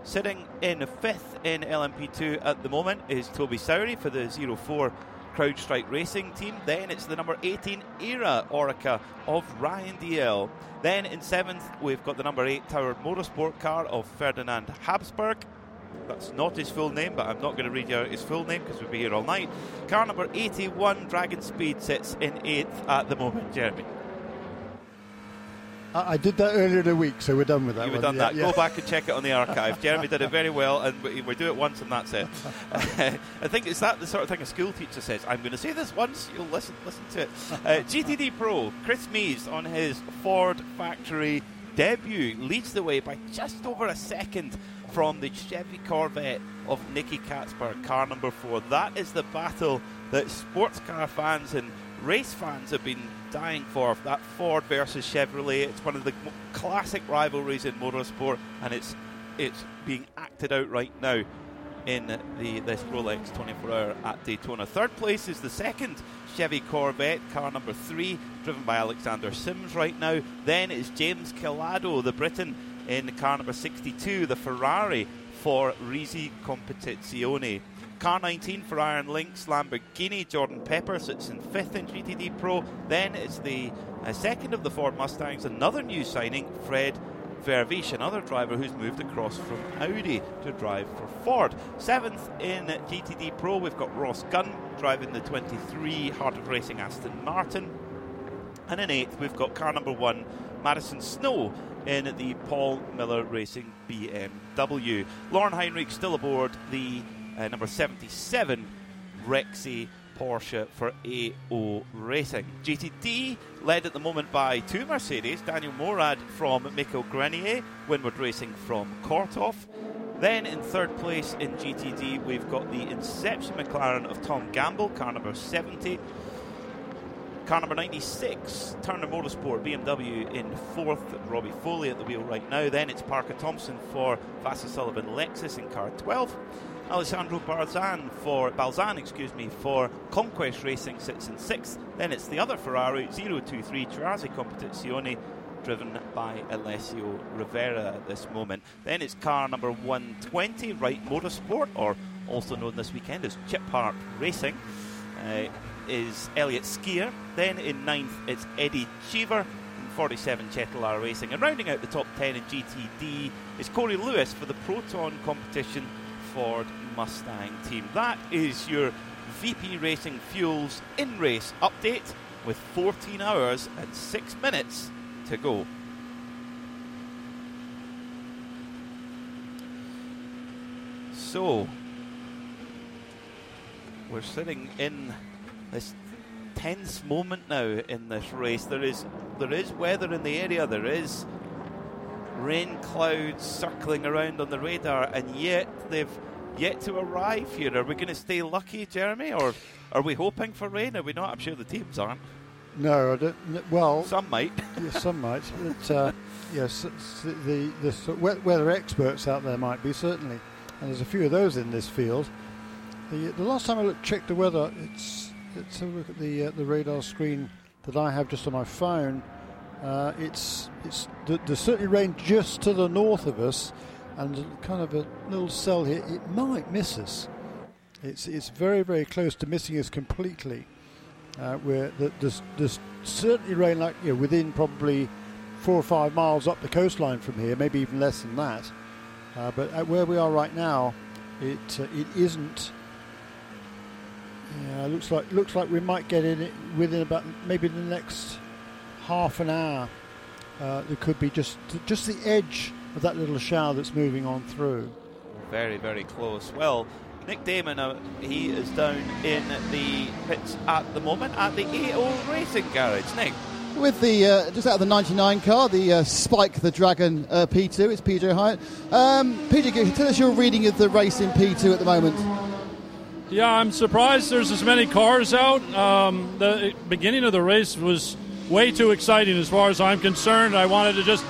Sitting in fifth in LMP2 at the moment is Toby Sowry for the 04 CrowdStrike Racing team. Then it's the number 18 Era Oreca of Ryan Dalziel. Then in seventh, we've got the number 8 Tower Motorsport car of Ferdinand Habsburg. That's not his full name, but I'm not going to read out his full name because we'll be here all night. Car number 81 DragonSpeed sits in eighth at the moment, Jeremy. I, I did that earlier in the week, so we're done with that. You have done Yeah, that. yeah. Go back and check it on the archive. Jeremy did it very well, and we, we do it once, and that's it. I think it's that the sort of thing a school teacher says. I'm going to say this once. You'll listen. Listen to it. Uh, GTD Pro Chris Mies on his Ford factory debut leads the way by just over a second from the Chevy Corvette of Nicky Catsburg, car number four. That is the battle that sports car fans and race fans have been dying for. That Ford versus Chevrolet. It's one of the classic rivalries in motorsport, and it's it's being acted out right now in the this Rolex 24 Hour at Daytona. Third place is the second Chevy Corvette, car number three, driven by Alexander Sims right now. Then it's James Calado, the Briton, in car number 62, the Ferrari for Risi Competizione. Car 19 for Iron Lynx Lamborghini. Jordan Pepper sits in fifth in GTD Pro. Then it's the uh, second of the Ford Mustangs, another new signing, Fred Vervisch, another driver who's moved across from Audi to drive for Ford. Seventh in GTD Pro, we've got Ross Gunn driving the 23 Heart of Racing Aston Martin. And in eighth, we've got car number one, Madison Snow, in the Paul Miller Racing BMW. Laurin Heinrich still aboard the uh, number 77 Rexy Porsche for AO Racing. GTD led at the moment by two Mercedes, Daniel Morad from Mikko Grenier, Winward Racing from Korthoff. Then in third place in GTD, we've got the Inception McLaren of Tom Gamble, car number 70. Car number 96, Turner Motorsport BMW in fourth, Robbie Foley at the wheel right now. Then it's Parker Thompson for Vasser Sullivan Lexus in car 12. Alessandro Balzan for Balzan, excuse me, for Conquest Racing sits in sixth. Then it's the other Ferrari 023 Triarsi Competizione, driven by Alessio Rovera at this moment. Then it's car number 120, Wright Motorsport, or also known this weekend as Chip Park Racing. Uh, is Elliott Skeer. Then in ninth, it's Eddie Cheever. In 47, Cetilar Racing. And rounding out the top 10 in GTD is Corey Lewis for the Proton Competition Ford Mustang team. That is your VP Racing Fuels in race update with 14 hours and 6 minutes to go. So, we're sitting in this tense moment now in this race. There is there is weather in the area. There is rain clouds circling around on the radar, and yet they've yet to arrive here. Are we going to stay lucky, Jeremy, or are we hoping for rain? Are we not? I'm sure the teams aren't. No, I don't, well, Some might. yeah, some might. But, uh, yes, the, the, the sort of we- weather experts out there might be certainly, and there's a few of those in this field. The, the last time I looked, checked the weather, it's let's have a look at the uh, the radar screen that I have just on my phone. Uh, it's it's there's certainly rain just to the north of us, and kind of a little cell here. It might miss us. It's it's very very close to missing us completely. Uh, where the, there's, there's certainly rain like you know, within probably four or five miles up the coastline from here, maybe even less than that. Uh, but at where we are right now, it uh, it isn't. Yeah, looks like looks like we might get in it within about maybe the next half an hour. Uh, there could be just just the edge of that little shower that's moving on through. Very, very close. Well, Nick Damon, uh, he is down in the pits at the moment at the AO Racing Garage. Nick. With the uh, just out of the 99 car, the uh, Spike the Dragon uh, P2, it's PJ Hyett. Um, PJ, tell us your reading of the race in P2 at the moment. Yeah, I'm surprised there's as many cars out. Um, the beginning of the race was way too exciting as far as I'm concerned. I wanted to just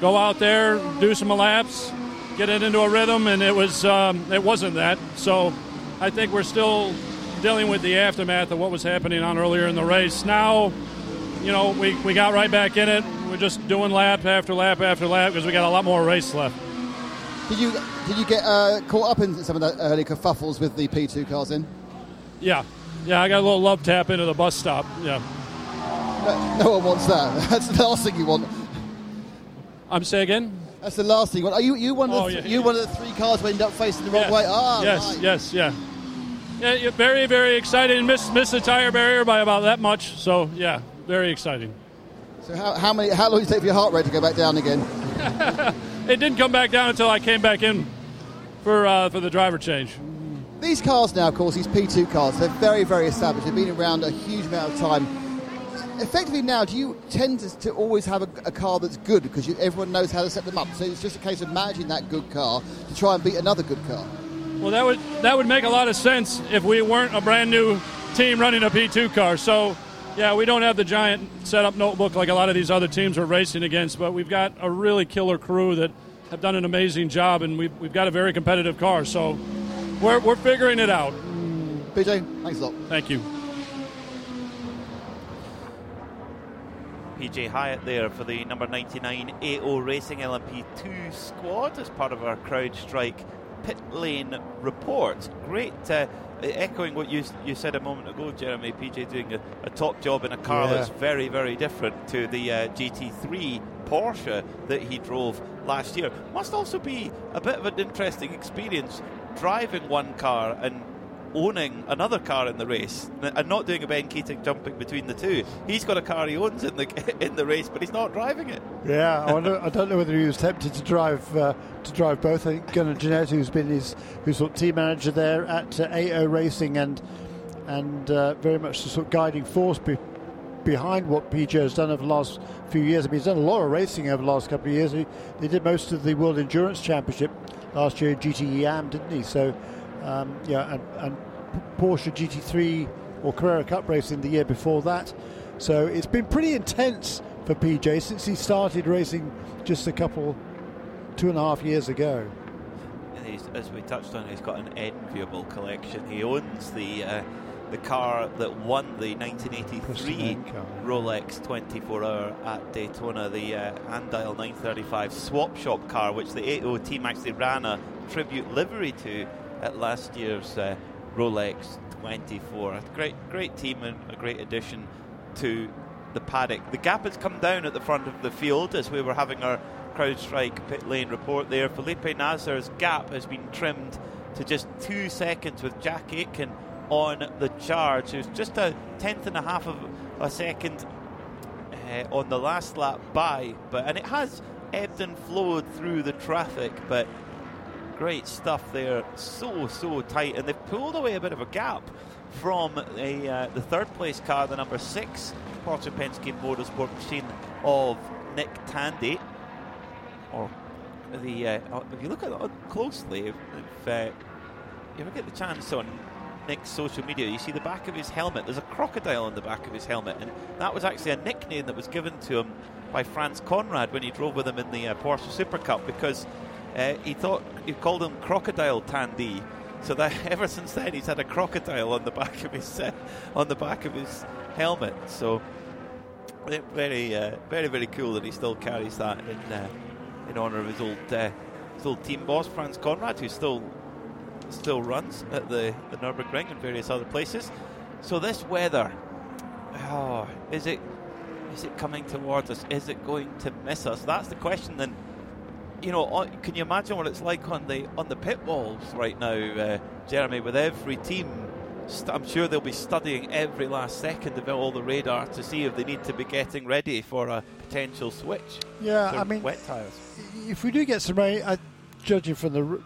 go out there, do some laps, get it into a rhythm, and it was um, it wasn't that. So I think we're still dealing with the aftermath of what was happening on earlier in the race. Now, you know, we, we got right back in it. We're just doing lap after lap after lap because we got a lot more race left. Did you did you get uh, caught up in some of the early kerfuffles with the P2 cars in? Yeah, yeah, I got a little love tap into the bus stop. Yeah. No, no one wants that. That's the last thing you want. I'm saying again. That's the last thing. Are you you one of the Oh, th- yeah, you yeah. one of the three cars who ended up facing the wrong Yeah. way? Ah, yes, right. yes, yeah. Yeah, yeah, very, very excited. Missed, missed the tire barrier by about that much. So, yeah, very exciting. So how, how many how long did it take for your heart rate to go back down again? It didn't come back down until I came back in for uh, for the driver change. These cars now, of course, these P2 cars, they're very, very established. They've been around a huge amount of time. Effectively now, do you tend to, to always have a, a car that's good because you, everyone knows how to set them up? So it's just a case of managing that good car to try and beat another good car. Well, that would that would make a lot of sense if we weren't a brand new team running a P2 car. So, yeah, we don't have the giant setup notebook like a lot of these other teams are racing against, but we've got a really killer crew that have done an amazing job, and we've, we've got a very competitive car. So, we're, we're figuring it out. PJ, thanks a lot. Thank you. PJ Hyett there for the number 99 AO Racing LMP2 squad as part of our CrowdStrike pit lane report. Great, uh, echoing what you you said a moment ago, Jeremy. PJ doing a, a top job in a car Yeah. that's very, very different to the uh, GT3 Porsche that he drove last year. Must also be a bit of an interesting experience driving one car and owning another car in the race and not doing a Ben Keating jumping between the two. He's got a car he owns in the in the race, but he's not driving it. Yeah, I, wonder, I don't know whether he was tempted to drive uh, to drive both. I think Gunnar Jeannette, who's been his who's sort of team manager there at uh, AO Racing, and and uh, very much the sort of guiding force be, behind what PJ has done over the last few years. I mean, he's done a lot of racing over the last couple of years. He, he did most of the World Endurance Championship last year in GTE AM, didn't he? So, um, yeah, and, and Porsche GT3 or Carrera Cup racing the year before that. So it's been pretty intense for PJ since he started racing just a couple, two and a half years ago. As we touched on, he's got an enviable collection. He owns the uh, the car that won the 1983 Rolex 24 Hour at Daytona, the uh, Andial 935 swap shop car, which the AO team actually ran a tribute livery to at last year's uh, Rolex 24. A great, great team and a great addition to the paddock. The gap has come down at the front of the field as we were having our CrowdStrike pit lane report there. Felipe Nasr's gap has been trimmed to just two seconds with Jack Aitken on the charge. Was just a tenth and a half of a second uh, on the last lap by, but and it has ebbed and flowed through the traffic, but great stuff there. So so tight, and they've pulled away a bit of a gap from a, uh, the third place car, the number six Porsche Penske Motorsport machine of Nick Tandy. Or the uh, oh, if you look at it closely, if, if uh, you ever get the chance on Nick's social media, you see the back of his helmet. There's a crocodile on the back of his helmet, and that was actually a nickname that was given to him by Franz Konrad when he drove with him in the uh, Porsche Super Cup because uh, he thought he called him Crocodile Tandy So that ever since then, he's had a crocodile on the back of his uh, on the back of his helmet. So very, uh, very, very cool that he still carries that in uh, in honour of his old uh, his old team boss Franz Konrad, who still still runs at the the Nurburgring and various other places. So this weather, oh, is it is it coming towards us? Is it going to miss us? That's the question. Then, you know, can you imagine what it's like on the on the pit walls right now, uh, Jeremy? With every team, st- I'm sure they'll be studying every last second of all the radar to see if they need to be getting ready for a potential switch. Yeah, I mean, wet tires. If we do get some rain, uh, judging from the r-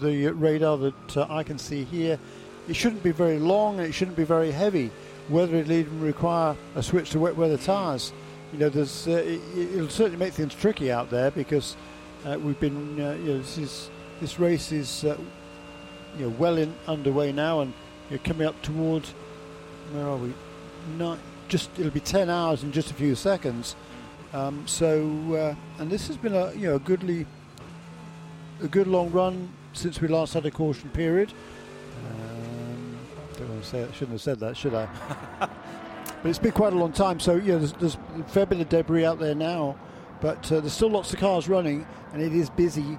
the radar that uh, I can see here, it shouldn't be very long and it shouldn't be very heavy whether it'll even require a switch to wet weather tyres. You know, there's uh, it, will certainly make things tricky out there because uh, we've been, uh, you know, this is this race is uh, you know well in underway now, and you're coming up towards where are we? Not just it'll be 10 hours in just a few seconds. Um, so, uh, and this has been a you know a goodly, a good long run since we last had a caution period. Um, don't want to say, I shouldn't have said that, should I? but it's been quite a long time. So yeah, there's, there's a fair bit of debris out there now, but uh, there's still lots of cars running, and it is busy,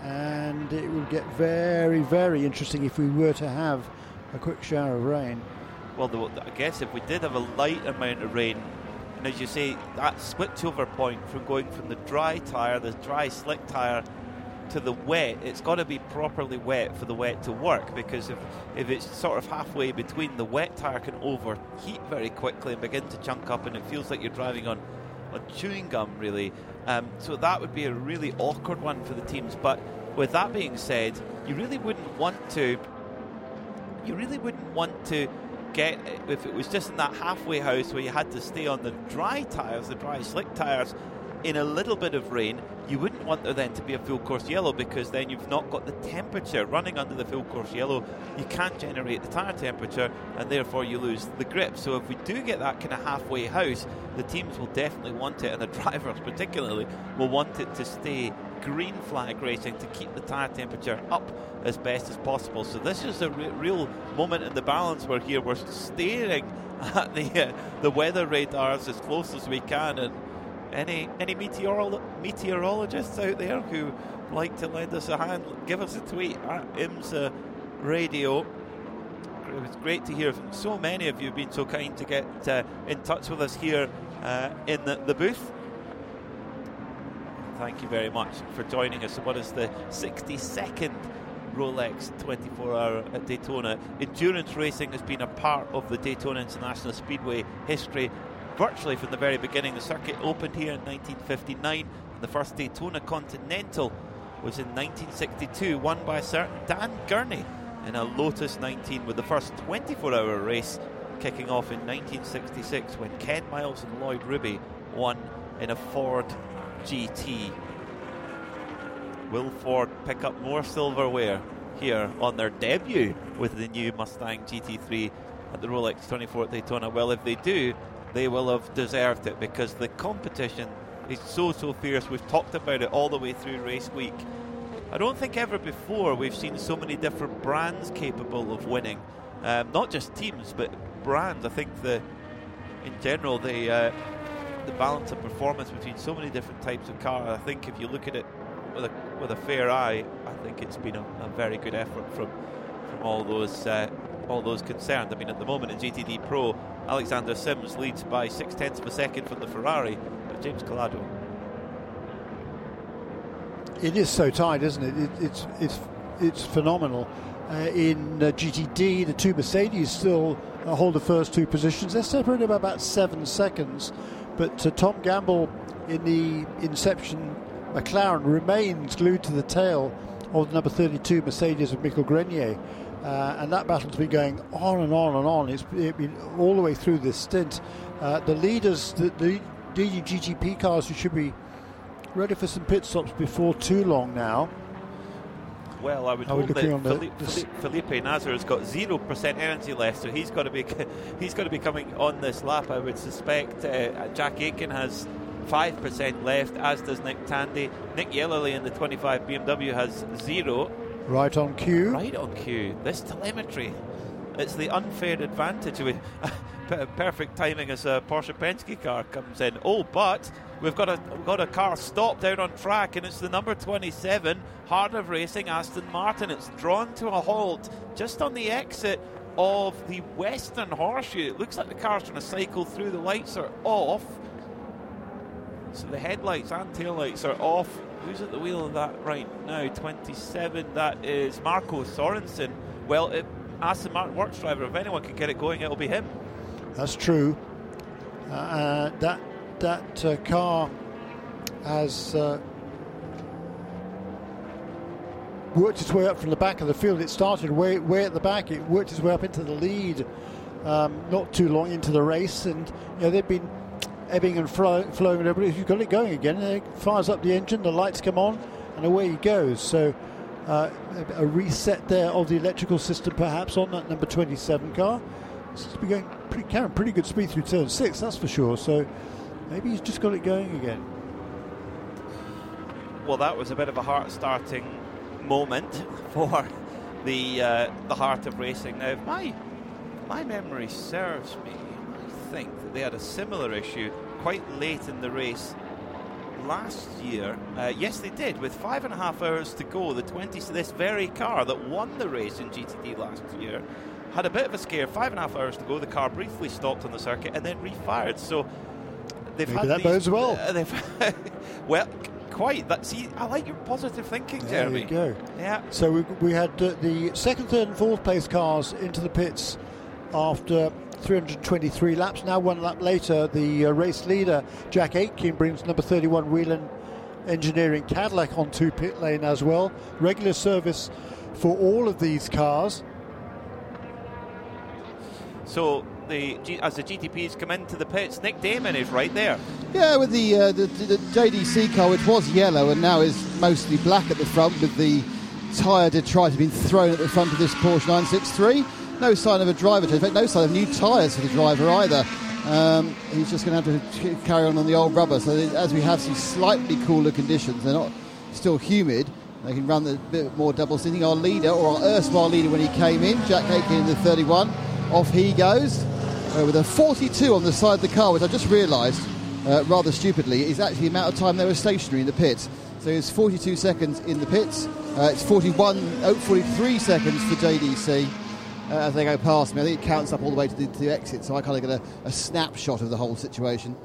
and it will get very, very interesting if we were to have a quick shower of rain. Well, I guess if we did have a light amount of rain, and as you say, that switchover point from going from the dry tyre, the dry slick tyre, to the wet, it's got to be properly wet for the wet to work because if, if it's sort of halfway between, the wet tyre can overheat very quickly and begin to chunk up, and it feels like you're driving on, on chewing gum, really. Um, so that would be a really awkward one for the teams. But with that being said, you really wouldn't want to. You really wouldn't want to get if it was just in that halfway house where you had to stay on the dry tyres, the dry slick tyres in a little bit of rain, you wouldn't want there then to be a full course yellow because then you've not got the temperature running under the full course yellow. You can't generate the tyre temperature and therefore you lose the grip. So if we do get that kind of halfway house, the teams will definitely want it, and the drivers particularly will want it to stay green flag racing to keep the tyre temperature up as best as possible. So this is a re- real moment in the balance where here we're staring at the uh, the weather radars as close as we can and any any meteorolo- meteorologists out there who like to lend us a hand, give us a tweet at IMSA Radio. It was great to hear from so many of you being so kind to get uh, in touch with us here uh, in the, the booth. Thank you very much for joining us. What is the 62nd Rolex 24 hour at Daytona? Endurance racing has been a part of the Daytona International Speedway history virtually from the very beginning. The circuit opened here in 1959, and the first Daytona Continental was in 1962, won by a certain Dan Gurney in a Lotus 19, with the first 24 hour race kicking off in 1966 when Ken Miles and Lloyd Ruby won in a Ford GT. Will Ford pick up more silverware here on their debut with the new Mustang GT3 at the Rolex 24 at Daytona? Well, if they do, they will have deserved it because the competition is so, so fierce. We've talked about it all the way through race week. I don't think ever before we've seen so many different brands capable of winning. Um, not just teams, but brands. I think the, in general, the uh, the balance of performance between so many different types of car. I think if you look at it with a with a fair eye, I think it's been a, a very good effort from from all those uh, all those concerned. I mean, at the moment in GTD Pro, Alexander Sims leads by six tenths of a second from the Ferrari of James Calado. It is so tight, isn't it? it it's it's it's phenomenal. Uh, in uh, GTD, the two Mercedes still uh, hold the first two positions. They're separated by about seven seconds, but uh, Tom Gamble in the Inception McLaren remains glued to the tail of the number 32 Mercedes of Michael Grenier. Uh, and that battle's been going on and on and on. It's been all the way through this stint. Uh, the leaders, the, the GTP cars, who should be ready for some pit stops before too long now. Well, I would hope that Felipe, Felipe, Felipe Nasr has got zero percent energy left, so he's got to be he's got to be coming on this lap. I would suspect uh, Jack Aitken has five percent left, as does Nick Tandy. Nick Yelloly in the 25 BMW has zero. Right on cue. Right on cue. This telemetry, it's the unfair advantage. We, perfect timing as a Porsche Penske car comes in. Oh, but we've got a we've got a car stopped down on track, and it's the number 27 Heart of Racing Aston Martin. It's drawn to a halt just on the exit of the Western Horseshoe. It looks like the car's trying to cycle through. The lights are off. So the headlights and taillights are off. Who's at the wheel of that right now? 27. That is Marco Sorensen. Well, it, Aston Martin works driver. If anyone can get it going, it'll be him. That's true. Uh, uh, that that uh, car has uh, worked its way up from the back of the field. It started way way at the back. It worked its way up into the lead. Um, not too long into the race, and you know they've been ebbing and flow, flowing. But if you've got it going again, it fires up the engine, the lights come on, and away he goes. So. Uh, a reset there of the electrical system, perhaps on that number 27 car. Seems to be going pretty, carrying pretty good speed through turn six, that's for sure. So maybe he's just got it going again. Well, that was a bit of a heart-starting moment for the uh, the heart of racing. Now, if my my memory serves me, think that they had a similar issue quite late in the race last year. Uh, yes, they did. With five and a half hours to go, the 20 this very car that won the race in GTD last year had a bit of a scare. Five and a half hours to go, the car briefly stopped on the circuit and then refired. So they've Maybe had that these, bodes well. uh, well, quite. That see, I like your positive thinking, There Jeremy. There you go. Yeah. So we, we had uh, the second, third, and fourth place cars into the pits after 323 laps. Now, one lap later, the uh, race leader, Jack Aitken, brings number 31 Whelan Engineering Cadillac onto pit lane as well. Regular service for all of these cars. So the G- as the GTPs come into the pits, Nick Damon is right there. Yeah, with the, uh, the, the JDC car, which was yellow and now is mostly black at the front, with the tyre detritus being thrown at the front of this Porsche 963. No sign of a driver change. In fact, no sign of new tyres for the driver either. Um, he's just going to have to carry on on the old rubber. So as we have some slightly cooler conditions, they're not still humid. They can run a bit more double stinting. Our leader, or our erstwhile leader when he came in, Jack Aitken in the 31. Off he goes uh, with a 42 on the side of the car, which I just realised uh, rather stupidly is actually the amount of time they were stationary in the pits. So it's 42 seconds in the pits. Uh, it's 41, oh, 43 seconds for JDC uh, as they go past me. I think it counts up all the way to the, to the exit, so I kind of get a, a snapshot of the whole situation.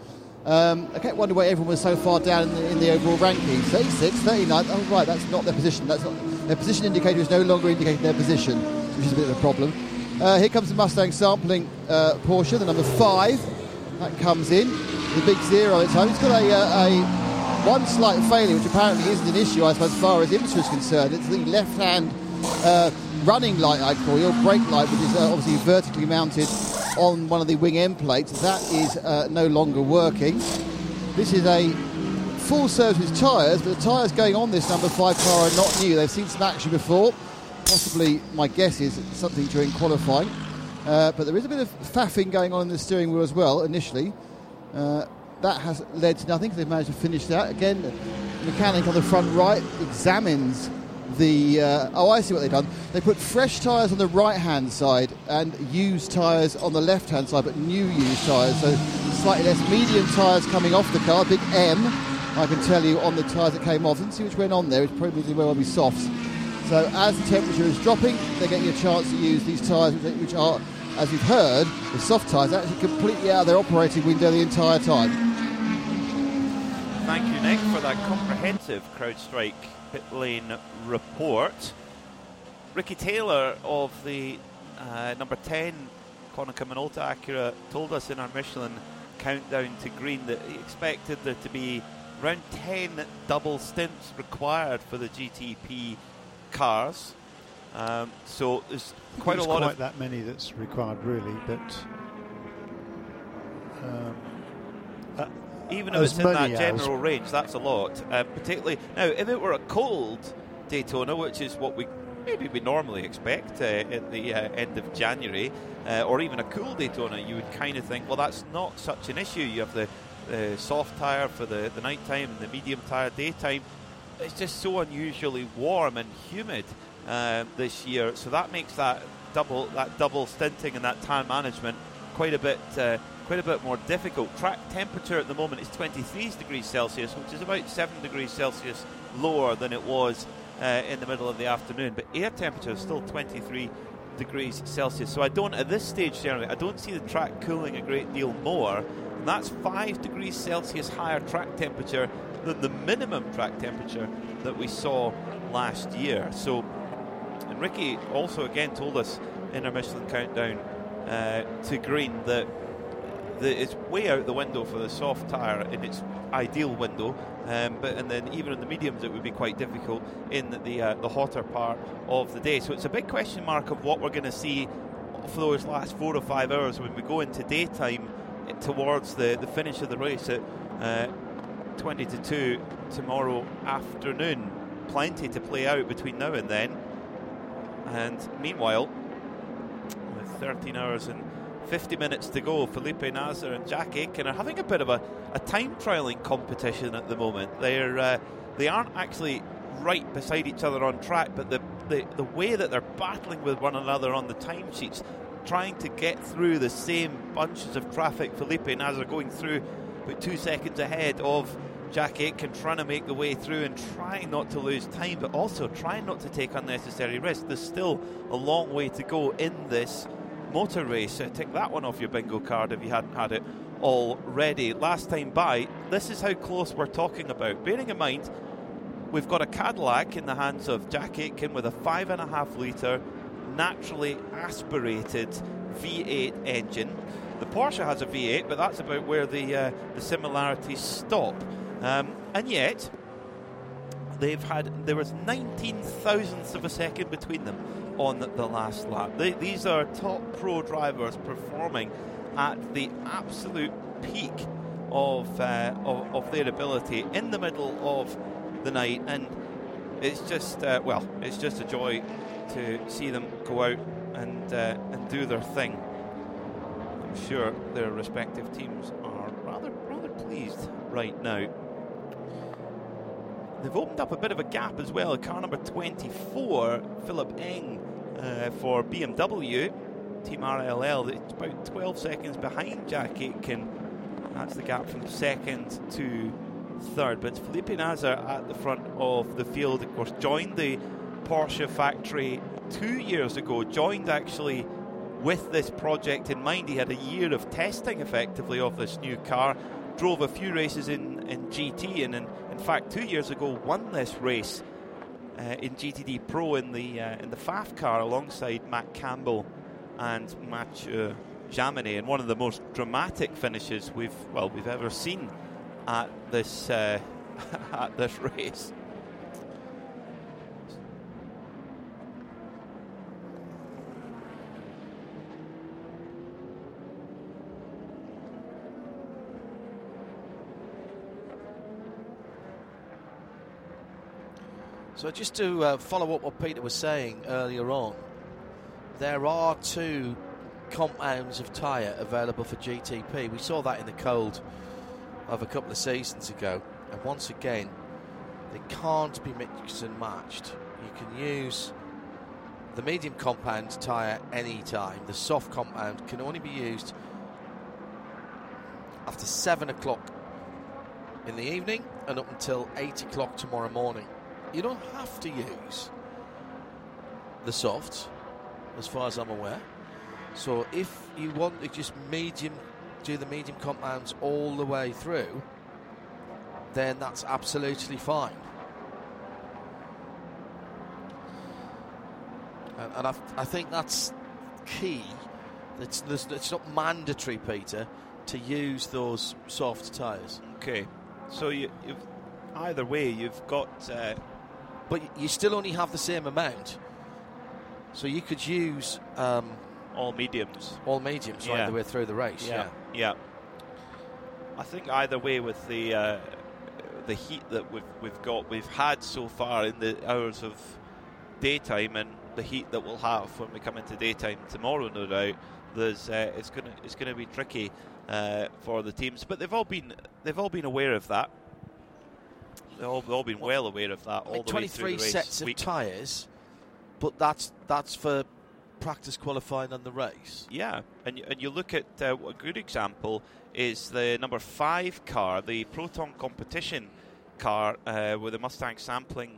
Um, I kept wondering why everyone was so far down in the, in the overall rankings. 36, 39. Oh, right, that's not their position. That's not their position indicator is no longer indicating their position, which is a bit of a problem. Uh, here comes the Mustang sampling uh, Porsche, the number five. That comes in. The big zero this time. It's got a, uh, a one slight failure, which apparently isn't an issue, I suppose, as far as IMSA is concerned. It's the left hand uh, running light, I'd call or brake light, which is uh, obviously vertically mounted on one of the wing end plates. That is uh, no longer working. This is a full service tyres, but the tyres going on this number five car are not new. They've seen some action before. Possibly, my guess is something during qualifying. Uh, but there is a bit of faffing going on in the steering wheel as well initially. Uh, that has led to nothing. They've managed to finish that. Again, mechanic on the front right examines the. Uh, oh, I see what they've done. They put fresh tyres on the right hand side and used tyres on the left hand side, but new used tyres. So slightly less medium tyres coming off the car. Big M, I can tell you, on the tyres that came off. Didn't see which went on there. It's probably where will be softs. So as the temperature is dropping, they're getting a chance to use these tyres, which, are, as you've heard, the soft tyres, actually completely out of their operating window the entire time. Thank you, Nick, for that comprehensive CrowdStrike pit lane report. Ricky Taylor of the uh, number 10 Konica Minolta Acura told us in our Michelin countdown to green that he expected there to be around 10 double stints required for the GTP cars. Um, so there's quite a lot quite of that many that's required, really, but. Um, even if it's in that many as- general range, that's a lot. Uh, particularly now, if it were a cold Daytona, which is what we maybe we normally expect uh, at the uh, end of January, uh, or even a cool Daytona, you would kind of think, well, that's not such an issue. You have the uh, soft tire for the the night time and the medium tire daytime. It's just so unusually warm and humid. um, this year. So that makes that double that double stinting and that time management quite a bit uh, quite a bit more difficult. Track temperature at the moment is 23 degrees Celsius, which is about 7 degrees Celsius lower than it was uh, in the middle of the afternoon. But air temperature is still 23 degrees Celsius. So I don't, at this stage generally, I don't see the track cooling a great deal more. And that's 5 degrees Celsius higher track temperature than the minimum track temperature that we saw last year. So, and Ricky also again told us in our Michelin countdown uh, to green that the, it's way out the window for the soft tyre in its ideal window. Um, but and then even in the mediums, it would be quite difficult in the uh, the hotter part of the day. So it's a big question mark of what we're going to see for those last four or five hours when we go into daytime towards the, the finish of the race at uh, 20 to 2 tomorrow afternoon. Plenty to play out between now and then. And meanwhile, with 13 hours and 50 minutes to go. Felipe Nasr and Jack Aitken are having a bit of a, a time trialing competition at the moment. They're uh, they aren't actually right beside each other on track, but the, the the way that they're battling with one another on the timesheets, trying to get through the same bunches of traffic. Felipe Nasr going through about two seconds ahead of Jack Aitken trying to make the way through and trying not to lose time, but also trying not to take unnecessary risks. There's still a long way to go in this motor race. So take that one off your bingo card if you hadn't had it already. Last time by, this is how close we're talking about. Bearing in mind, we've got a Cadillac in the hands of Jack Aitken with a five and a half litre naturally aspirated V8 engine. The Porsche has a V8, but that's about where the uh, the similarities stop. Um, and yet, they've had there was 19 thousandths of a second between them on the last lap. They, these are top pro drivers performing at the absolute peak of, uh, of, of their ability in the middle of the night, and it's just uh, well, it's just a joy to see them go out and uh, and do their thing. I'm sure their respective teams are rather rather pleased right now. They've opened up a bit of a gap as well. Car number 24, Philipp Eng uh, for BMW, Team RLL. It's about 12 seconds behind Jack Aitken. That's the gap from second to third. But Felipe Nasr at the front of the field, of course, joined the Porsche factory two years ago. Joined actually with this project in mind. He had a year of testing effectively of this new car. Drove a few races in, in GT and in, in fact two years ago won this race uh, in GTD Pro in the uh, in the Pfaff car alongside Matt Campbell and Mathieu Jaminet, and one of the most dramatic finishes we've well we've ever seen at this uh, at this race. So just to uh, follow up what Peter was saying earlier on, there are two compounds of tyre available for GTP. We saw that in the cold of a couple of seasons ago, and once again, they can't be mixed and matched. You can use the medium compound tyre anytime. The soft compound can only be used after 7 o'clock in the evening and up until 8 o'clock tomorrow morning you don't have to use the softs, as far as I'm aware. So if you want to just medium, do the medium compounds all the way through, then that's absolutely fine. And, and I, I, think that's key. It's, it's not mandatory, Peter, to use those soft tyres. Okay, so you, either way, you've got uh, but you still only have the same amount. So you could use um, all mediums, all mediums yeah. right the way through the race. Yeah, yeah. yeah. I think either way with the uh, the heat that we've we've got, we've had so far in the hours of daytime, and the heat that we'll have when we come into daytime tomorrow, no doubt. There's uh, it's gonna it's gonna be tricky uh, for the teams, but they've all been they've all been aware of that they've all, all been well aware of that. All I mean, 23 sets of tyres but that's that's for practice qualifying and the race. Yeah, and you, and you look at uh, a good example is the number five car, the Proton competition car uh, with the Mustang sampling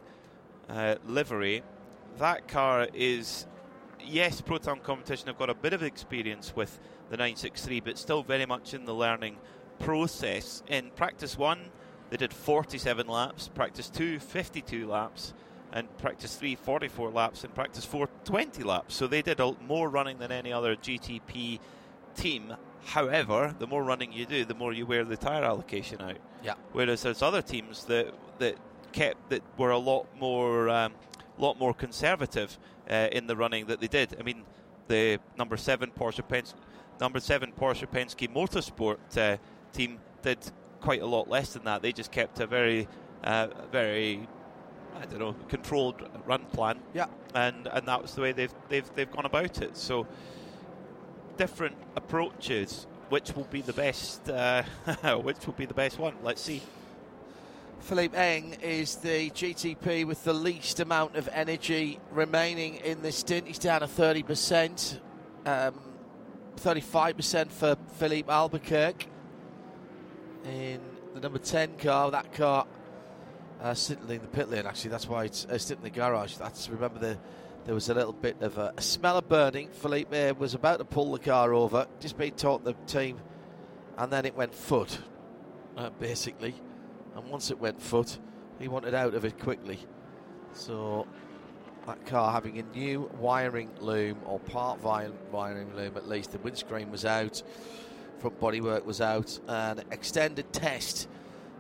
uh, livery. That car is, yes, Proton competition have got a bit of experience with the 963, but still very much in the learning process. In practice one, they did 47 laps, practice two, 52 laps and practice 3 44 laps and practice 4 20 laps. So they did a, more running than any other GTP team. However the more running you do the more you wear the tire allocation out. Yeah. Whereas there's other teams that that kept that were a lot more um, lot more conservative uh, in the running that they did. I mean the number 7 Porsche Penske number 7 Porsche Penske Motorsport uh, team did quite a lot less than that they just kept a very uh, very I don't know, controlled run plan. Yeah. And and that was the way they've they've they've gone about it. So different approaches. Which will be the best? Uh, which will be the best one? Let's see. Philipp Eng is the GTP with the least amount of energy remaining in this stint. He's down to 30%, um, 35% for Filipe Albuquerque in the number 10 car. That car uh, sitting in the pit lane. Actually, that's why it's uh, sitting in the garage. That's remember the there was a little bit of a, smell of burning. Filipe was about to pull the car over, just being taught the team, and then it went foot, uh, basically. And once it went foot, he wanted out of it quickly. So that car having a new wiring loom or part wiring loom at least. The windscreen was out, front bodywork was out, and extended test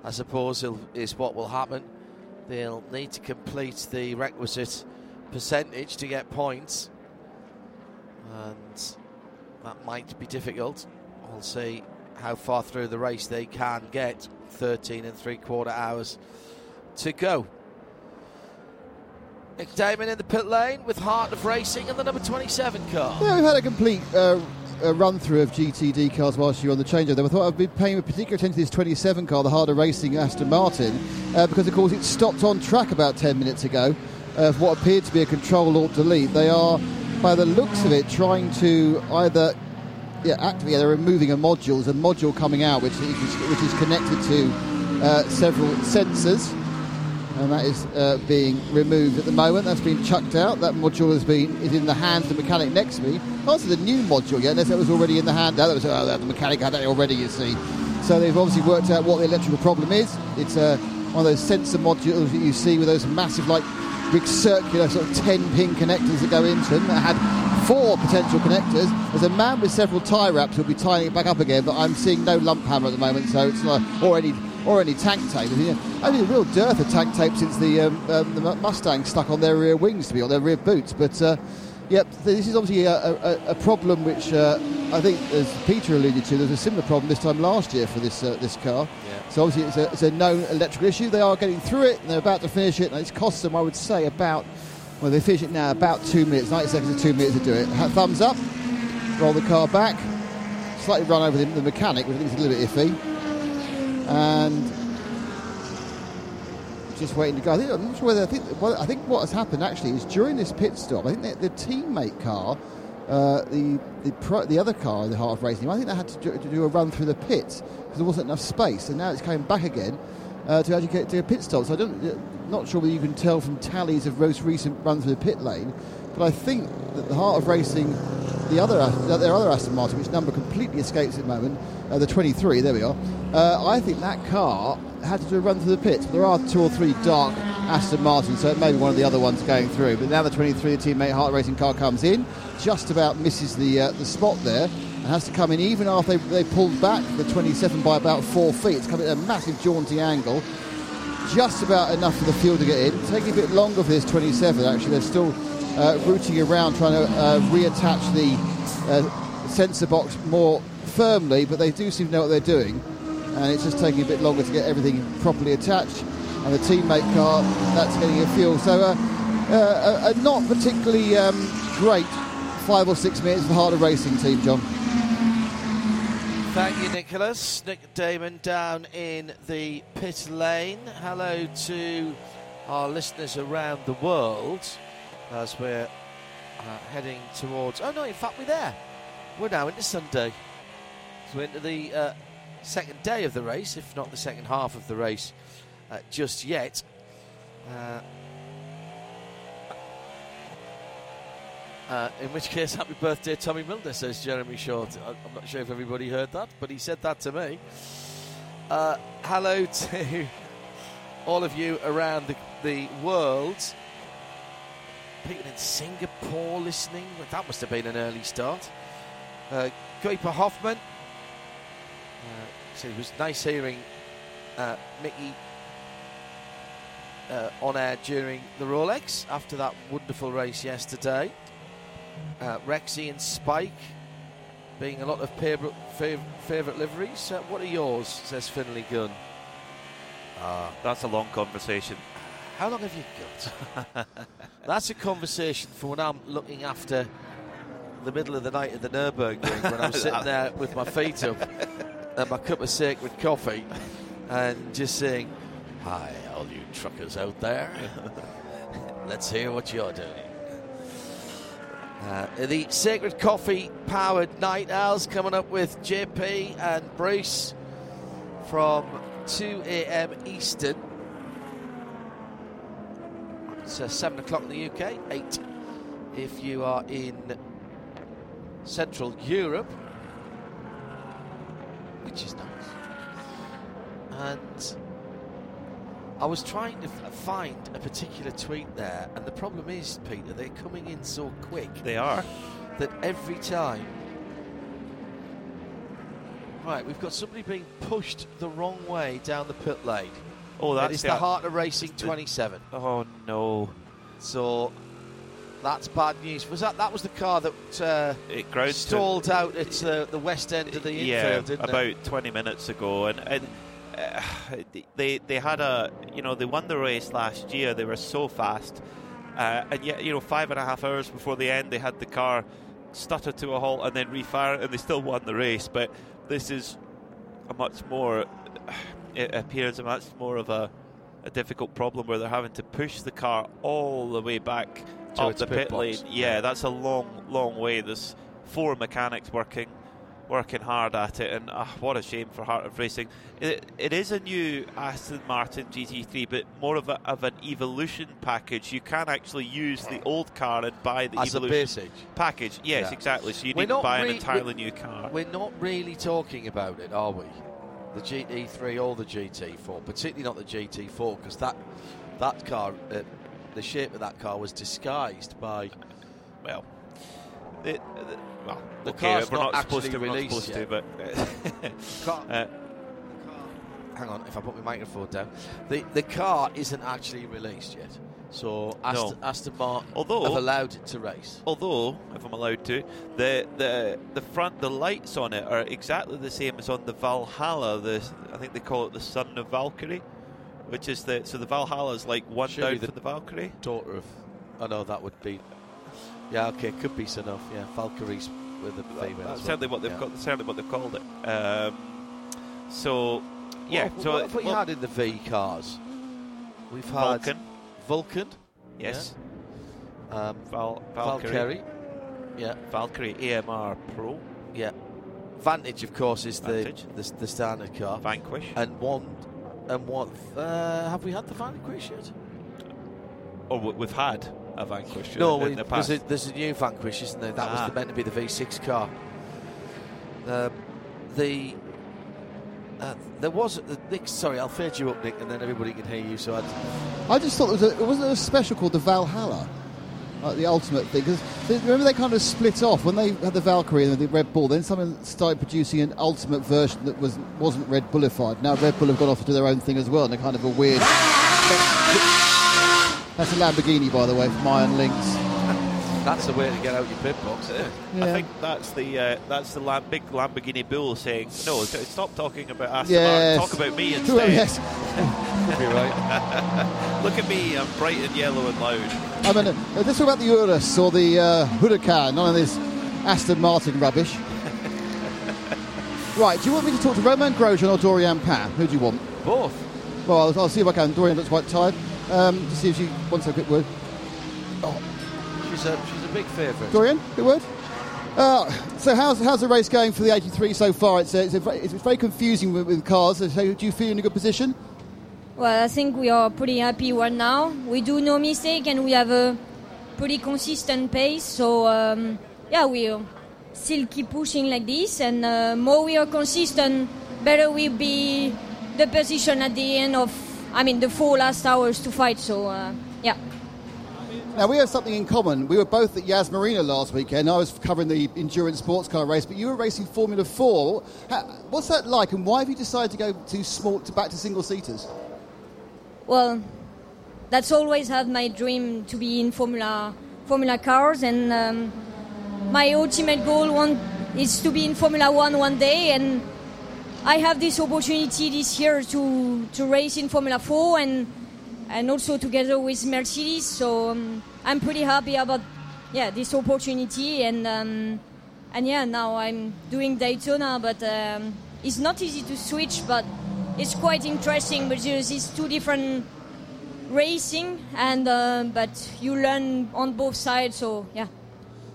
I suppose is what will happen. They'll need to complete the requisite percentage to get points, and that might be difficult. We'll see how far through the race they can get. 13 and three quarter hours to go. Nick Damon in the pit lane with Heart of Racing and the number 27 car. Yeah, we've had a complete uh, a run through of GTD cars whilst you're on the changeover. I thought I'd be paying particular attention to this 27 car, the Heart of Racing Aston Martin, uh, because of course it stopped on track about 10 minutes ago for what appeared to be a control or delete. They are, by the looks of it, trying to either yeah, activate, yeah, they're removing a module, there's a module coming out which is, which is connected to uh, several sensors and that is uh, being removed at the moment. That's been chucked out. That module has been is in the hands of the mechanic next to me. Also, the new module, yeah, unless that was already in the hand. That was oh, the mechanic had that already. You see, so they've obviously worked out what the electrical problem is. It's uh, one of those sensor modules that you see with those massive, like big circular sort of 10 pin connectors that go into them. That had four potential connectors. There's a man with several tie wraps who'll be tying it back up again, but I'm seeing no lump hammer at the moment, so it's not already or any tank tape. I mean, a real dearth of tank tape since the, um, um, the Mustang stuck on their rear wings, to be on their rear boots. But uh, yep, this is obviously a, a, a problem which uh, I think, as Peter alluded to, there's a similar problem this time last year for this uh, this car. Yeah. So obviously it's a, it's a known electrical issue. They are getting through it, and they're about to finish it, and it's cost them, I would say, about well, they finish it now about two minutes, 90 seconds to two minutes to do it. Thumbs up, roll the car back, slightly run over the, the mechanic, which I think is a little bit iffy and just waiting to go. I think, I'm not sure whether I think. Well, I think what has happened actually is during this pit stop. I think the, teammate car, uh, the the, pro, the other car the Heart of Racing, I think they had to do, to do a run through the pits because there wasn't enough space, and now it's coming back again uh, to actually get to a pit stop. So I don't, uh, not sure whether you can tell from tallies of most recent runs through the pit lane, but I think that the Heart of Racing, the other their other Aston Martin, which number completely escapes at the moment, uh, the 23. There we are. Uh, I think that car had to do a run through the pits. There are two or three dark Aston Martins, so it may be one of the other ones going through. But now the 23, the teammate Heart Racing car comes in, just about misses the uh, the spot there, and has to come in even after they, they pulled back the 27 by about four feet. It's coming at a massive jaunty angle. Just about enough for the fuel to get in. Taking a bit longer for this 27. Actually, they're still uh, rooting around trying to uh, reattach the uh, sensor box more firmly, but they do seem to know what they're doing and it's just taking a bit longer to get everything properly attached. And the teammate car, that's getting a fuel. So uh, uh, a, not particularly um, great five or six minutes for the Heart of Racing team, John. Thank you, Nicholas. Nick Damon down in the pit lane. Hello to our listeners around the world. As we're uh, heading towards. Oh no, in fact, we're there. We're now into Sunday. So we're into the uh, second day of the race, if not the second half of the race, uh, just yet. Uh, uh, in which case, happy birthday, Tommy Milner, says Jeremy Shaw. I'm not sure if everybody heard that, but he said that to me. Uh, hello to all of you around the, the world. People in Singapore listening. Well, that must have been an early start. Uh, Hoffman. Uh, so it was nice hearing uh, Mickey uh, on air during the Rolex after that wonderful race yesterday. Uh, Rexy and Spike being a lot of favourite, favourite liveries. Uh, what are yours? Says Finley Gunn. Ah, that's a long conversation. How long have you got? That's a conversation for when I'm looking after the middle of the night at the Nürburgring when I'm sitting there with my feet up and my cup of sacred coffee and just saying, Hi, all you truckers out there. Let's hear what you're doing. Uh, the Sacred Coffee powered Night Owls coming up with JP and Bruce from 2 a.m. Eastern. It's uh, 7 o'clock in the UK, 8 if you are in Central Europe, which is nice. And I was trying to f- find a particular tweet there, and the problem is, Peter, they're coming in so quick. They are. That every time. Right, we've got somebody being pushed the wrong way down the pit lane. Oh, that's is the- the Heart of Racing the- 27. Oh no! So that's bad news. Was that that was the car that uh, It ground to- stalled out at uh, the west end of the yeah, infield, didn't about it? 20 minutes ago, and, and uh, they they had a you know they won the race last year. They were so fast, uh, and yet you know five and a half hours before the end, they had the car stutter to a halt and then refire, and they still won the race. But this is a much more. It appears much more of a, a difficult problem where they're having to push the car all the way back To up the pit pit lane. Yeah, that's a long, long way. There's four mechanics working working hard at it, and ah, what a shame for Heart of Racing. It, it is a new Aston Martin GT3, but more of, a, of an evolution package. You can actually use the old car and buy the As evolution package. Yes, Yeah. exactly. So you We're need to buy an entirely new car. We're not really talking about it, are we? The GT3 or the GT4, particularly not the GT4, because that that car, uh, the shape of that car was disguised by. Well, the, the, well, The okay, car's we're not not, supposed actually to. We're not released supposed to, yet. but Car- uh, hang on, if I put my microphone down, the the car isn't actually released yet. So Aston, Aston Martin Although- have allowed it to race. Although, if I'm allowed to, the the the front the lights on it are exactly the same as on the Valhalla. The I think they call it the Son of Valkyrie, which is the so the Valhalla is like one Surely down the from the Valkyrie. Daughter of, oh no, that would be. Yeah, okay, could be enough. Yeah, Valkyries with the female. That's as certainly well. what they've Yeah. got. Certainly what they've called it. Um, so yeah, What, so what we well, had in the V cars? We've had Vulcan. Vulcan. Yes. Yeah. Um, Val, Valkyrie. Valkyrie. Yeah. Valkyrie AMR Pro. Yeah. Vantage, of course, is the, Vantage. the the standard car. Vanquish. And one, and what? Uh, have we had the Vanquish yet? Oh, we- we've had a Vanquish No, in we, the there's, a, there's a new Vanquish, isn't there? That Ah. was the, meant to be the V6 car. Um, the uh, there was uh, Nick. Sorry, I'll fade you up, Nick, and then everybody can hear you. So I'd, I just thought there was a, wasn't there a special called the Valhalla, like the ultimate thing. Because remember they kind of split off when they had the Valkyrie and the Red Bull. Then someone started producing an ultimate version that was wasn't Red Bullified. Now Red Bull have gone off to do their own thing as well, and they're kind of a weird. That's a Lamborghini, by the way, from Iron Lynx. That's the way to get out your pit box, isn't it? Yeah. I think that's the uh, that's the Lam- big Lamborghini Bull saying no. Stop talking about Aston Yes. Martin. Talk about me Who- instead. yes. Could be right. Look at me. I'm bright and yellow and loud. I mean, uh, let's talk about the Urus or the uh, Huracan, none of this Aston Martin rubbish. right, do you want me to talk to Romain Grosjean or Doriane Pin? Who do you want? Both. Well, I'll, I'll see if I can. Doriane looks quite tired. Um, to see if she wants a quick word. Oh, she's a she's a big favourite. Doriane, good word. Uh, so how's how's the race going for the 83 so far? It's, uh, it's, a, it's very confusing with, with cars. So do you feel in a good position? Well, I think we are pretty happy right now. We do no mistake and we have a pretty consistent pace. So um, yeah, we'll still keep pushing like this, and uh, more we are consistent, better we be the position at the end of, I mean, the four last hours to fight. So uh, yeah. Now we have something in common. We were both at Yas Marina last weekend. I was covering the endurance sports car race, but you were racing Formula Four. What's that like, and why have you decided to go to small to back to single seaters? Well, that's always had my dream to be in Formula Formula cars, and um, my ultimate goal one is to be in Formula One one day, and I have this opportunity this year to to race in Formula Four and and also together with Mercedes. So um, I'm pretty happy about yeah this opportunity and um, and yeah now I'm doing Daytona, but um, it's not easy to switch, but it's quite interesting because it's two different racing and uh, but you learn on both sides. So yeah.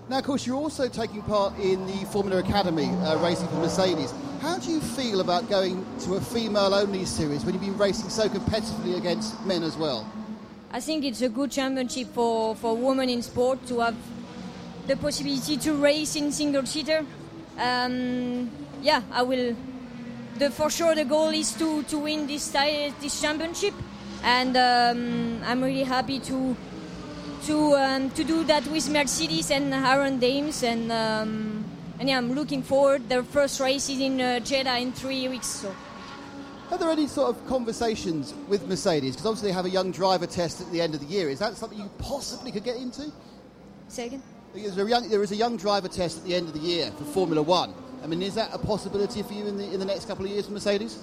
Now, of course, you're also taking part in the Formula Academy uh, racing for Mercedes. How do you feel about going to a female only series when you've been racing so competitively against men as well? I think it's a good championship for, for women in sport to have the possibility to race in single seater. Um, yeah, I will. The, for sure, the goal is to, to win this this championship, and um, I'm really happy to to um, to do that with Mercedes and Iron Dames, and um, and yeah, I'm looking forward. Their first race is in uh, Jeddah in three weeks. So. Are there any sort of conversations with Mercedes? Because obviously they have a young driver test at the end of the year. Is that something you possibly could get into? Second. There, young, there is a young driver test at the end of the year for Formula One. I mean, is that a possibility for you in the in the next couple of years for Mercedes?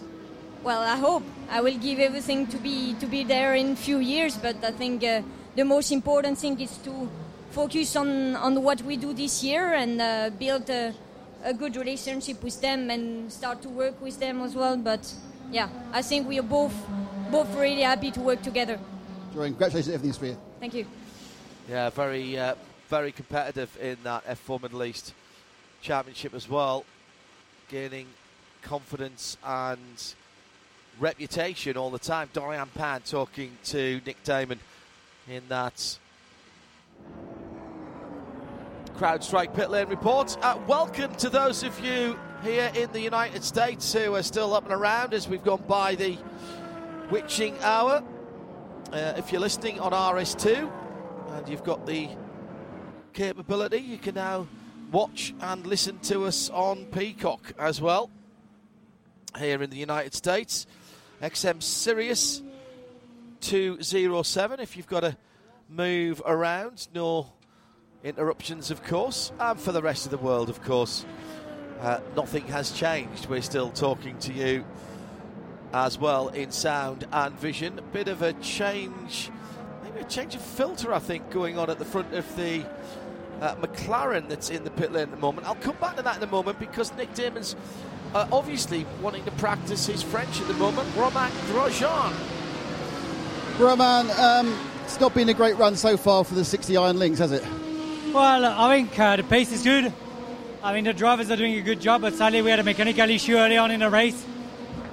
Well, I hope I will give everything to be to be there in a few years, but I think. Uh, the most important thing is to focus on, on what we do this year and uh, build a, a, good relationship with them and start to work with them as well. But yeah, I think we are both both really happy to work together. Doriane, congratulations on everything for you. Thank you. Yeah, very uh, very competitive in that F4 Middle East Championship as well, gaining confidence and reputation all the time. Doriane Pin talking to Nick Daman in that CrowdStrike pit lane report. Uh, welcome to those of you here in the United States who are still up and around as we've gone by the witching hour. Uh, if you're listening on RS2 and you've got the capability, you can now watch and listen to us on Peacock as well here in the United States. XM Sirius 207 if you've got to move around. No interruptions, of course. And for the rest of the world, of course, uh, nothing has changed. We're still talking to you as well in sound and vision. A bit of a change, maybe a change of filter, I think, going on at the front of the uh, McLaren that's in the pit lane at the moment. I'll come back to that in a moment because Nick Daman's uh, obviously wanting to practice his French at the moment. Romain Grosjean Roman, um, it's not been a great run so far for the 60 Iron Lynx, has it? Well, I think uh, the pace is good. I mean, the drivers are doing a good job, but sadly we had a mechanical issue early on in the race,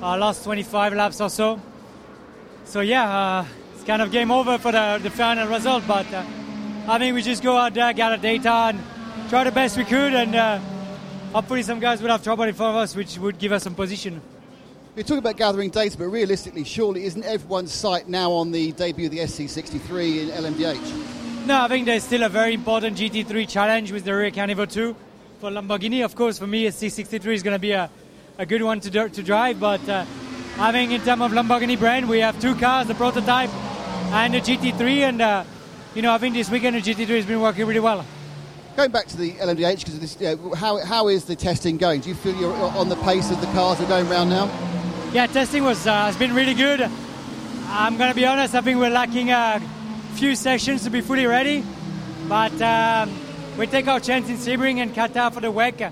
uh, last 25 laps or so. So yeah, uh, it's kind of game over for the, the final result, but uh, I mean, we just go out there, gather data, and try the best we could, and uh, hopefully some guys would have trouble in front of us, which would give us some position. You're talking about gathering data, but realistically, surely isn't everyone's sight now on the debut of the SC63 in LMDH? No, I think there's still a very important GT3 challenge with the rear Evo 2 for Lamborghini. Of course, for me, SC63 is going to be a, a good one to, to drive, but uh, I think in terms of Lamborghini brand, we have two cars, the prototype and the GT3, and uh, you know, I think this weekend the GT3 has been working really well. Going back to the LMDH, because you know, how, how is the testing going? Do you feel you're on the pace of the cars that are going around now? Yeah, testing was uh, has been really good. I'm gonna be honest. I think we're lacking a few sessions to be fully ready, but um, we take our chance in Sebring and Qatar for the WEC.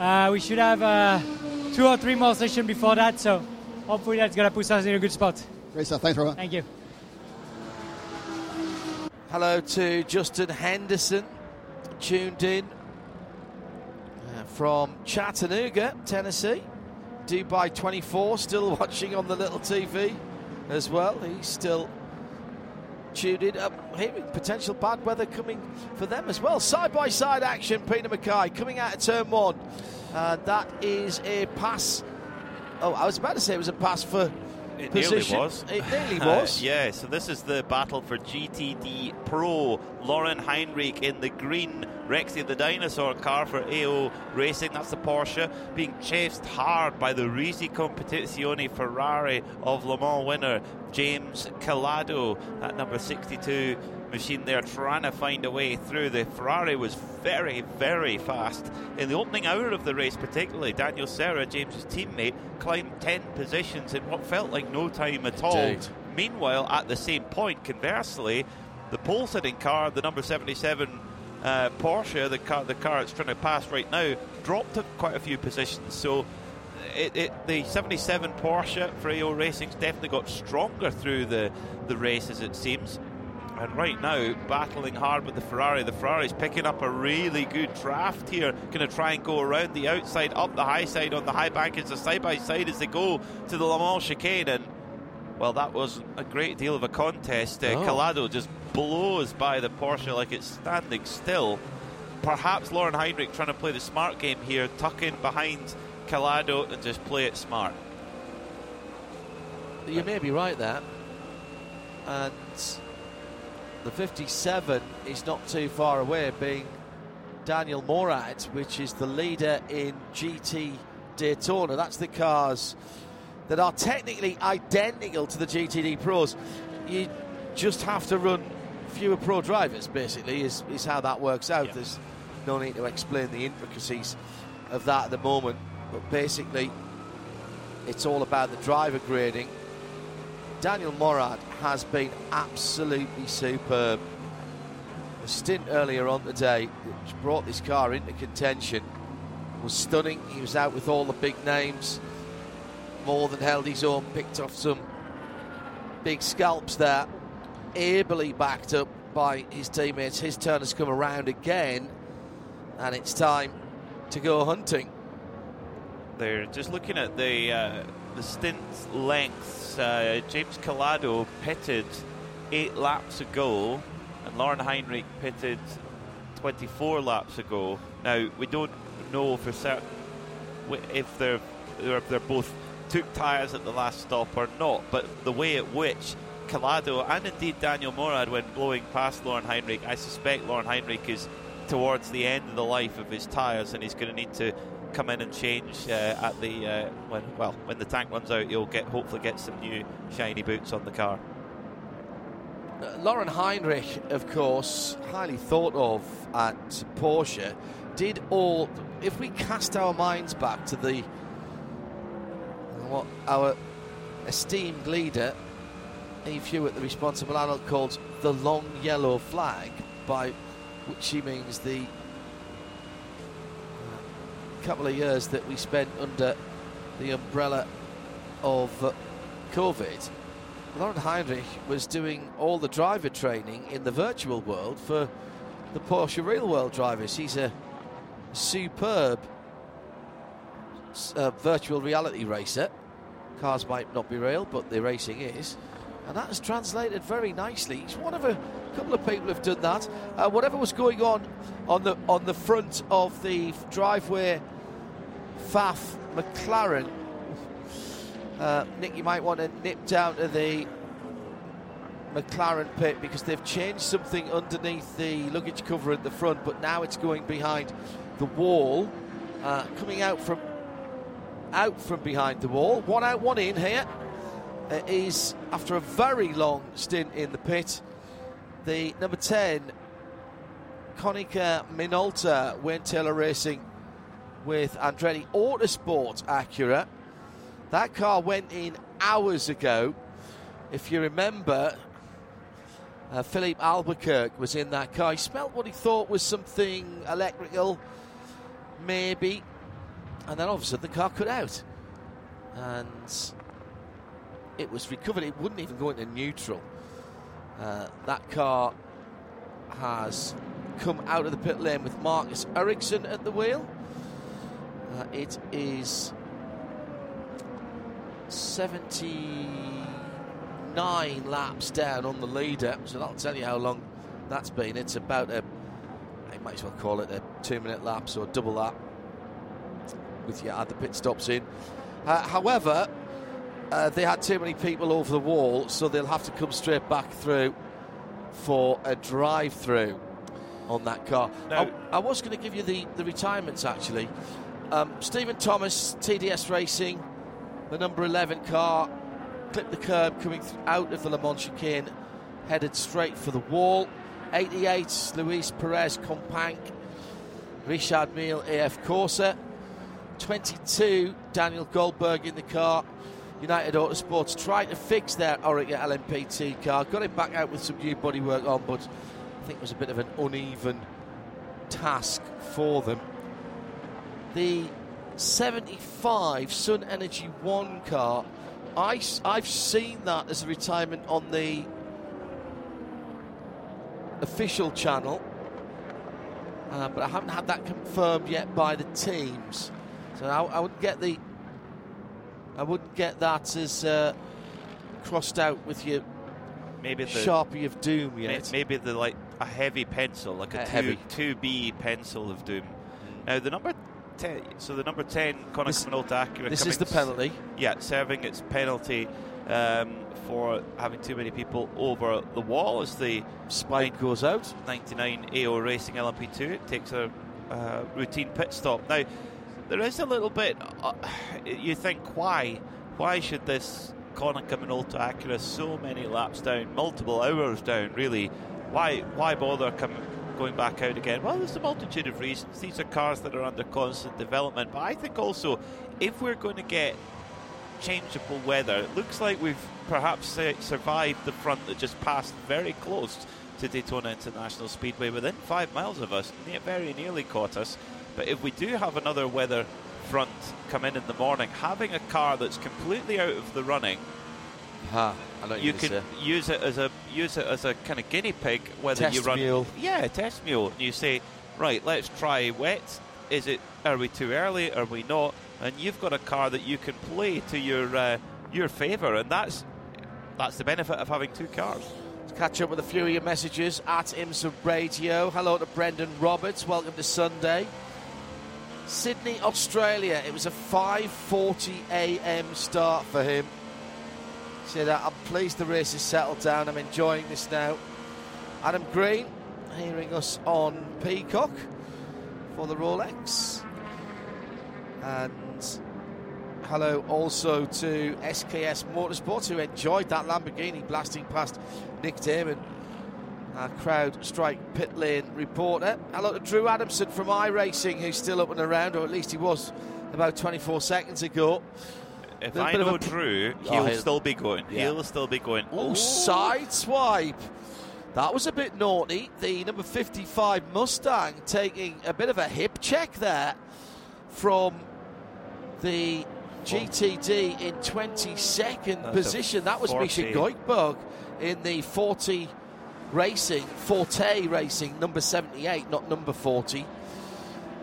Uh, we should have uh, two or three more sessions before that, so hopefully that's gonna put us in a good spot. Great stuff. Thanks, Robert. Thank you. Hello to Justin Henderson tuned in uh, from Chattanooga, Tennessee. Dubai 24 still watching on the little TV as well. He's still tuned in, hearing potential bad weather coming for them as well. Side by side action, Peter Mackay coming out of turn one. Uh, that is a pass. Oh, I was about to say it was a pass for It position. nearly was. It nearly uh, was. yeah, so this is the battle for GTD Pro. Laurin Heinrich in the green Rexy the Dinosaur car for AO Racing. That's the Porsche being chased hard by the Risi Competizione Ferrari of Le Mans winner James Calado at number 62 machine there trying to find a way through. The Ferrari was very, very fast. In the opening hour of the race, particularly, Daniel Serra, James's teammate, climbed 10 positions in what felt like no time at all. Indeed. Meanwhile, at the same point, conversely, the pole sitting car, the number 77 uh, Porsche, the car, the car it's trying to pass right now, dropped quite a few positions. So it, it, the 77 Porsche for AO Racing's definitely got stronger through the, the race, as it seems. And right now, battling hard with the Ferrari. The Ferrari's picking up a really good draft here. Going to try and go around the outside, up the high side on the high bank. It's a side by side as they go to the Le Mans chicane. And, well, that was a great deal of a contest. Uh, Oh. Calado just blows by the Porsche like it's standing still. Perhaps Laurin Heinrich trying to play the smart game here, tuck in behind Calado and just play it smart. You may be right there. And the 57 is not too far away, being Daniel Morad, which is the leader in GT Daytona. That's the cars that are technically identical to the GTD Pros. You just have to run fewer pro drivers, basically, is, is how that works out. There's no need to explain the intricacies of that at the moment. But basically, it's all about the driver grading. Daniel Morad has been absolutely superb. The stint earlier on today, which brought this car into contention, was stunning. He was out with all the big names, more than held his own, picked off some big scalps there, ably backed up by his teammates. His turn has come around again, and it's time to go hunting. They're just looking at the uh, the stint lengths. Uh, James Calado pitted eight laps ago, and Laurin Heinrich pitted 24 laps ago. Now we don't know for certain if they're if they're both took tyres at the last stop or not, but the way at which Calado and indeed Daniel Morad went blowing past Laurin Heinrich, I suspect Laurin Heinrich is towards the end of the life of his tyres and he's going to need to come in and change uh, at the uh, when well when the tank runs out he'll get hopefully get some new shiny boots on the car Uh, Laurin Heinrich, of course, highly thought of at Porsche, did all. If we cast our minds back to the what our esteemed leader, Eve Hewitt, the responsible adult, called the long yellow flag, by which he means the couple of years that we spent under the umbrella of uh, COVID. Laurin Heinrich was doing all the driver training in the virtual world for the Porsche real world drivers. He's a superb uh, virtual reality racer. Cars might not be real, but the racing is. And that has translated very nicely. He's one of a couple of people who've done that. Uh, whatever was going on on the on the front of the driveway, Pfaff McLaren uh, Nick, you might want to nip down to the McLaren pit because they've changed something underneath the luggage cover at the front, but now it's going behind the wall, uh, coming out from out from behind the wall. One out, one in here uh, is after a very long stint in the pit. The number ten, Konica Minolta, Wayne Taylor Racing with Andretti Autosport Acura. That car went in hours ago. If you remember, uh, Filipe Albuquerque was in that car. He smelled what he thought was something electrical, maybe, and then all of a sudden the car cut out. And it was recovered. It wouldn't even go into neutral. Uh, that car has come out of the pit lane with Marcus Ericsson at the wheel. Uh, it is 79 laps down on the leader, so that'll tell you how long that's been. It's about a, I might as well call it a two minute lap or double lap with your other pit stops in. Uh, however, uh, they had too many people over the wall, so they'll have to come straight back through for a drive through on that car. I, I, was going to give you the, the retirements actually. Um, Stephen Thomas, TDS Racing, the number 11 car, clipped the curb coming out of the Le Mans chicane, headed straight for the wall. 88, Luis Perez Companc, Richard Mille AF Corsa. 22, Daniel Goldberg in the car. United Autosports tried to fix their Oreca LMP2 car, got it back out with some new bodywork on, but I think it was a bit of an uneven task for them. The 75 Sun Energy 1 car, I, I've seen that as a retirement on the official channel, uh, but I haven't had that confirmed yet by the teams. So I, I would get the I wouldn't get that as uh, crossed out with your maybe the sharpie of doom yet. Maybe the like a heavy pencil, like a, a two B pencil of doom. Now the number ten, so the number ten Konica Minolta Acura. This is the penalty. Yeah, serving its penalty um, for having too many people over the wall as the spike goes out. 99 AO Racing LMP2 it takes a uh, routine pit stop. Now there is a little bit. Uh, you think why? Why should this Konica Minolta Acura so many laps down, multiple hours down? Really, why? Why bother coming? Going back out again? Well, there's a multitude of reasons. These are cars that are under constant development, but I think also if we're going to get changeable weather, it looks like we've perhaps uh, survived the front that just passed very close to Daytona International Speedway within five miles of us, very nearly caught us. But if we do have another weather front come in in the morning, having a car that's completely out of the running, huh, you can use it as a use it as a kind of guinea pig. Whether test you run, mule. yeah, test mule. And you say, right, let's try wet. Is it? Are we too early? Are we not? And you've got a car that you can play to your uh, your favour, and that's that's the benefit of having two cars. Let's catch up with a few of your messages at IMSA Radio. Hello to Brendan Roberts. Welcome to Sunday. Sydney, Australia. It was a 5:40 a.m. start for him. Said, I'm pleased the race has settled down. I'm enjoying this now. Adam Green hearing us on Peacock for the Rolex. And hello also to SKS Motorsports who enjoyed that Lamborghini blasting past Nick Daman our CrowdStrike pit lane reporter. Hello to Drew Adamson from iRacing, who's still up and around, or at least he was about 24 seconds ago. If I know Drew, he'll, oh, still be going. Yeah. He'll still be going. Oh, side swipe. That was a bit naughty. The number 55 Mustang taking a bit of a hip check there from the GTD in 22nd That's position. That was 40. Misha Goikhberg in the 40 Racing, Forte Racing, number 78, not number 40.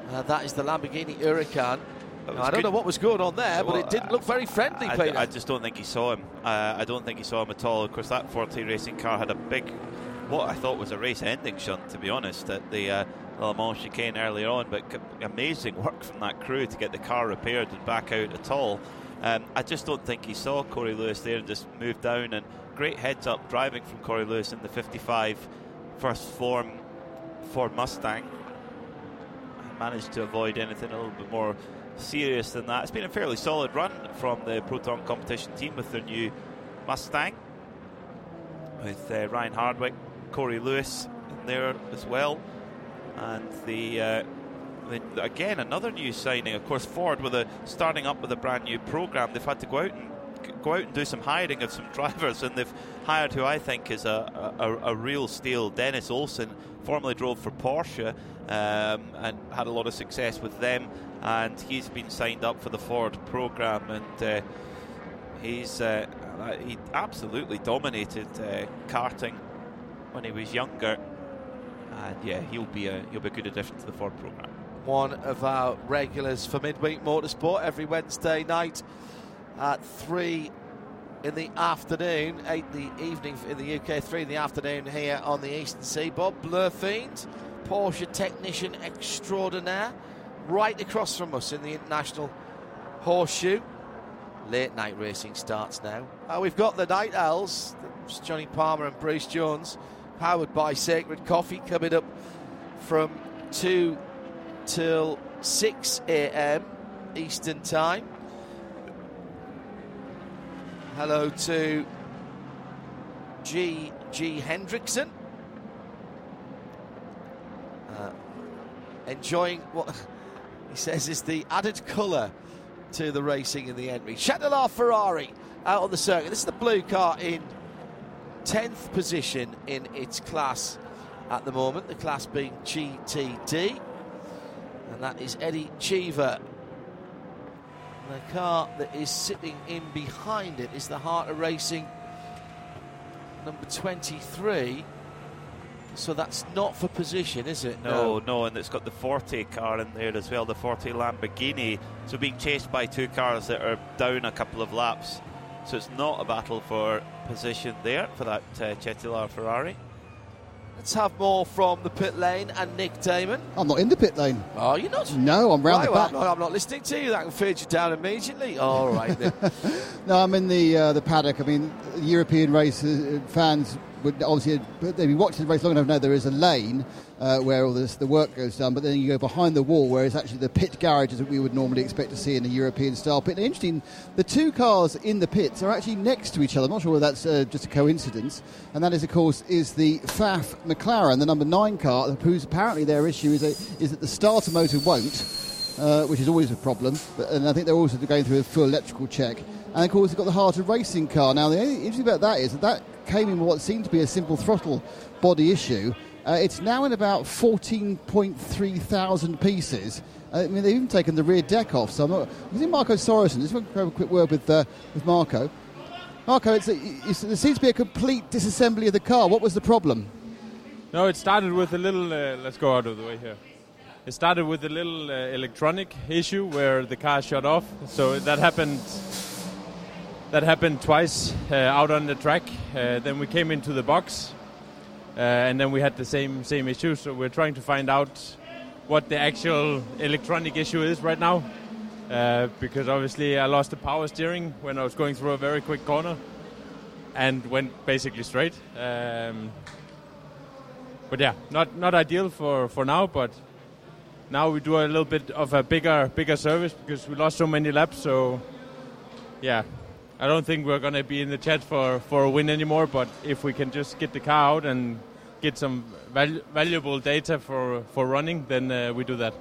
Uh, that is the Lamborghini Huracan. I don't good. know what was going on there, well, but it didn't look very friendly, I, Peter. I, just don't think he saw him. Uh, I don't think he saw him at all. Of course, that Forte Racing car had a big, what I thought was a race-ending shunt, to be honest, at the uh, Le Mans chicane earlier on. But amazing work from that crew to get the car repaired and back out at all. Um, I just don't think he saw Corey Lewis there and just moved down and great heads up driving from Corey Lewis in the 55 first form Ford Mustang. Managed to avoid anything a little bit more serious than that. It's been a fairly solid run from the Proton competition team with their new Mustang. With uh, Ryan Hardwick, Corey Lewis in there as well. And the, uh, the, again another new signing. Of course, Ford with a starting up with a brand new program. They've had to go out and go out and do some hiring of some drivers, and they've hired who I think is a, a, a real steal. Dennis Olsen formerly drove for Porsche um, and had a lot of success with them, and he's been signed up for the Ford program, and uh, he's uh, he absolutely dominated uh, karting when he was younger. and yeah, he'll be a he'll be a good addition to the Ford program. One of our regulars for midweek motorsport every Wednesday night at three in the afternoon, eight in the evening in the UK, three in the afternoon here on the Eastern Seaboard. Blurfiend, Porsche technician extraordinaire, right across from us in the International Horseshoe. Late night racing starts now. Uh, we've got the Night Owls, Johnny Palmer and Bruce Jones, powered by Sacred Coffee, coming up from 2 till 6 a.m. Eastern Time. Hello to G. G. Hendrickson. Uh, enjoying what he says is the added colour to the racing in the entry. Cetilar Ferrari out on the circuit. This is the blue car in 10th position in its class at the moment, the class being GTD. And that is Eddie Cheever. The car that is sitting in behind it is the Heart of Racing number 23. So that's not for position, is it? No, no, and it's got the Forte car in there as well, the Forte Lamborghini. So being chased by two cars that are down a couple of laps. So it's not a battle for position there for that uh, Cetilar Ferrari. Let's have more from the pit lane and Nick Daman. I'm not in the pit lane. Are you not? No, I'm round right, the well, back. I'm, not, I'm not listening to you. That can feed you down immediately. All right then. No, I'm in the uh, the paddock. I mean, European race uh, fans would obviously they've been watching the race long enough to know there is a lane uh, where all this, the work goes done, but then you go behind the wall where it's actually the pit garages that we would normally expect to see in a European style pit. And interesting, the two cars in the pits are actually next to each other. I'm not sure whether that's uh, just a coincidence, and that is, of course, is the Pfaff McLaren, the number nine car, whose apparently their issue is, a, is that the starter motor won't. Uh, which is always a problem, but, and I think they're also going through a full electrical check. And of course, they've got the of Racing car. Now, the interesting about that is that that came in with what seemed to be a simple throttle body issue. Uh, it's now in about 14.3 thousand pieces. Uh, I mean, they've even taken the rear deck off. So I'm not. Was it Marco Sorensen? Just want to have a quick word with uh, with Marco. Marco, it's a, it's, there seems to be a complete disassembly of the car. What was the problem? No, it started with a little. Uh, let's go out of the way here. It started with a little uh, electronic issue where the car shut off. So that happened. That happened twice uh, out on the track. Uh, then we came into the box, uh, and then we had the same same issue. So we're trying to find out what the actual electronic issue is right now, uh, because obviously I lost the power steering when I was going through a very quick corner, and went basically straight. Um, but yeah, not not ideal for, for now, but now we do a little bit of a bigger bigger service because we lost so many laps. So yeah, I don't think we're gonna be in the chat for, for a win anymore. But if we can just get the car out and get some val- valuable data for for running, then uh, we do that.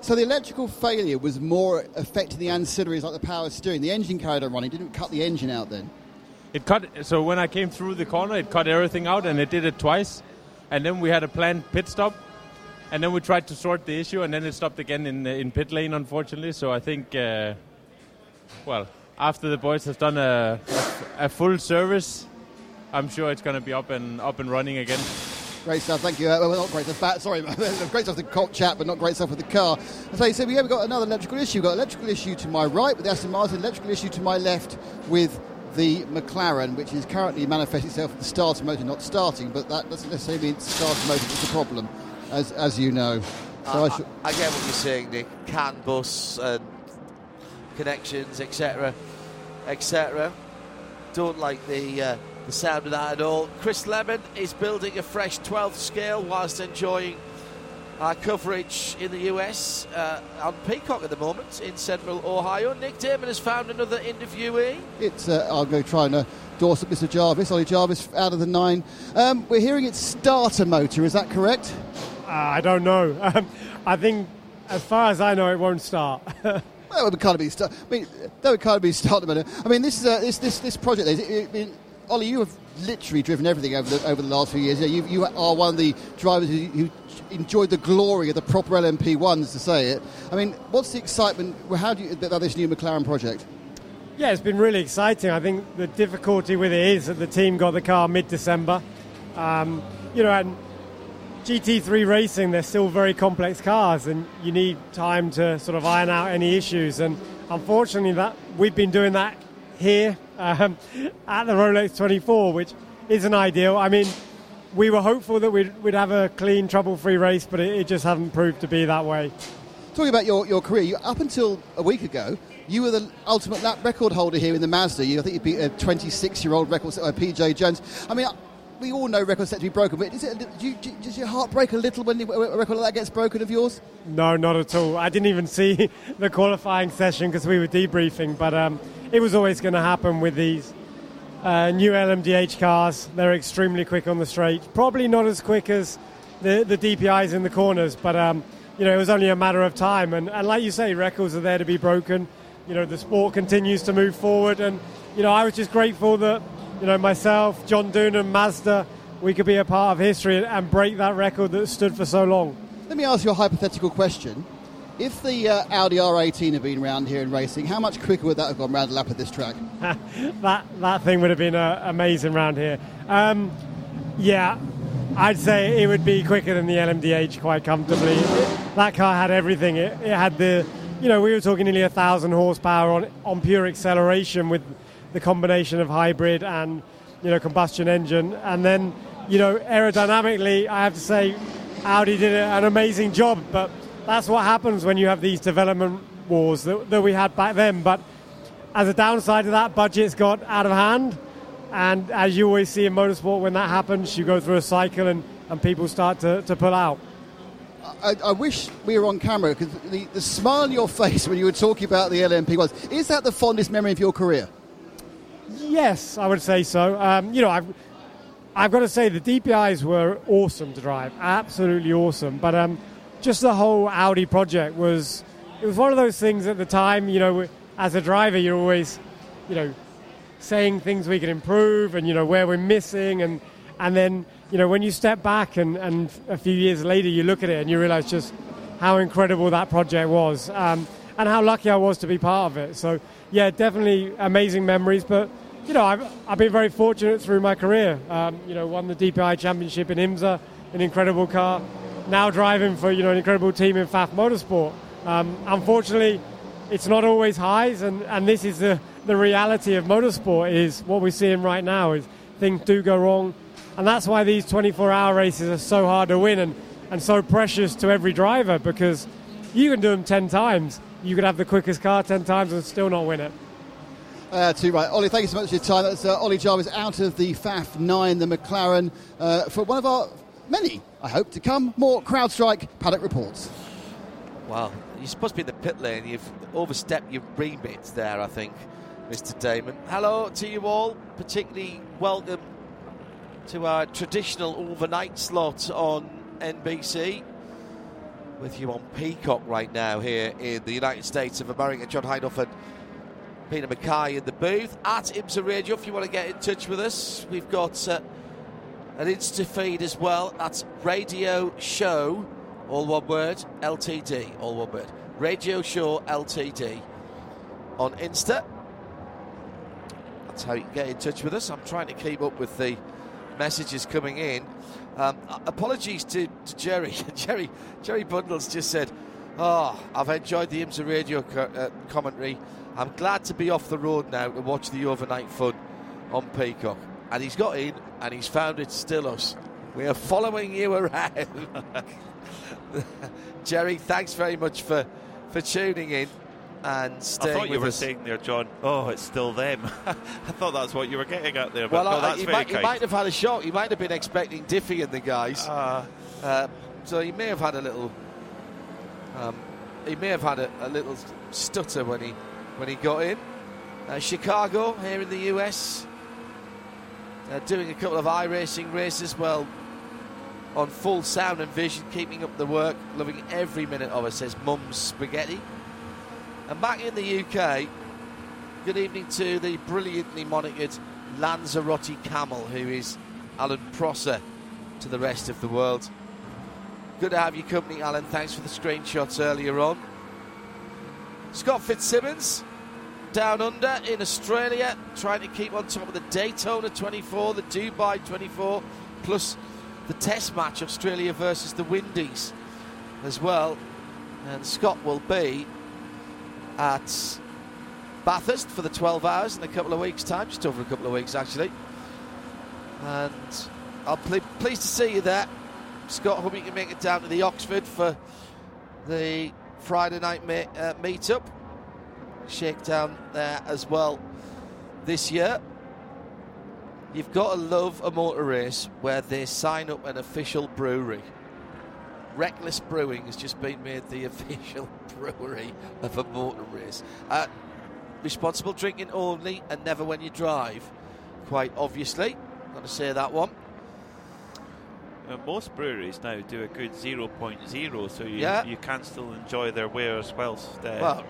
So the electrical failure was more affecting the ancillaries like the power steering. The engine carried on running. Didn't cut the engine out then. It cut. So when I came through the corner, it cut everything out, and it did it twice. And then we had a planned pit stop, and then we tried to sort the issue, and then it stopped again in in pit lane, unfortunately. So I think, uh, well, after the boys have done a, a, a full service, I'm sure it's going to be up and up and running again. Great stuff, thank you. Uh, well, not great stuff. Back, sorry, great stuff. The cop chat, but not great stuff with the car. And so said, yeah, we've got another electrical issue. We've got electrical issue to my right with the Aston Martin, electrical issue to my left with the McLaren, which is currently manifesting itself with the starter motor not starting, but that doesn't necessarily mean it's the starter motor is the problem, as as you know. So I, I should, I get what you're saying, Nick. CAN bus and connections, etc., etc. Don't like the uh, the sound of that at all. Chris Lemon is building a fresh 12th scale whilst enjoying our coverage in the US uh, on Peacock at the moment in Central Ohio. Nick Daman has found another interviewee. it's uh, I'll go try and uh, endorse up Mr. Jarvis, Ollie Jarvis, out of the nine. Um, we're hearing it's starter motor. Is that correct? Uh, I don't know. Um, I think, as far as I know, it won't start. That would kind of be start. I mean, that would kind of be motor. I mean, this is uh, this this this project. Is, Ollie, you have literally driven everything over the over the last few years. You, you, you are one of the drivers who, who enjoyed the glory of the proper LMP ones, to say it. I mean, what's the excitement? How do you about this new McLaren project? yeah, it's been really exciting. I think the difficulty with it is that the team got the car mid-December. Um, you know, and GT3 racing, they're still very complex cars, and you need time to sort of iron out any issues. And unfortunately, that we've been doing that here um, at the Rolex 24, which isn't ideal. I mean, we were hopeful that we'd, we'd have a clean, trouble-free race, but it, it just hasn't proved to be that way. Talking about your, your career, you, up until a week ago, you were the ultimate lap record holder here in the Mazda. You, I think you beat a 26-year-old record set by PJ Jones. I mean, we all know records set to be broken, but is it, do you, do, does your heart break a little when a record like that gets broken of yours? No, not at all. I didn't even see the qualifying session because we were debriefing, but um, it was always going to happen with these uh, new LMDH cars. They're extremely quick on the straight. Probably not as quick as the, the DPIs in the corners, but um, you know it was only a matter of time. And, and like you say, records are there to be broken. You know the sport continues to move forward, and you know I was just grateful that you know myself, John Doonan, Mazda, we could be a part of history and break that record that stood for so long. Let me ask you a hypothetical question. If the uh, Audi R18 had been around here in racing, how much quicker would that have gone round the lap of this track? that that thing would have been uh, amazing round here. Um, yeah, I'd say it would be quicker than the LMDH quite comfortably. That car had everything. It, it, had the, you know, we were talking nearly a thousand horsepower on on pure acceleration with the combination of hybrid and you know combustion engine, and then you know aerodynamically, I have to say, Audi did an amazing job, but that's what happens when you have these development wars that, that we had back then. But as a downside of that, budgets got out of hand. And as you always see in motorsport, when that happens, you go through a cycle and, and people start to, to pull out. I, I wish we were on camera because the, the smile on your face when you were talking about the LMP was is that the fondest memory of your career? Yes, I would say so. Um, you know, I've, I've got to say the DPIs were awesome to drive, absolutely awesome. But um, just the whole Audi project was it was one of those things at the time. You know, as a driver, you're always, you know, saying things we can improve and you know where we're missing and and then you know when you step back and, and a few years later you look at it and you realize just how incredible that project was um, and how lucky I was to be part of it. So yeah, definitely amazing memories. But you know, I've, I've been very fortunate through my career. Um, you know, won the DPI championship in IMSA, an incredible car now driving for you know an incredible team in Pfaff Motorsport. Um, unfortunately, it's not always highs, and, and this is the, the reality of motorsport. Is what we're seeing right now is things do go wrong, and that's why these 24-hour races are so hard to win and, and so precious to every driver because you can do them 10 times. You could have the quickest car 10 times and still not win it. Uh, too right. Ollie, thank you so much for your time. That's uh, Ollie Jarvis out of the Pfaff 9, the McLaren, uh, for one of our many, I hope, to come. More CrowdStrike paddock reports. Well, you're supposed to be in the pit lane. You've overstepped your remit there, I think, Mr. Daman. Hello to you all. Particularly welcome to our traditional overnight slot on NBC. With you on Peacock right now here in the United States of America. John Hindhaugh and Peter Mackay in the booth. At IMSA Radio, if you want to get in touch with us, we've got. Uh, an Insta feed as well. That's Radio Show, all one word, LTD, all one word. Radio Show LTD on Insta. That's how you get in touch with us. I'm trying to keep up with the messages coming in. Um, apologies to, to Jerry. Jerry Jerry Bundles just said, "Oh, I've enjoyed the IMSA radio co- uh, commentary. I'm glad to be off the road now to watch the overnight fun on Peacock." and he's got in and he's found it's still us. We are following you around. Jerry, thanks very much for, for tuning in and staying I thought you were us. saying there, John, oh, it's still them. I thought that's what you were getting at there, well, no, I, he, might, he might have had a shock. He might have been expecting Diffey and the guys. Uh, uh, so he may have had a little... Um, he may have had a, a, little stutter when he when he got in. Uh, Chicago here in the US uh, doing a couple of iRacing races, well, on full sound and vision, keeping up the work, loving every minute of it, says Mum's Spaghetti. And back in the UK, good evening to the brilliantly monikered Lanzarote Camel, who is Alan Prosser to the rest of the world. Good to have your company, Alan. Thanks for the screenshots earlier on. Scott Fitzsimmons, down under in Australia, trying to keep on top of the Daytona 24, the Dubai 24, plus the Test match, Australia versus the Windies, as well. And Scott will be at Bathurst for the 12 hours in a couple of weeks' time, just over a couple of weeks actually. And I'll be pleased to see you there. Scott, hope you can make it down to the Oxford for the Friday night ma- uh, meet-up. Shakedown there as well this year. You've got to love a motor race where they sign up an official brewery. Reckless Brewing has just been made the official brewery of a motor race. Uh, responsible drinking only and never when you drive, quite obviously. Got to say that one. Uh, most breweries now do a good 0.0, so you, Yeah. you can still enjoy their wares whilst. Uh, Well,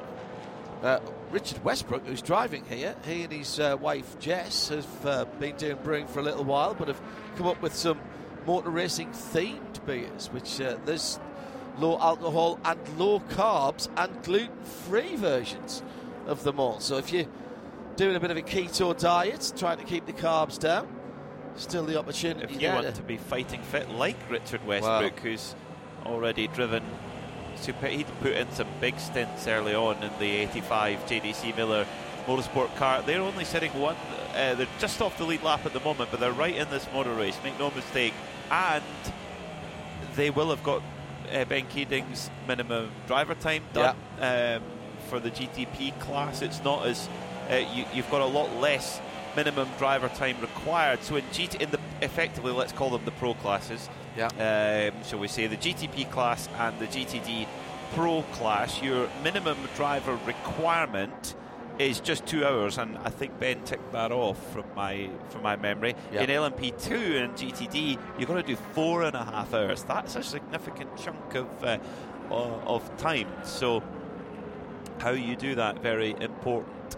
uh, Richard Westbrook, who's driving here, he and his uh, wife Jess have uh, been doing brewing for a little while, but have come up with some motor racing themed beers, which uh, there's low alcohol and low carbs and gluten free versions of them all. So if you're doing a bit of a keto diet, trying to keep the carbs down, still the opportunity. if you there want to be fighting fit like Richard Westbrook, who's already driven, super, he put in some big stints early on in the 85 JDC Miller Motorsport car. They're only sitting one, uh, they're just off the lead lap at the moment, but they're right in this motor race, make no mistake. And they will have got uh, Ben Keating's minimum driver time done um, for the GTP class. It's not as uh, you, you've got a lot less minimum driver time required. So in GT, in the effectively, let's call them the pro classes. Yeah. Um, shall we say the GTP class and the GTD Pro class? Your minimum driver requirement is just two hours, and I think Ben ticked that off from my from my memory. Yeah. In LMP2 and GTD, you've got to do four and a half hours. That's a significant chunk of uh, of time. So, how you do that very important.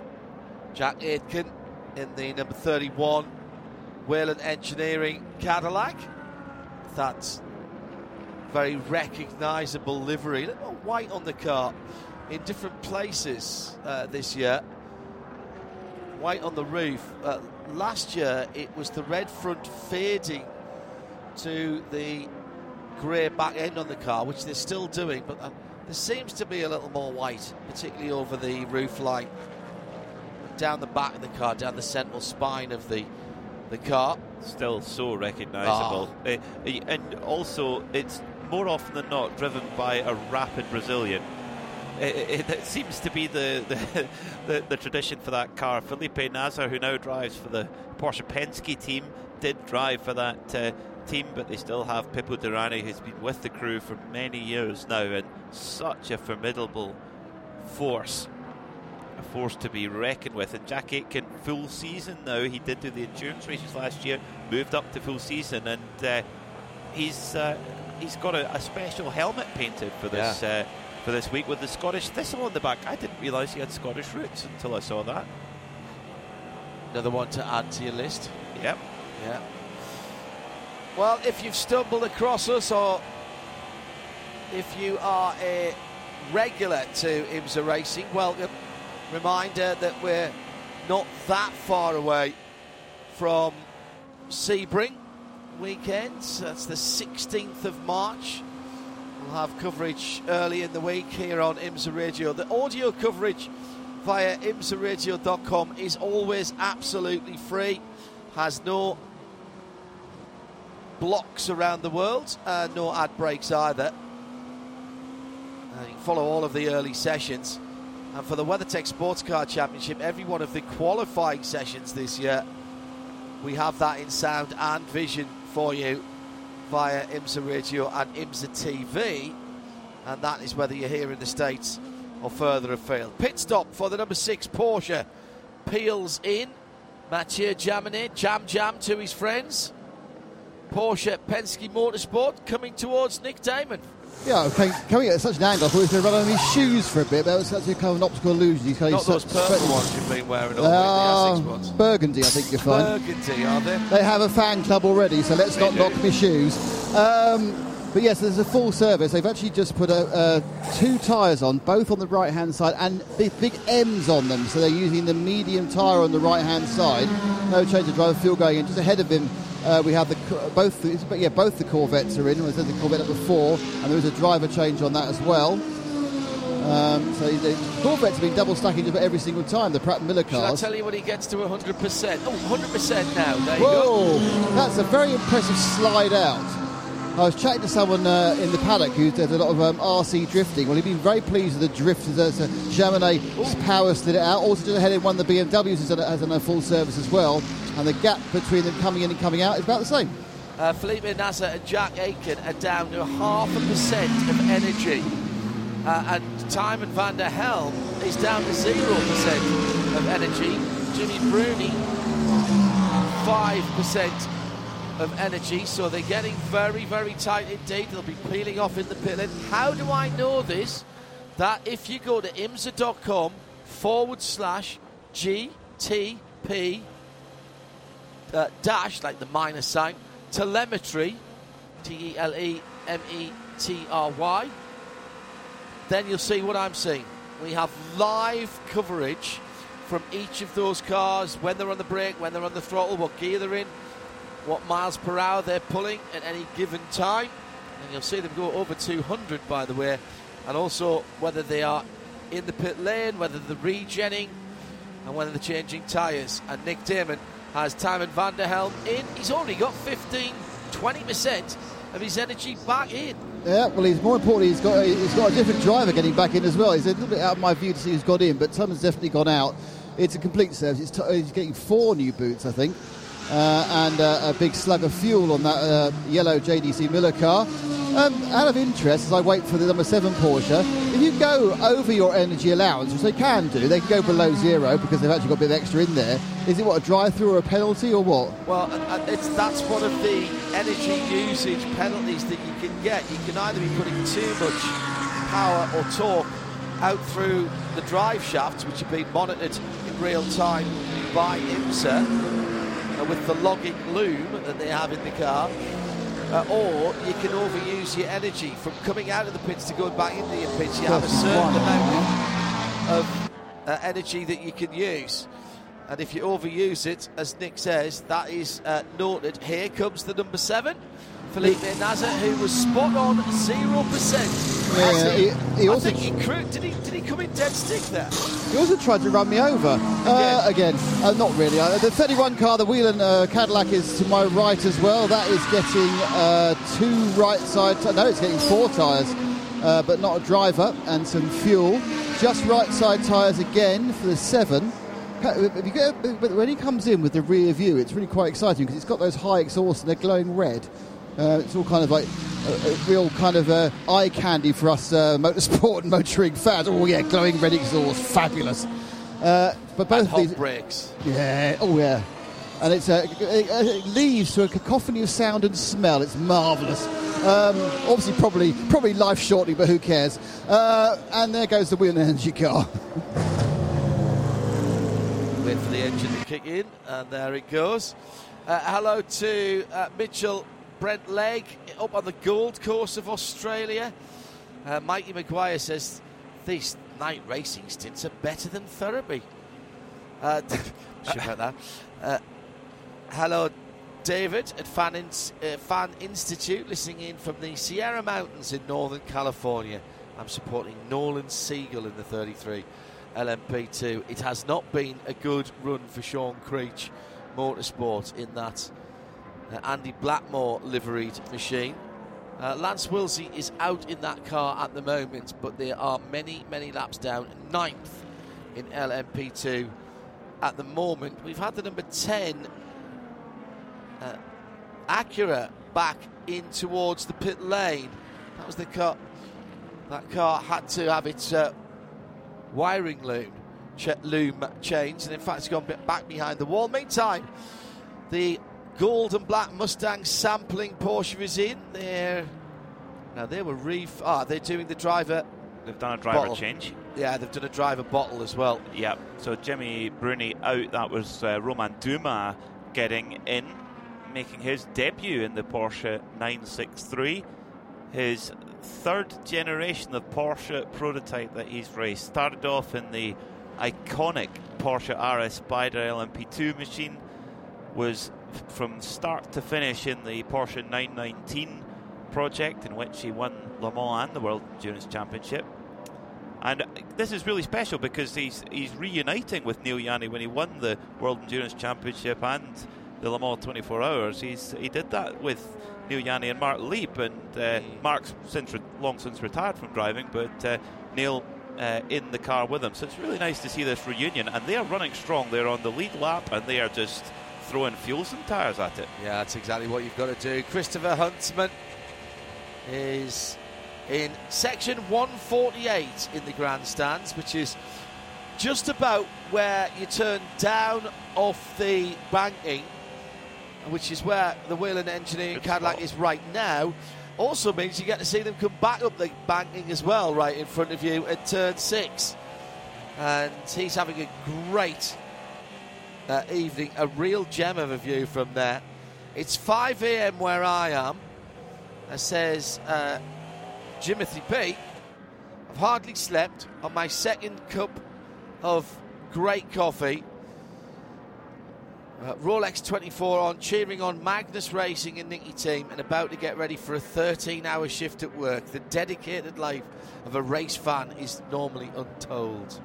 Jack Aitken in the number 31 Whelen Engineering Cadillac. That's very recognisable livery. A little white on the car in different places uh, this year. White on the roof. Uh, last year it was the red front fading to the grey back end on the car, which they're still doing, but uh, there seems to be a little more white, particularly over the roof line down the back of the car, down the central spine of the the car. Still so recognisable. Ah. Uh, and also, it's more often than not driven by a rapid Brazilian. It, it, seems to be the, the, the, the tradition for that car. Felipe Nasr, who now drives for the Porsche Penske team, did drive for that uh, team, but they still have Pipo Derani, who's been with the crew for many years now, and such a formidable force a force to be reckoned with. And Jack Aitken, full season now. He did do the endurance races last year, moved up to full season, and uh, he's uh, he's got a, a special helmet painted for this uh, for this week with the Scottish thistle on the back. I didn't realise he had Scottish roots until I saw that. Another one to add to your list. Yep. Yeah. Well, if you've stumbled across us or if you are a regular to IMSA Racing, welcome. Reminder that we're not that far away from Sebring weekend. That's the 16th of March. We'll have coverage early in the week here on IMSA Radio. The audio coverage via imsaradio.com is always absolutely free, has no blocks around the world, uh, no ad breaks either. Uh, you can follow all of the early sessions. And for the WeatherTech Sports Car Championship, every one of the qualifying sessions this year, we have that in sound and vision for you via IMSA Radio and IMSA TV. And that is whether you're here in the States or further afield. Pit stop for the number six Porsche. Peels in. Mathieu Jaminet, jam jam to his friends. Porsche Penske Motorsport coming towards Nick Daman. Yeah, okay, coming at such an angle, I thought he was going to run on his shoes for a bit. but That was actually kind of an optical illusion. He's Not those purple ones you've been wearing all week, the Uh, ones. burgundy, I think you're fine. Burgundy, are they? They have a fan club already, so let's not knock my shoes. Um, but yes, there's a full service. They've actually just put a, uh, two tyres on, both on the right hand side, and big, big M's on them. So they're using the medium tyre on the right hand side. No change of driver fuel going in. Just ahead of him Uh, we have the both, the, yeah, both the Corvettes are in. There's the Corvette number four, and there is a driver change on that as well. Um, so the Corvettes have been double stacking just about every single time. The Pratt and Miller Shall I cars. tell you when he gets to 100%? Oh, 100% now. There you Whoa, go. that's a very impressive slide out. I was chatting to someone uh, in the paddock who does a lot of um, RC drifting. Well, he'd been very pleased with the drift as uh, Chamonix power slid it out. Also, just ahead in one of the BMWs has done, a- has done a full service as well. And the gap between them coming in and coming out is about the same. Uh, Felipe Nasr and Jack Aitken are down to half a percent of energy. Uh, and Tijmen van der Helm is down to 0% of energy. Gimmi Bruni, 5% of energy. So they're getting very, very tight indeed. They'll be peeling off in the pit lane. How do I know this? That if you go to imsa.com forward slash GTP uh, dash, like the minus sign, telemetry, T E L E M E T R Y, then you'll see what I'm seeing. We have live coverage from each of those cars when they're on the brake, when they're on the throttle, what gear they're in, what miles per hour they're pulling at any given time. And you'll see them go over 200, by the way, and also whether they are in the pit lane, whether they're regenning, and whether they're changing tyres. And Nick Damon has Tijmen van der Helm in. He's already got 15, 20% of his energy back in. Yeah, well, he's more importantly, he's got he's got a different driver getting back in as well. He's a little bit out of my view to see who's got in, but someone's definitely gone out. It's a complete service. T- he's getting four new boots, I think, and uh, a big slug of fuel on that uh, yellow JDC Miller car. Um, out of interest, as I wait for the number seven Porsche, if you go over your energy allowance, which they can do, they can go below zero because they've actually got a bit of extra in there. Is it what a drive-through or a penalty or what? Well, uh, uh, that's one of the energy usage penalties that you can get. You can either be putting too much power or torque out through the drive shafts, which are being monitored in real time by IMSA uh, with the logging loom that they have in the car. Uh, or you can overuse your energy from coming out of the pits to going back into your pits. You have a certain amount of uh, energy that you can use. And if you overuse it, as Nick says, that is uh, noted. Here comes the number seven, Felipe Nasr, who was spot on zero percent. Yeah, he- he I also- think he cru- did he did he come in dead stick there? He also tried to run me over. Uh, again, uh, not really. Uh, the 31 car, the Whelen uh, Cadillac, is to my right as well. That is getting uh, two right side. T- no, it's getting four tyres, uh, but not a driver and some fuel. Just right side tyres again for the seven. Get- But when he comes in with the rear view, it's really quite exciting because it's got those high exhausts and they're glowing red. Uh, it's all kind of like a, a real kind of uh, eye candy for us uh, motorsport and motoring fans. Oh yeah, glowing red exhaust, fabulous. Uh, but both of Hot these, brakes. yeah, oh yeah, and it's uh, it, it leaves to a cacophony of sound and smell. It's marvellous. Um, obviously, probably probably life shortening, but who cares? Uh, and there goes the wheel and energy car. Wait for the engine to kick in, and there it goes. Uh, hello to uh, Mitchell Brent Legg up on the Gold Coast of Australia. Uh, Mikey Maguire says these night racing stints are better than therapy. Uh, sure about that. Uh, hello, David at Fan, uh, Fan Institute, listening in from the Sierra Mountains in Northern California. I'm supporting Nolan Siegel in the 33 LMP2. It has not been a good run for Sean Creech Motorsport in that uh, Andy Blackmore liveried machine. Uh, Lance Wilsey is out in that car at the moment, but there are many, many laps down. Ninth in LMP2 at the moment. We've had the number 10 uh, Acura back in towards the pit lane. That was the car. That car had to have its uh, wiring loom, ch- loom changed, and in fact, it's gone back behind the wall. Meantime, the gold and black Mustang sampling Porsche is in. They're now they were ref. Ah, they're doing the driver. They've done a driver bottle. change. Yeah, they've done a driver bottle as well. Yep. So Gimmi Bruni out. That was uh, Romain Dumas getting in, making his debut in the Porsche 963. His third generation of Porsche prototype that he's raced started off in the iconic Porsche RS Spider LMP2 machine. Was from start to finish in the Porsche 919 project, in which he won Le Mans and the World Endurance Championship. And this is really special because he's he's reuniting with Neel Jani when he won the World Endurance Championship and the Le Mans 24 Hours. He's he did that with Neel Jani and Marc Lieb, and uh, Mark's since re- long since retired from driving, but uh, Neel uh, in the car with him. So it's really nice to see this reunion, and they are running strong. They're on the lead lap, and they are just throwing fuels and tyres at it. Yeah, that's exactly what you've got to do. Christopher Huntsman is in section 148 in the grandstands, which is just about where you turn down off the banking, which is where the Whelen Engineering Cadillac is right now. Also means you get to see them come back up the banking as well, right in front of you at turn six. And he's having a great uh, evening, a real gem of a view from there. It's 5 a.m. where I am. It says uh, Jimothy P. I've hardly slept on my second cup of great coffee. Uh, Rolex 24 on, cheering on Magnus Racing and Nicky Team, and about to get ready for a 13 hour shift at work. The dedicated life of a race fan is normally untold.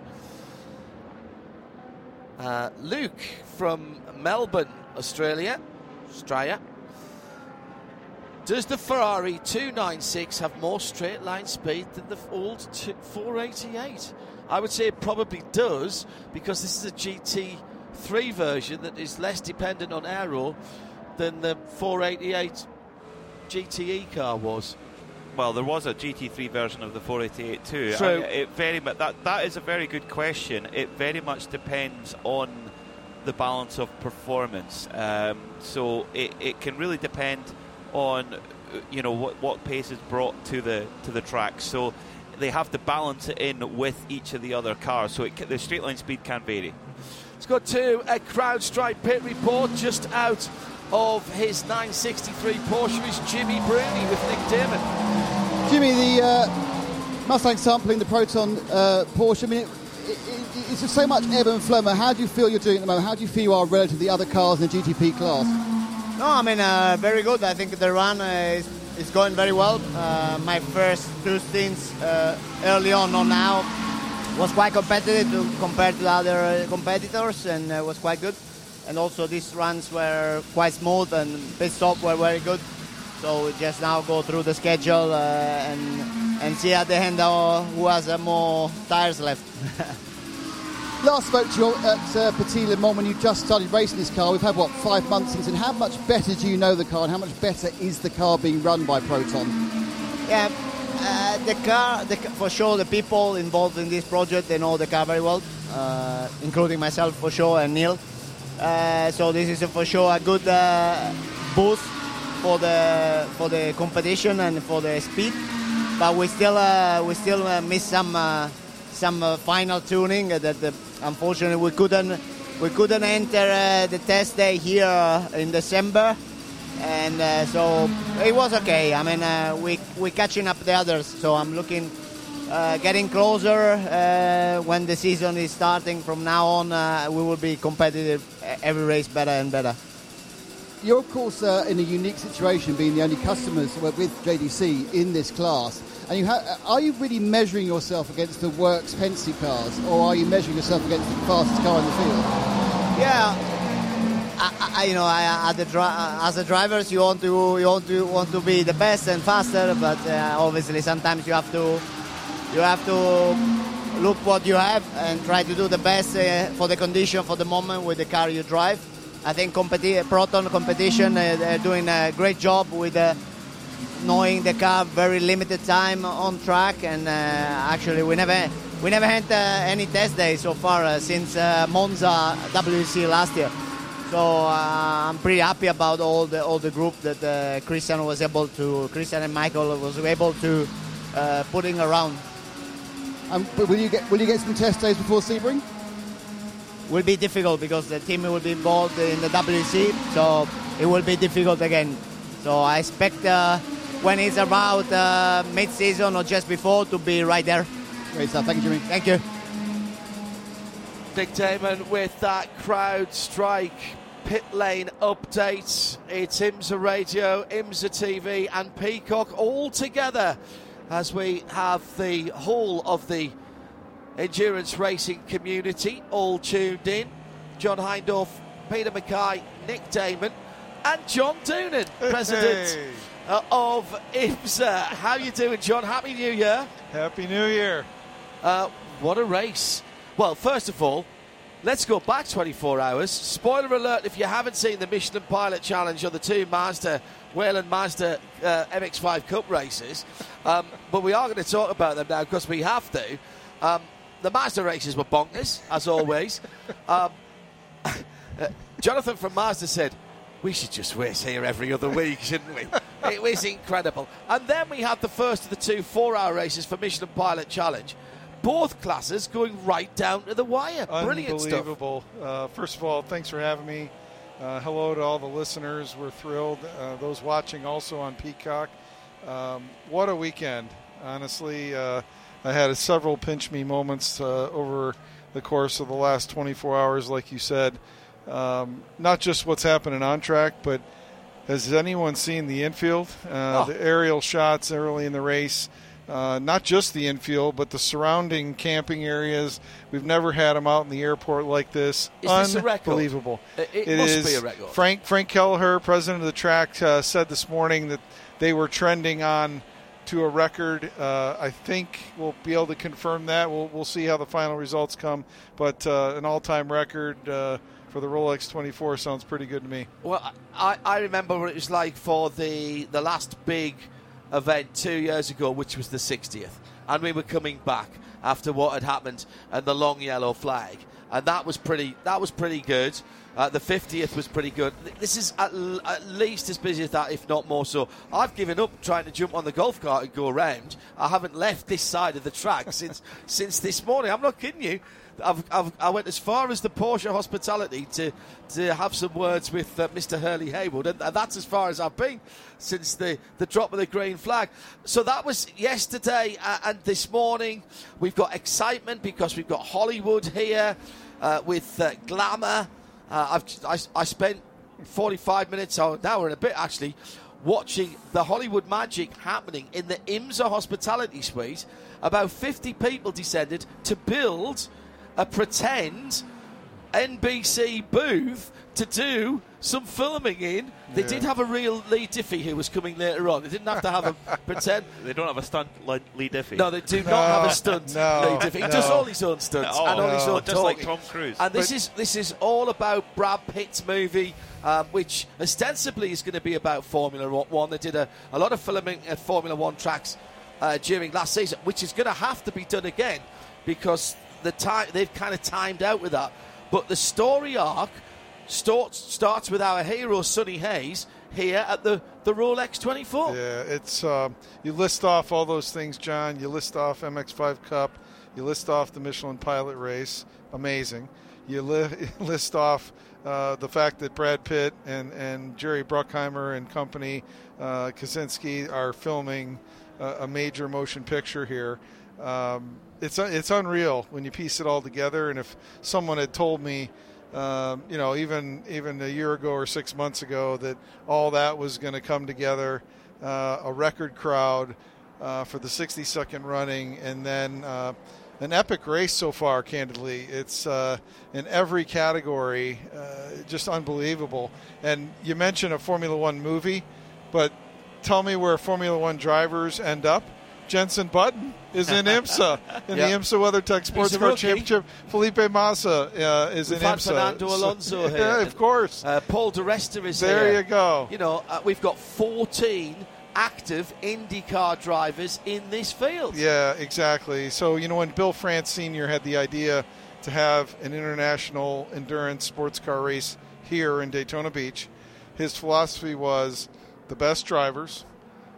Uh, Luke from Melbourne, Australia. Australia. Does the Ferrari 296 have more straight line speed than the old 488? I would say it probably does because this is a GT3 version that is less dependent on aero than the 488 GTE car was. Well, there was a GT3 version of the 488 too. True. I mean, it very mu- that that is a very good question. It very much depends on the balance of performance. Um, so it, it can really depend on uh, you know what, what pace is brought to the to the track. So they have to balance it in with each of the other cars. So it, the straight line speed can vary. Let's go to a CrowdStrike pit report just out of his 963 Porsche is Gimmi Bruni with Nick Damon. Gimmi, the uh, Mustang sampling, the Proton uh, Porsche, I mean, it, it, it, it's just so much ebb and flow. How do you feel you're doing at the moment? How do you feel you are relative to the other cars in the GTP class? No, I mean, uh, very good. I think the run uh, is, is going very well. Uh, my first two stints uh, early on or now was quite competitive to, compared to other competitors and was quite good. And also these runs were quite smooth and pit stop were very good. So we just now go through the schedule uh, and and see at the end uh, who has uh, more tires left. Last spoke to you at uh, Petit Le Mans when you just started racing this car. We've had, what, five months since. And how much better do you know the car and how much better is the car being run by Proton? Yeah, uh, the car, the, for sure, the people involved in this project, they know the car very well, uh, including myself for sure and Neel. Uh, so this is a, for sure a good uh, boost for the for the competition and for the speed. But we still uh, we still uh, miss some uh, some uh, final tuning that uh, unfortunately we couldn't we couldn't enter uh, the test day here in December and so it was okay. I mean, we we catching up the others, so I'm looking, getting closer. When the season is starting from now on, we will be competitive every race better and better. You're, of course, uh, in a unique situation being the only customers with JDC in this class. And you ha- are you really measuring yourself against the Works Penske cars, or are you measuring yourself against the fastest car in the field? Yeah. I, I, you know, I, as, a dri- as a drivers, you want to you want to want to be the best and faster, but uh, obviously sometimes you have to you have to look what you have and try to do the best uh, for the condition for the moment with the car you drive. I think competi- Proton competition uh, doing a great job with uh, knowing the car very limited time on track, and uh, actually we never we never had uh, any test day so far since Monza WC last year. So uh, I'm pretty happy about all the all the group that uh, Christian was able to Christian and Michael was able to uh, putting around. Um, will you get will you get some test days before Sebring? Will be difficult because the team will be involved in the WC, so it will be difficult again. So I expect uh, when it's about uh, mid-season or just before to be right there. Great stuff. Thank you, Gimmi. Thank you. Nick Damon with that CrowdStrike pit lane update. It's IMSA Radio, IMSA TV, and Peacock all together as we have the whole of the endurance racing community all tuned in. John Hindhaugh, Peter Mackay, Nick Damon, and John Doonan, president uh, of IMSA. How you doing, John? Happy New Year. Happy New Year. Uh, what a race. Well, first of all, let's go back 24 hours. Spoiler alert if you haven't seen the Michelin Pilot Challenge or the two Mazda, Wayland Mazda uh, MX5 Cup races, um, but we are going to talk about them now because we have to. Um, the Mazda races were bonkers, as always. um, uh, Jonathan from Mazda said, we should just race here every other week, shouldn't we? it was incredible. And then we had the first of the two four hour races for Michelin Pilot Challenge. Both classes going right down to the wire. Brilliant stuff. Unbelievable. Uh, first of all, thanks for having me. Uh, hello to all the listeners. We're thrilled. Uh, those watching also on Peacock. Um, what a weekend. Honestly, uh, I had several pinch me moments uh, over the course of the last 24 hours, like you said. Um, not just what's happening on track, but has anyone seen the infield? Uh, Oh. The aerial shots early in the race. Uh, not just the infield, but the surrounding camping areas. We've never had them out in the airport like this. Is this? Unbelievable. It- it must is. be a record. Frank Frank Kelleher, president of the track, uh, said this morning that they were trending on to a record. Uh, I think we'll be able to confirm that. We'll we'll see how the final results come, but uh, an all-time record uh, for the Rolex 24 sounds pretty good to me. Well, I, I remember what it was like for the, the last big event two years ago, which was the 60th. And we were coming back after what had happened and the long yellow flag. And that was pretty, that was pretty good. Uh, the 50th was pretty good. This is at, l- at least as busy as that, if not more so. I've given up trying to jump on the golf cart and go around. I haven't left this side of the track since since this morning. I'm not kidding you. I've, I've, I went as far as the Porsche hospitality to to have some words with uh, Mr. Hurley Haywood, and, that's as far as I've been since the, the drop of the green flag. So that was yesterday, uh, and this morning we've got excitement because we've got Hollywood here uh, with uh, glamour. Uh, I've, I, I spent 45 minutes, or an hour and a bit actually, watching the Hollywood magic happening in the IMSA hospitality suite. About 50 people descended to build a pretend NBC booth to do some filming in. They Yeah. did have a real Leigh Diffey who was coming later on. They didn't have to have a pretend. They don't have a stunt like Leigh Diffey. No, they do not have a stunt. No, Leigh Diffey. He no. does all his own stunts Oh, and all his no. own Just like. Tom Cruise. And this But- is this is all about Brad Pitt's movie, um, which ostensibly is going to be about Formula One. They did a, a lot of filming at Formula One tracks uh, during last season, which is going to have to be done again because the time they've kind of timed out with that. But the story arc starts starts with our hero Sonny Hayes here at the the Rolex 24. Yeah, it's um, you list off all those things, John. You list off MX5 Cup. You list off the Michelin Pilot Race. Amazing. You li- list off uh, the fact that Brad Pitt and, and Jerry Bruckheimer and company, uh, Kosinski, are filming a, a major motion picture here. Um, it's it's unreal when you piece it all together. And if someone had told me um, you know, even even a year ago or six months ago, that all that was going to come together, uh, a record crowd uh, for the 62nd running, and then uh, an epic race so far. Candidly, it's uh, in every category, uh, just unbelievable. And you mentioned a Formula One movie, but tell me where Formula One drivers end up. Jenson Button is in IMSA in Yeah. the IMSA WeatherTech Sports Car. Championship. Felipe Massa uh, is We've in IMSA. Fernando So- Alonso here. yeah, of course. Uh, Paul Resta is There here. you go. You know, uh, we've got 14 active IndyCar drivers in this field. Yeah, exactly. So, you know, when Bill France Sr. had the idea to have an international endurance sports car race here in Daytona Beach, his philosophy was the best drivers,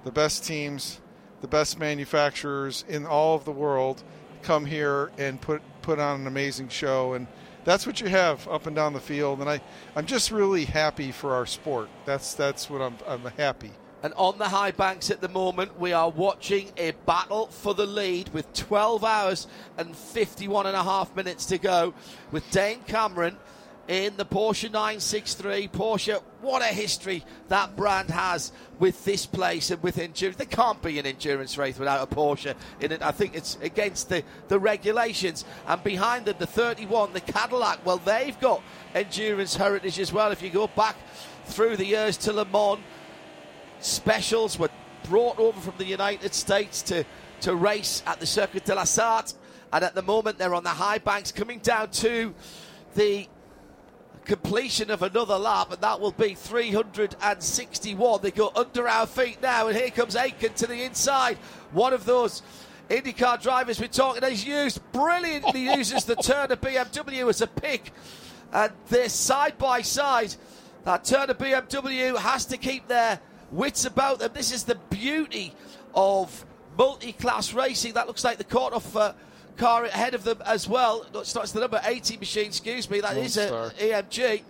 the best teams, the best manufacturers in all of the world come here and put put on an amazing show and that's what you have up and down the field and I, I'm just really happy for our sport. That's that's what I'm I'm happy. And on the high banks at the moment, we are watching a battle for the lead with 12 hours and 51 and a half minutes to go, with Dane Cameron in the Porsche 963. Porsche, what a history that brand has with this place and with endurance. There can't be an endurance race without a Porsche in it. I think it's against the, the regulations. And behind them, the 31, the Cadillac, well, they've got endurance heritage as well. If you go back through the years to Le Mans, specials were brought over from the United States to, to race at the Circuit de la Sarthe. And at the moment, they're on the high banks coming down to the completion of another lap, and that will be 361. They go under our feet now, and here comes Aitken to the inside. One of those IndyCar drivers we're talking, he's used brilliantly, uses the Turner BMW as a pick, and they're side by side. That Turner BMW has to keep their wits about them. This is the beauty of multi class racing. That looks like the caught off. Uh, car ahead of them as well. That's the number 80 machine, excuse me. That is an EMG.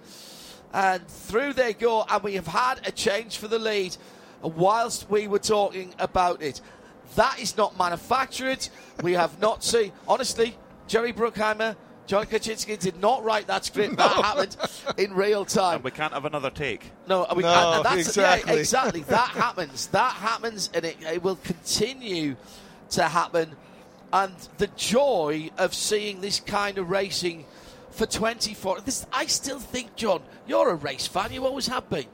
And through they go, and we have had a change for the lead whilst we were talking about it. That is not manufactured. we have not seen, honestly, Jerry Bruckheimer. John Kosinski did not write that script. No. That happened in real time. And we can't have another take. No, we, no and that's, exactly. Yeah, exactly. that happens. That happens, and it, it will continue to happen and the joy of seeing this kind of racing for 24. This, I still think, John, you're a race fan. You always have been.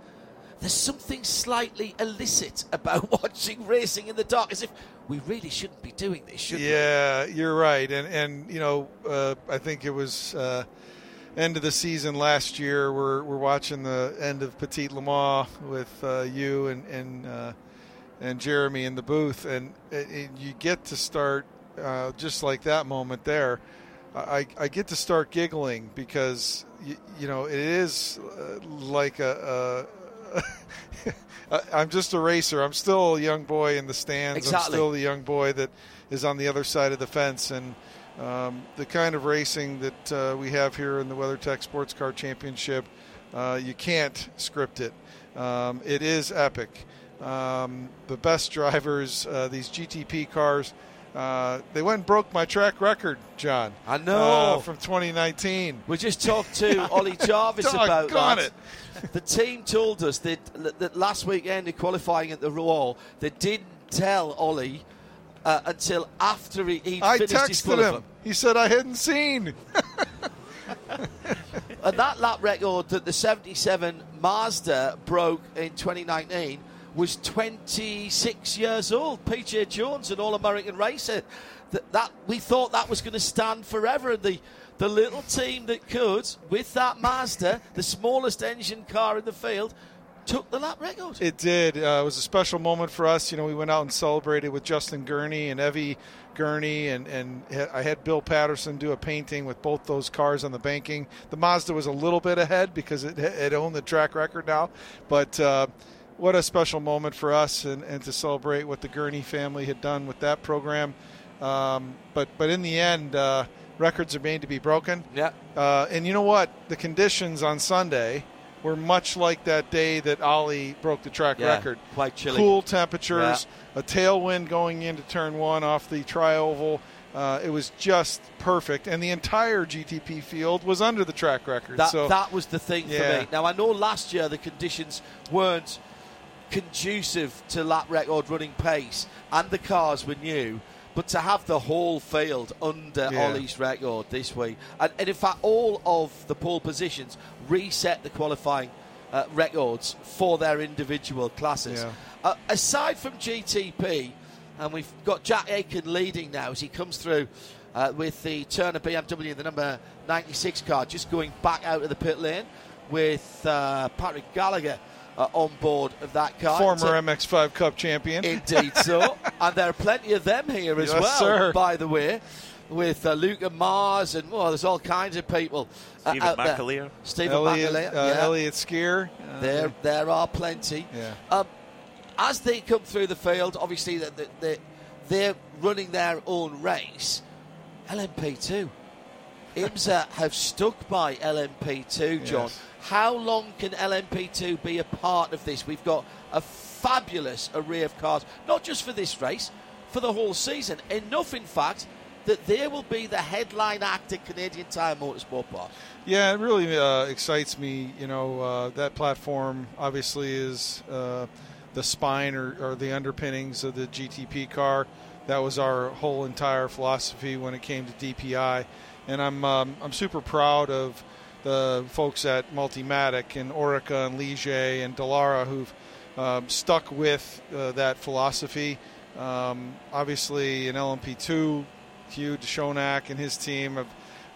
There's something slightly illicit about watching racing in the dark, as if we really shouldn't be doing this, should yeah, we? you're right. And and you know, uh, I think it was uh, end of the season last year. We're we're watching the end of Petit Le Mans with uh, you and and uh, and Jeremy in the booth, and, and you get to start uh, just like that moment there, I, I get to start giggling because you, you know it is uh, like a. a I'm just a racer. I'm still a young boy in the stands. Exactly. I'm still the young boy that is on the other side of the fence. And um, the kind of racing that uh, we have here in the WeatherTech Sports Car Championship, uh, you can't script it. Um, it is epic. Um, the best drivers, uh, these GTP cars, uh, they went and broke my track record, John. I know. Uh, from 2019. We just talked to Ollie Jarvis about that. It. The team told us that, that last weekend in qualifying at the Roar, they didn't tell Ollie uh, until after he, he I finished his texted him. He said I hadn't seen. and that lap record that the 77 Mazda broke in 2019 was 26 years old. PJ Jones, an All-American racer. That, that we thought that was going to stand forever. And the the little team that could, with that Mazda, the smallest engine car in the field, took the lap record. It did. Uh, it was a special moment for us. You know, we went out and celebrated with Justin Gurney and Evie Gurney, and, and I had Bill Patterson do a painting with both those cars on the banking. The Mazda was a little bit ahead because it, it owned the track record now, but. Uh, what a special moment for us and, and to celebrate what the Gurney family had done with that program. Um, but but in the end, uh, records are made to be broken. Yeah. Uh, and you know what? The conditions on Sunday were much like that day that Ollie broke the track yeah, record. Quite chilly. Cool temperatures, yeah. a tailwind going into turn one off the trioval. Uh, it was just perfect, and the entire GTP field was under the track record. That, so that was the thing yeah. for me. Now I know last year the conditions weren't conducive to lap record running pace, and the cars were new. But to have the whole field under Yeah. Ollie's record this week, and, and in fact, all of the pole positions reset the qualifying uh, records for their individual classes. Yeah. Uh, aside from GTP, and we've got Jack Aitken leading now as he comes through uh, with the Turner BMW, the number 96 car, just going back out of the pit lane with uh, Patrick Gallagher uh, on board of that car. former So- MX5 Cup champion. Indeed so. and there are plenty of them here as Yes, well, sir. by the way, with uh, Luca Mars and, well, there's all kinds of people uh, Stephen out. McAleer. Stephen Elliot, McAleer. uh, yeah. Elliott Skeer. Uh, There, there are plenty. Yeah. Um, as they come through the field, obviously the, the, the, they're running their own race. LMP2. IMSA have stuck by LMP2, John. Yes. How long can LMP2 be a part of this? We've got a fabulous array of cars, not just for this race, for the whole season. Enough, in fact, that they will be the headline act at Canadian Tire Motorsport Park. Yeah, it really uh, excites me. You know, uh, that platform obviously is uh, the spine or, or, the underpinnings of the GTP car. That was our whole entire philosophy when it came to DPI, and I'm um, I'm super proud of the folks at Multimatic and Oreca and Ligier and Dallara who've um, stuck with uh, that philosophy. Um, obviously, in LMP2, Hugues de Chaunac and his team have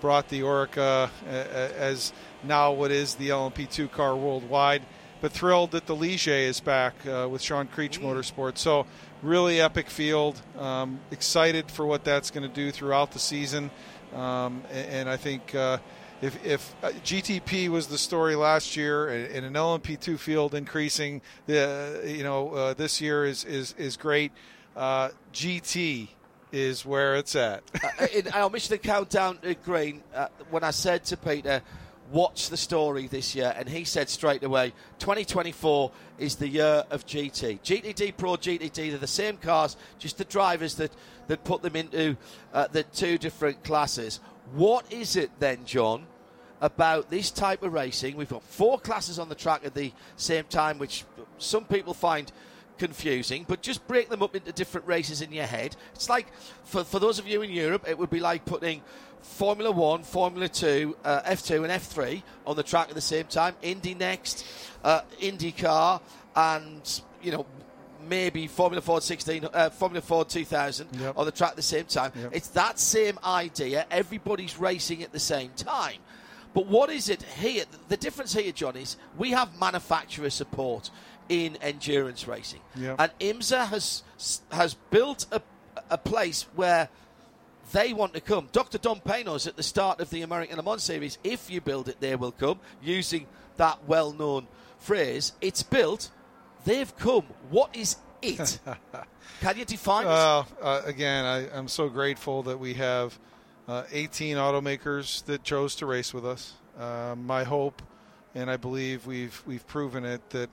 brought the Oreca as now what is the LMP2 car worldwide. But thrilled that the Ligier is back uh, with Sean Creech mm. Motorsports. So really epic field. Um, excited for what that's going to do throughout the season. Um, and, and, I think uh, if, if uh, GTP was the story last year and, an LMP2 field increasing, the you know uh, this year is is is great. Uh, GT is where it's at. uh, in our Michelin countdown, uh, Green, uh, when I said to Peter, watch the story this year, and he said straight away, 2024 is the year of GT. GTD Pro, GTD, they're the same cars, just the drivers that, that put them into uh, the two different classes. What is it then, John, about this type of racing? We've got four classes on the track at the same time, which some people find confusing, but just break them up into different races in your head. It's like, for, for those of you in Europe, it would be like putting Formula One, Formula Two, uh, F2, and F3 on the track at the same time. Indy next, uh, IndyCar, and, you know, maybe Formula Ford 16, uh, Formula Ford 2000 yep. on the track at the same time. Yep. It's that same idea. Everybody's racing at the same time. But what is it here? The difference here, John, is we have manufacturer support in endurance racing. Yep. And IMSA has has built a, a place where they want to come. Dr. Don Panoz's at the start of the American Le Mans series. If you build it, they will come. Using that well-known phrase, it's built. They've come. What is it? Can you define uh, it? Uh, again, I, am so grateful that we have uh, 18 automakers that chose to race with us. Uh, my hope, and I believe we've we've proven it that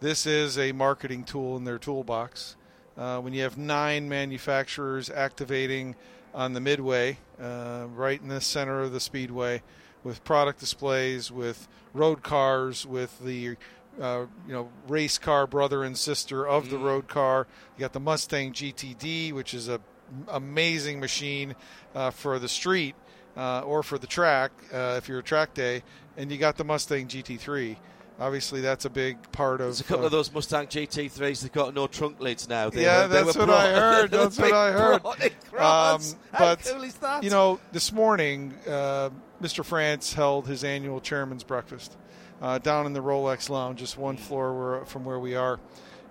this is a marketing tool in their toolbox. Uh, when you have nine manufacturers activating on the midway, uh, right in the center of the speedway, with product displays, with road cars, with the uh, you know race car brother and sister of the mm. road car. You got the Mustang GTD, which is a amazing machine uh, for the street uh, or for the track uh, if you're a track day, and you got the Mustang GT3 obviously that's a big part of. There's a couple uh, of those Mustang GT3s that got no trunk lids now. They yeah, were, that's what I heard. That's what I heard. Um, but cool you know, this morning, uh, Mr. France held his annual chairman's breakfast uh, down in the Rolex Lounge, just one floor where, from where we are,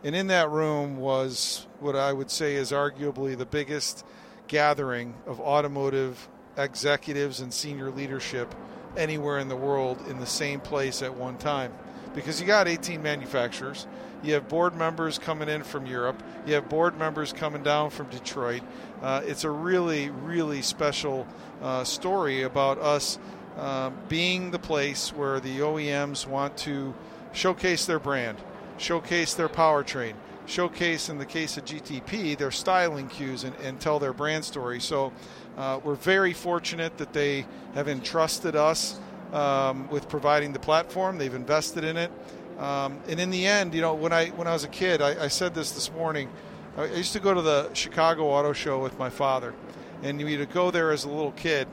and in that room was what I would say is arguably the biggest gathering of automotive executives and senior leadership anywhere in the world in the same place at one time because you got 18 manufacturers. You have board members coming in from Europe. You have board members coming down from Detroit. Uh, it's a really, really special uh, story about us uh, being the place where the OEMs want to showcase their brand, showcase their powertrain, showcase, in the case of GTP, their styling cues and, and tell their brand story. So uh, we're very fortunate that they have entrusted us um, with providing the platform. They've invested in it. Um, and in the end, you know, when I when I was a kid, I, I, said this this morning. I used to go to the Chicago Auto Show with my father, and you to go there as a little kid,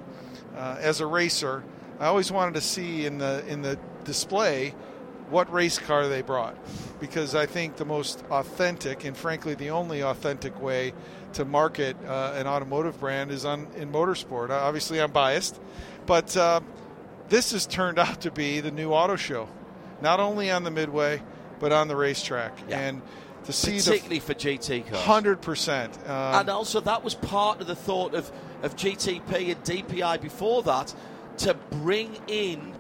uh, as a racer. I always wanted to see in the in the display what race car they brought, because I think the most authentic and frankly the only authentic way to market uh, an automotive brand is on in motorsport. Obviously, I'm biased, but uh, this has turned out to be the new auto show, not only on the midway but on the racetrack. Yeah. And to see particularly for GT cars, hundred percent. Um, and also that was part of the thought of of GTP and DPI before that to bring in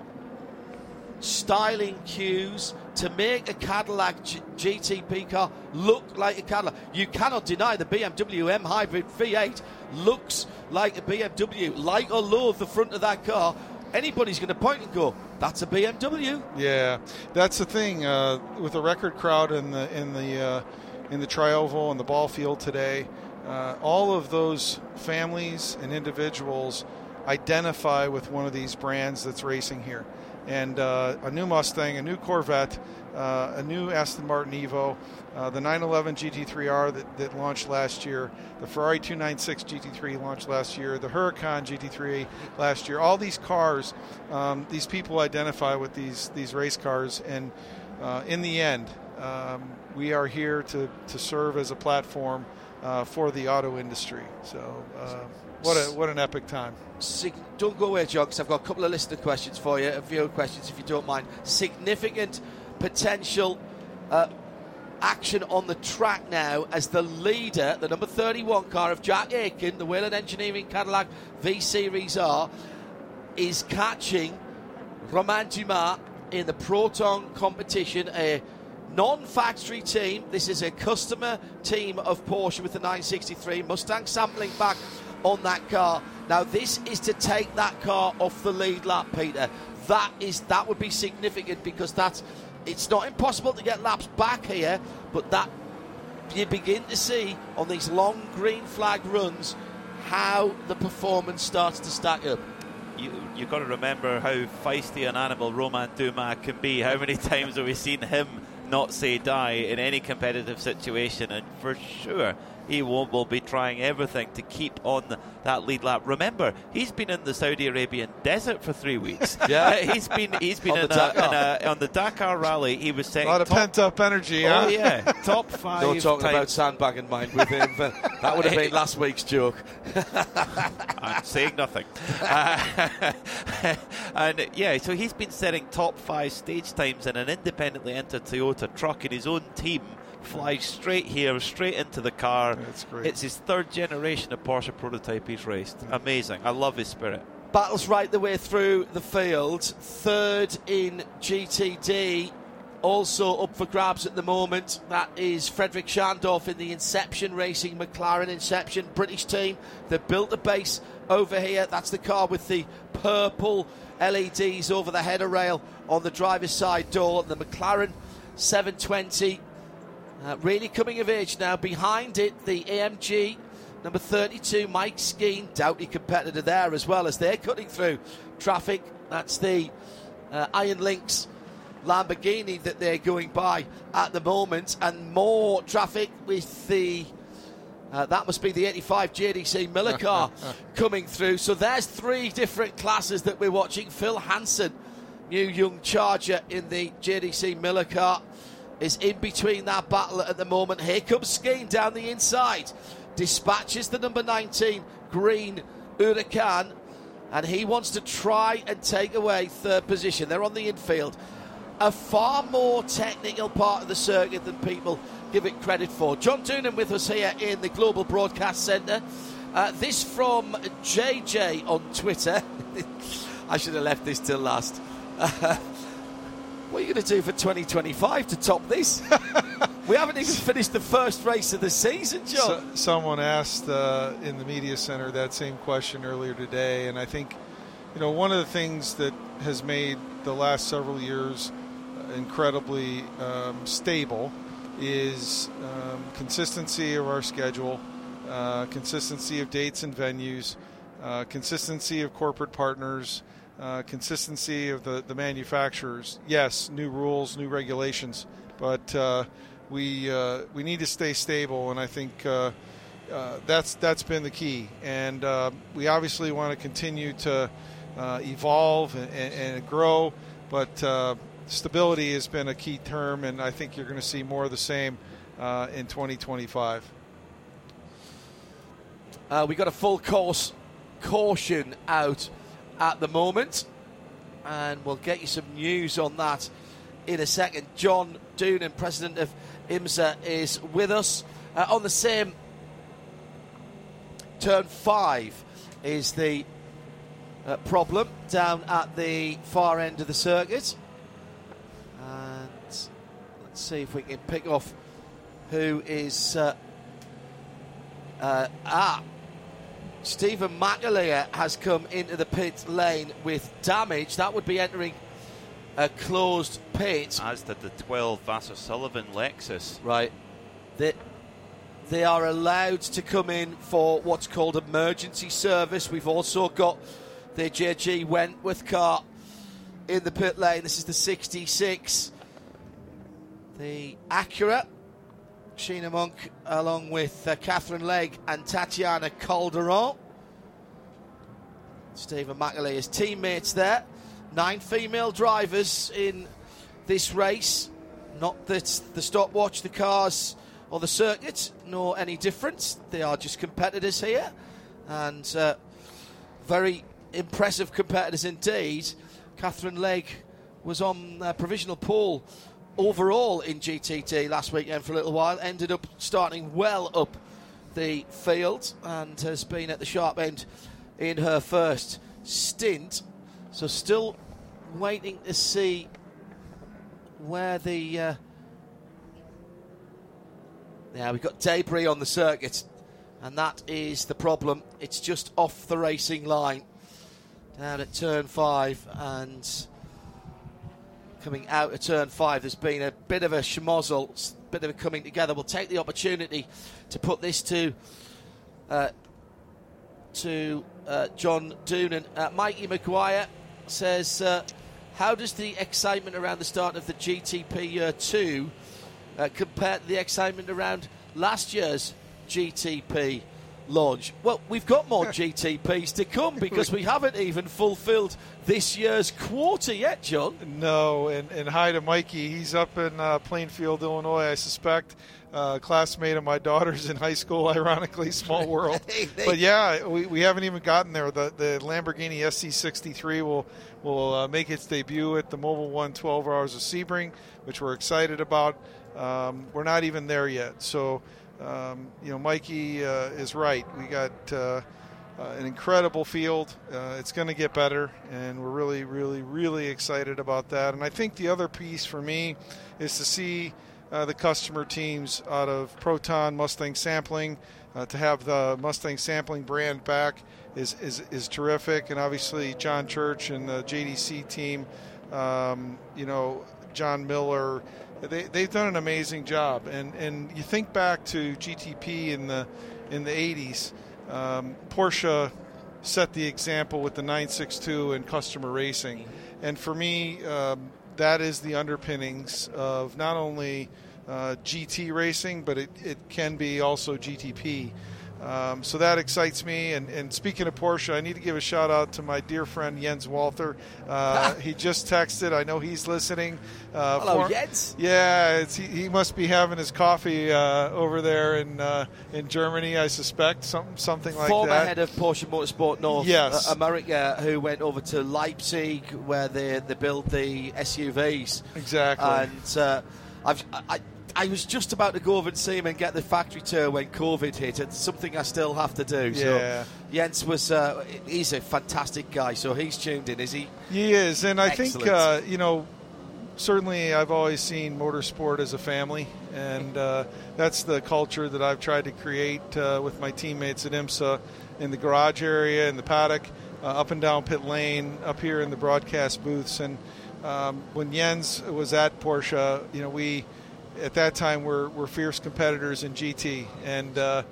styling cues to make a Cadillac G- GTP car look like a Cadillac. You cannot deny the BMW M Hybrid V8 looks like a BMW. Like or loathe the front of that car, anybody's going to point and go, "That's a BMW." Yeah, that's the thing uh, with the record crowd in the in the uh, in the trioval and the ball field today. uh, all of those families and individuals identify with one of these brands that's racing here. And uh, a new Mustang, a new Corvette, uh, a new Aston Martin Evo, uh, the 911 GT3R that, that, launched last year, the Ferrari 296 GT3 launched last year, the Huracan GT3 last year. All these cars, um, these people identify with these these race cars, and uh, in the end, um, we are here to, to serve as a platform uh, for the auto industry. So, uh, what a what an epic time! Sig- don't go away, John, because I've got a couple of listener questions for you, a few questions if you don't mind. Significant potential uh, action on the track now as the leader, the number 31 car of Jack Aitken, the Whelen Engineering Cadillac V Series R, is catching Romain Dumas in the Proton competition, a non factory team. This is a customer team of Porsche with the 963 Mustang sampling back on that car. Now, this is to take that car off the lead lap, Peter. That is that would be significant because that's it's not impossible to get laps back here, but that you begin to see on these long green flag runs how the performance starts to stack up. You, you've got to remember how feisty an animal Romain Dumas can be. How many times have we seen him not say die in any competitive situation? And for sure, he will, will be trying everything to keep on that lead lap. Remember, he's been in the Saudi Arabian desert for three weeks. yeah, uh, he's been he's been in a, in a, on the Dakar rally. He was saying a lot of pent up energy. Oh huh? yeah, top five. Don't talk times. about sandbagging mind with him. that would have been last week's joke. I'm saying nothing. Uh, and yeah, so he's been setting top five stage times in an independently entered Toyota truck in his own team flies straight here, straight into the car. That's great. It's his third generation of Porsche prototype he's raced. Mm. Amazing. I love his spirit. Battles right the way through the field. Third in GTD. Also up for grabs at the moment. That is Frederik Schandorff in the Inception Racing McLaren Inception British team. They built a base over here. That's the car with the purple LEDs over the header rail on the driver's side door. The McLaren 720 uh, really coming of age now. Behind it, the AMG number 32, Mike Skeen, doubly competitor there as well as they're cutting through traffic. That's the uh, Iron Lynx Lamborghini that they're going by at the moment, and more traffic with the. Uh, that must be the 85 JDC Miller car coming through. So there's three different classes that we're watching. Phil Hanson, new young charger in the JDC Miller car is in between that battle at the moment. Here comes Skeen down the inside, dispatches the number 19 green Huracan, and he wants to try and take away third position. They're on the infield. A far more technical part of the circuit than people give it credit for. John Doonan with us here in the Global Broadcast Centre. Uh, this from JJ on Twitter. I should have left this till last. What are you going to do for 2025 to top this? we haven't even finished the first race of the season, John. So, someone asked uh, in the media center that same question earlier today, and I think, you know, one of the things that has made the last several years incredibly um, stable is um, consistency of our schedule, uh, consistency of dates and venues, uh, consistency of corporate partners. Uh, consistency of the, the manufacturers. Yes, new rules, new regulations, but uh, we uh, we need to stay stable, and I think uh, uh, that's that's been the key. And we obviously want to continue to evolve and, and, and, grow, but stability has been a key term, and I think you're going to see more of the same in 2025. we got a full course caution out at the moment. And we'll get you some news on that in a second. John Doonan, president of IMSA, is with us. Uh, on the same turn five is the uh, problem down at the far end of the circuit. And let's see if we can pick off who is. Uh, ah, Stephen McAleer has come into the pit lane with damage. That would be entering a closed pit. As did the 12 Vasser Sullivan Lexus. Right. The, they are allowed to come in for what's called emergency service. We've also got the JG Wentworth car in the pit lane. This is the 66. The Acura. Sheena Monk, along with uh, Katherine Legge and Tatiana Calderon. Stephen McAlee, his teammates there. Nine female drivers in this race. Not that the stopwatch, the cars, or the circuit nor any difference. They are just competitors here, and uh, very impressive competitors indeed. Katherine Legge was on uh, provisional pole overall in GTT last weekend for a little while. Ended up starting well up the field and has been at the sharp end in her first stint. So still waiting to see where the uh, yeah we've got debris on the circuit, and that is the problem. It's just off the racing line down at turn five and coming out of turn five. There's been a bit of a schmozzle, bit of a coming together. We'll take the opportunity to put this to uh, to uh, John Doonan. Uh, Mikey McGuire says, uh, "How does the excitement around the start of the GTP Year Two uh, compare to the excitement around last year's GTP?" Launch. Well, we've got more GTPs to come because we haven't even fulfilled this year's quarter yet, John. No, and, and hi to Mikey. He's up in uh, Plainfield, Illinois, I suspect. Uh, classmate of my daughter's in high school, ironically, small world. but yeah, we, we haven't even gotten there. The, the Lamborghini SC63 will will uh, make its debut at the Mobil One 12 Hours of Sebring, which we're excited about. Um, we're not even there yet. So um, you know, Mikey uh, is right. We got uh, uh, an incredible field. Uh, it's going to get better, and we're really, really, really excited about that. And I think the other piece for me is to see uh, the customer teams out of Proton Mustang Sampling. To have the Mustang Sampling brand back is, is, is terrific. And obviously, John Church and the JDC team, um, you know, John Miller they, they've done an amazing job. And, and you think back to GTP in the in the 80s, um, Porsche set the example with the 962 and customer racing. And for me, um, that is the underpinnings of not only uh, GT racing, but it, it can be also GTP. Um, so that excites me. And, and, speaking of Porsche, I need to give a shout out to my dear friend Jens Walther. Uh, he just texted. I know he's listening. Uh, Hello, for, Jens. Yeah, he, he, must be having his coffee uh, over there in uh, in Germany. I suspect something something like Former that. Former head of Porsche Motorsport North yes. Uh, America, who went over to Leipzig where they they build the SUVs. Exactly. And uh, I've. I, I was just about to go over and see him and get the factory tour when COVID hit. It's something I still have to do. Yeah. So Jens was, uh, he's a fantastic guy. So he's tuned in, is he? He is. And I Excellent. think, uh, you know, certainly I've always seen motorsport as a family. And uh, that's the culture that I've tried to create uh, with my teammates at IMSA in the garage area, in the paddock, uh, up and down pit lane, up here in the broadcast booths. And um, when Jens was at Porsche, you know, we at that time were, were fierce competitors in GT. And uh,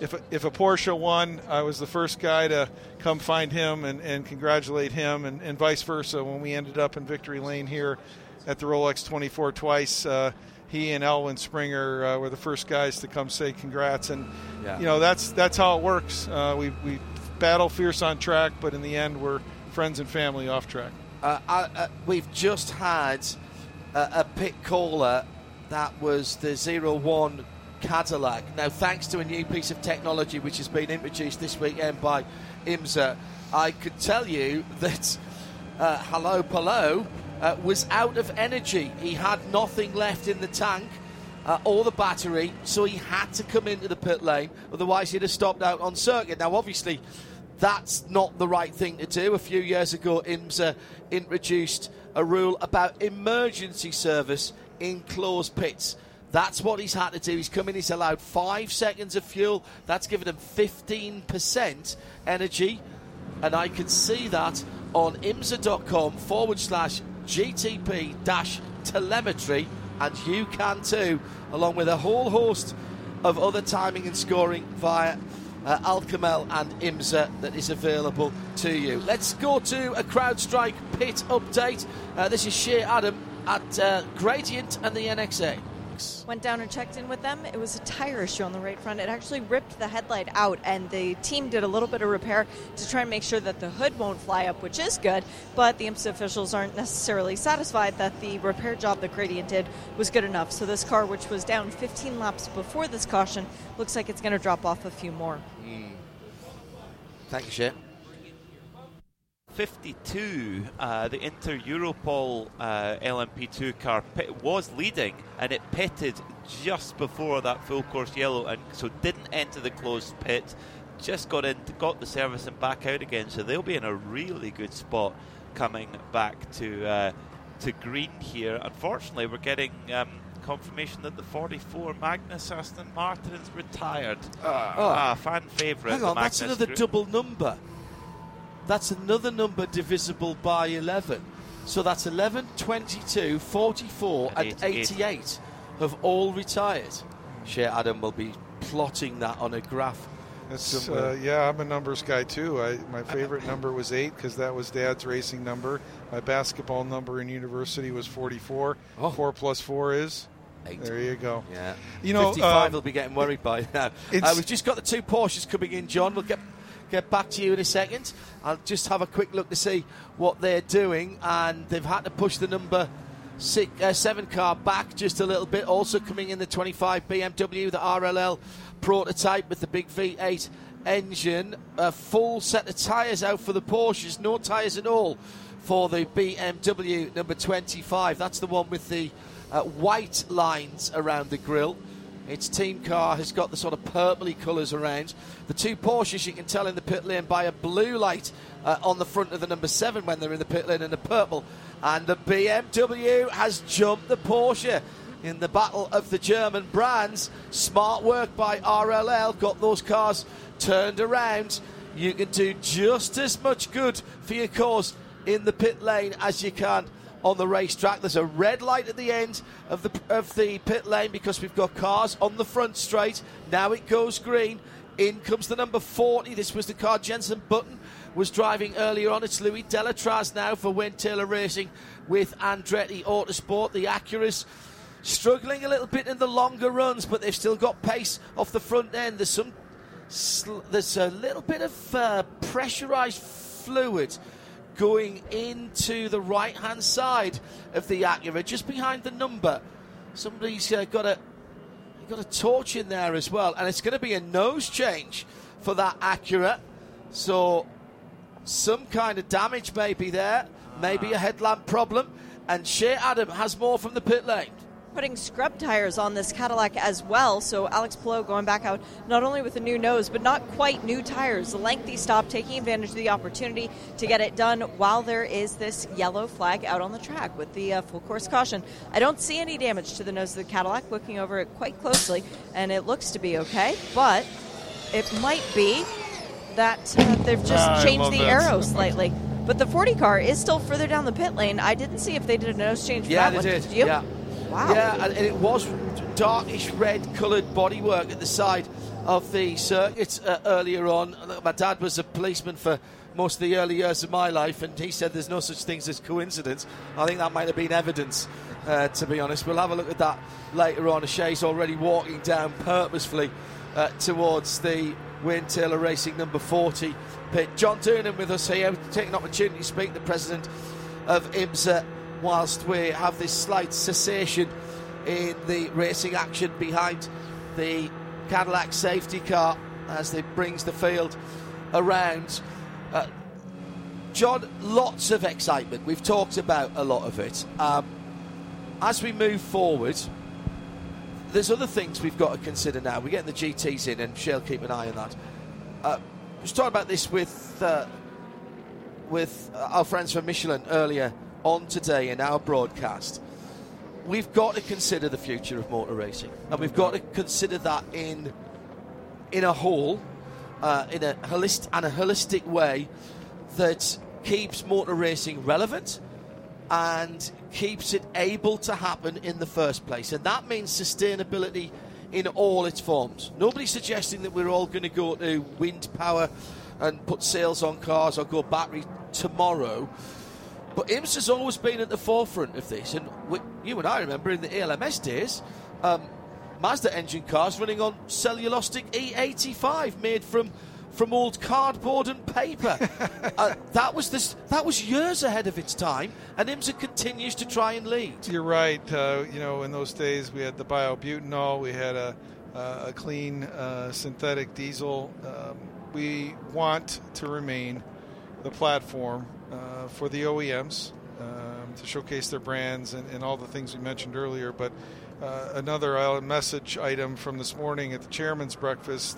if, a, if a Porsche won, I was the first guy to come find him and, and congratulate him, and, and vice versa. When we ended up in victory lane here at the Rolex 24 twice, uh, he and Alwin Springer uh, were the first guys to come say congrats. And yeah. you know that's that's how it works. Uh, we we battle fierce on track, but in the end, we're friends and family off track. Uh, uh, we've just had a pit caller that was the 01 Cadillac. Now, thanks to a new piece of technology which has been introduced this weekend by IMSA, I could tell you that uh, Hello Palou uh, was out of energy. He had nothing left in the tank. Uh, or the battery, so he had to come into the pit lane, otherwise he'd have stopped out on circuit. Now, obviously, that's not the right thing to do. A few years ago, IMSA introduced a rule about emergency service in closed pits. That's what he's had to do. He's come in, he's allowed five seconds of fuel. That's given him 15% energy. And I can see that on imsa.com forward slash GTP dash telemetry. And you can too, along with a whole host of other timing and scoring via uh, Al Kamel and IMSA that is available to you. Let's go to a CrowdStrike pit update. Uh, this is Shea Adam at uh, Gradient and the NSX. Went down and checked in with them. It was a tire issue on the right front. It actually ripped the headlight out, and the team did a little bit of repair to try and make sure that the hood won't fly up, which is good. But the IMSA officials aren't necessarily satisfied that the repair job that Gradient did was good enough. So this car, which was down 15 laps before this caution, looks like it's going to drop off a few more. Mm. Thank you, Shea. 52, uh, the Inter Europol uh, LMP2 car pit was leading and it pitted just before that full course yellow and so didn't enter the closed pit. Just got in, got the service and back out again. So they'll be in a really good spot coming back to uh, to green here. Unfortunately, we're getting um, confirmation that the 44 Magnus Aston Martin is retired. Ah. Ah, fan favourite. Hang on, that's another Group. double number. That's another number divisible by 11. So that's 11, 22, 44, And and 88. 88 have all retired. Shea Adam will be plotting that on a graph. It's, uh, yeah, I'm a numbers guy too. I, my favorite number was eight because that was Dad's racing number. My basketball number in university was 44. Four plus four is Eight. There you go. Yeah. You know, 55 um, will be getting worried by now. Uh, we've just got the two Porsches coming in, John. We'll get get back to you in a second. I'll just have a quick look to see what they're doing, and they've had to push the number six, uh, seven car back just a little bit. Also coming in the 25 BMW, the RLL prototype with the big V8 engine. A full set of tyres out for the Porsches, no tyres at all for the BMW number 25. That's the one with the uh, white lines around the grille. Its team car has got the sort of purpley colours around. The two Porsches, you can tell in the pit lane by a blue light uh, on the front of the number seven when they're in the pit lane and a purple. And the BMW has jumped the Porsche in the battle of the German brands. Smart work by RLL, got those cars turned around. You can do just as much good for your cause in the pit lane as you can on the racetrack. There's a red light at the end of the of the pit lane because we've got cars on the front straight. Now it goes green. In comes the number 40. This was the car Jenson Button was driving earlier on. It's Louis Delatraz now for Wayne Taylor Racing with Andretti Autosport. The Acuras struggling a little bit in the longer runs, but they've still got pace off the front end. There's some there's a little bit of uh, pressurized fluid going into the right hand side of the Acura, just behind the number. Somebody's uh, got a got a torch in there as well, and it's going to be a nose change for that Acura. So some kind of damage may be there, maybe a headlamp problem, and Shea Adam has more from the pit lane. Putting scrub tires on this Cadillac as well, so Alex Palou going back out not only with a new nose, but not quite new tires. A lengthy stop, taking advantage of the opportunity to get it done while there is this yellow flag out on the track with the uh, full course caution. I don't see any damage to the nose of the Cadillac, looking over it quite closely, and it looks to be okay, but it might be that uh, they've just Ah, changed the aero slightly. But the 40 car is still further down the pit lane. I didn't see if they did a nose change for Yeah, that they one. did. you? Yeah. Wow. Yeah, and, it was darkish red coloured bodywork at the side of the circuit uh, earlier on. My dad was a policeman for most of the early years of my life, and he said there's no such things as coincidence. I think that might have been evidence, uh, to be honest. We'll have a look at that later on. Shea's already walking down purposefully uh, towards the Wayne Taylor Racing number 40 pit. John Doonan with us here, taking an opportunity to speak to the president of IMSA whilst we have this slight cessation in the racing action behind the Cadillac safety car as it brings the field around. Uh, John, lots of excitement. We've talked about a lot of it. Um, as we move forward, there's other things we've got to consider now. We're getting the GTs in, and she'll keep an eye on that. Uh, I was talking about this with uh, with our friends from Michelin earlier on today in our broadcast. We've got to consider the future of motor racing, and we've got to consider that in in a whole, uh, in a holistic and a holistic way that keeps motor racing relevant and keeps it able to happen in the first place. And that means sustainability in all its forms. Nobody's suggesting that we're all going to go to wind power and put sails on cars or go battery tomorrow. But IMS has always been at the forefront of this, and we, you and I remember in the ALMS days, um, Mazda engine cars running on cellulosic E85 made from from old cardboard and paper. uh, that was this. That was years ahead of its time, and IMSA continues to try and lead. You're right. Uh, you know, in those days we had the biobutanol, we had a, a clean uh, synthetic diesel. Um, we want to remain the platform uh, for the OEMs um, to showcase their brands and, and, all the things we mentioned earlier. But uh, another uh, message item from this morning at the chairman's breakfast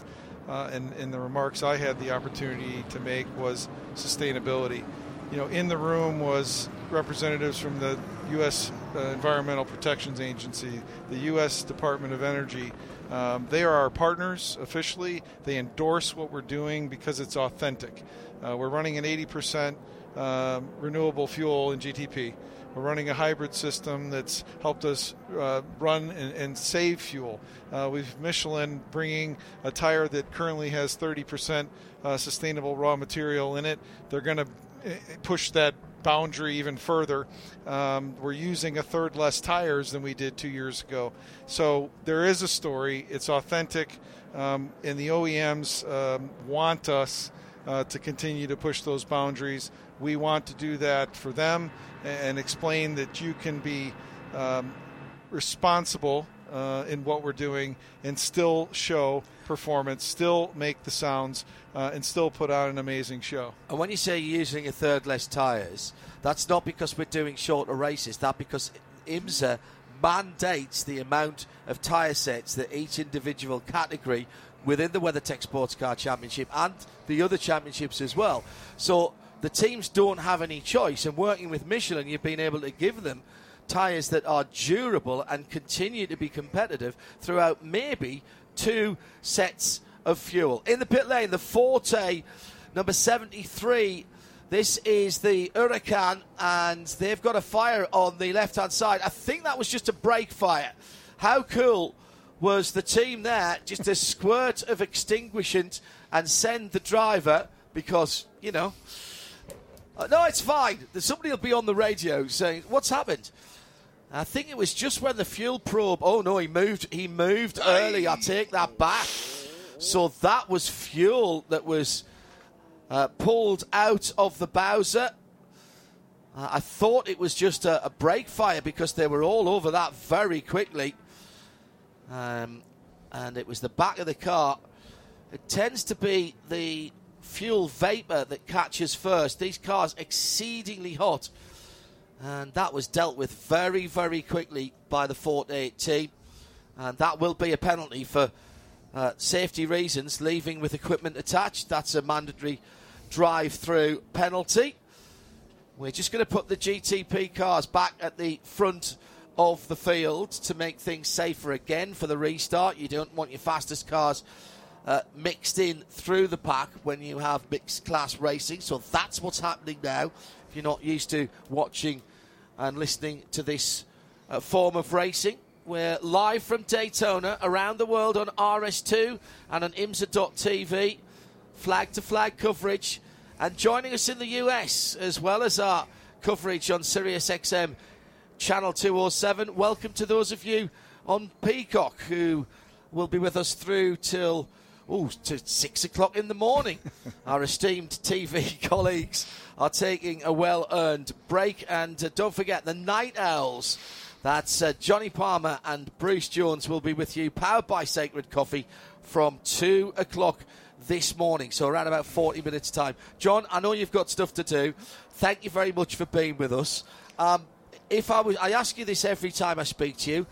uh, and, and the remarks I had the opportunity to make was sustainability. You know, in the room was representatives from the U.S. Uh, Environmental Protections Agency, the U.S. Department of Energy. Um, they are our partners officially. They endorse what we're doing because it's authentic. Uh, we're running an 80% um, renewable fuel in GTP. We're running a hybrid system that's helped us uh, run and, and, save fuel. Uh, we've Michelin bringing a tire that currently has 30% uh, sustainable raw material in it. They're going to eh, push that boundary even further. Um, we're using a third less tires than we did two years ago. So there is a story. It's authentic, um, and the OEMs um, want us uh, to continue to push those boundaries. We want to do that for them and explain that you can be um, responsible uh, in what we're doing and still show performance, still make the sounds, uh, and still put on an amazing show. And when you say using a third less tyres, that's not because we're doing shorter races, that's because IMSA mandates the amount of tyre sets that each individual category within the WeatherTech Sports Car Championship and the other championships as well. So the teams don't have any choice. And working with Michelin, you've been able to give them tyres that are durable and continue to be competitive throughout maybe two sets of fuel. In the pit lane, the Forte number 73. This is the Huracan, and they've got a fire on the left hand side. I think that was just a brake fire. How cool was the team there? Just a squirt of extinguishant and send the driver because, you know, uh, no, it's fine. Somebody will be on the radio saying, "What's happened?" I think it was just when the fuel probe. Oh no, he moved. He moved early. I take that back. So that was fuel that was uh, pulled out of the Bowser. Uh, I thought it was just a, a brake fire because they were all over that very quickly. Um, and it was the back of the car. It tends to be the fuel vapor that catches first. These cars exceedingly hot. And that was dealt with very, very quickly by the Forte team. And that will be a penalty for uh, safety reasons, leaving with equipment attached. That's a mandatory drive through penalty. We're just going to put the GTP cars back at the front of the field to make things safer again for the restart. You don't want your fastest cars uh, mixed in through the pack when you have mixed class racing. So that's what's happening now. If you're not used to watching and listening to this uh, form of racing, we're live from Daytona around the world on RS2 and on IMSA.tv, flag to flag coverage. And joining us in the US, as well as our coverage on Sirius XM Channel 207, welcome to those of you on Peacock who will be with us through till oh, to six o'clock in the morning. Our esteemed TV colleagues are taking a well earned break. And uh, don't forget, the Night Owls. That's uh, Johnny Palmer and Bruce Jones will be with you, powered by Sacred Coffee, from 2 o'clock this morning. So, around about 40 minutes' time. John, I know you've got stuff to do. Thank you very much for being with us. Um, if I was, I ask you this every time I speak to you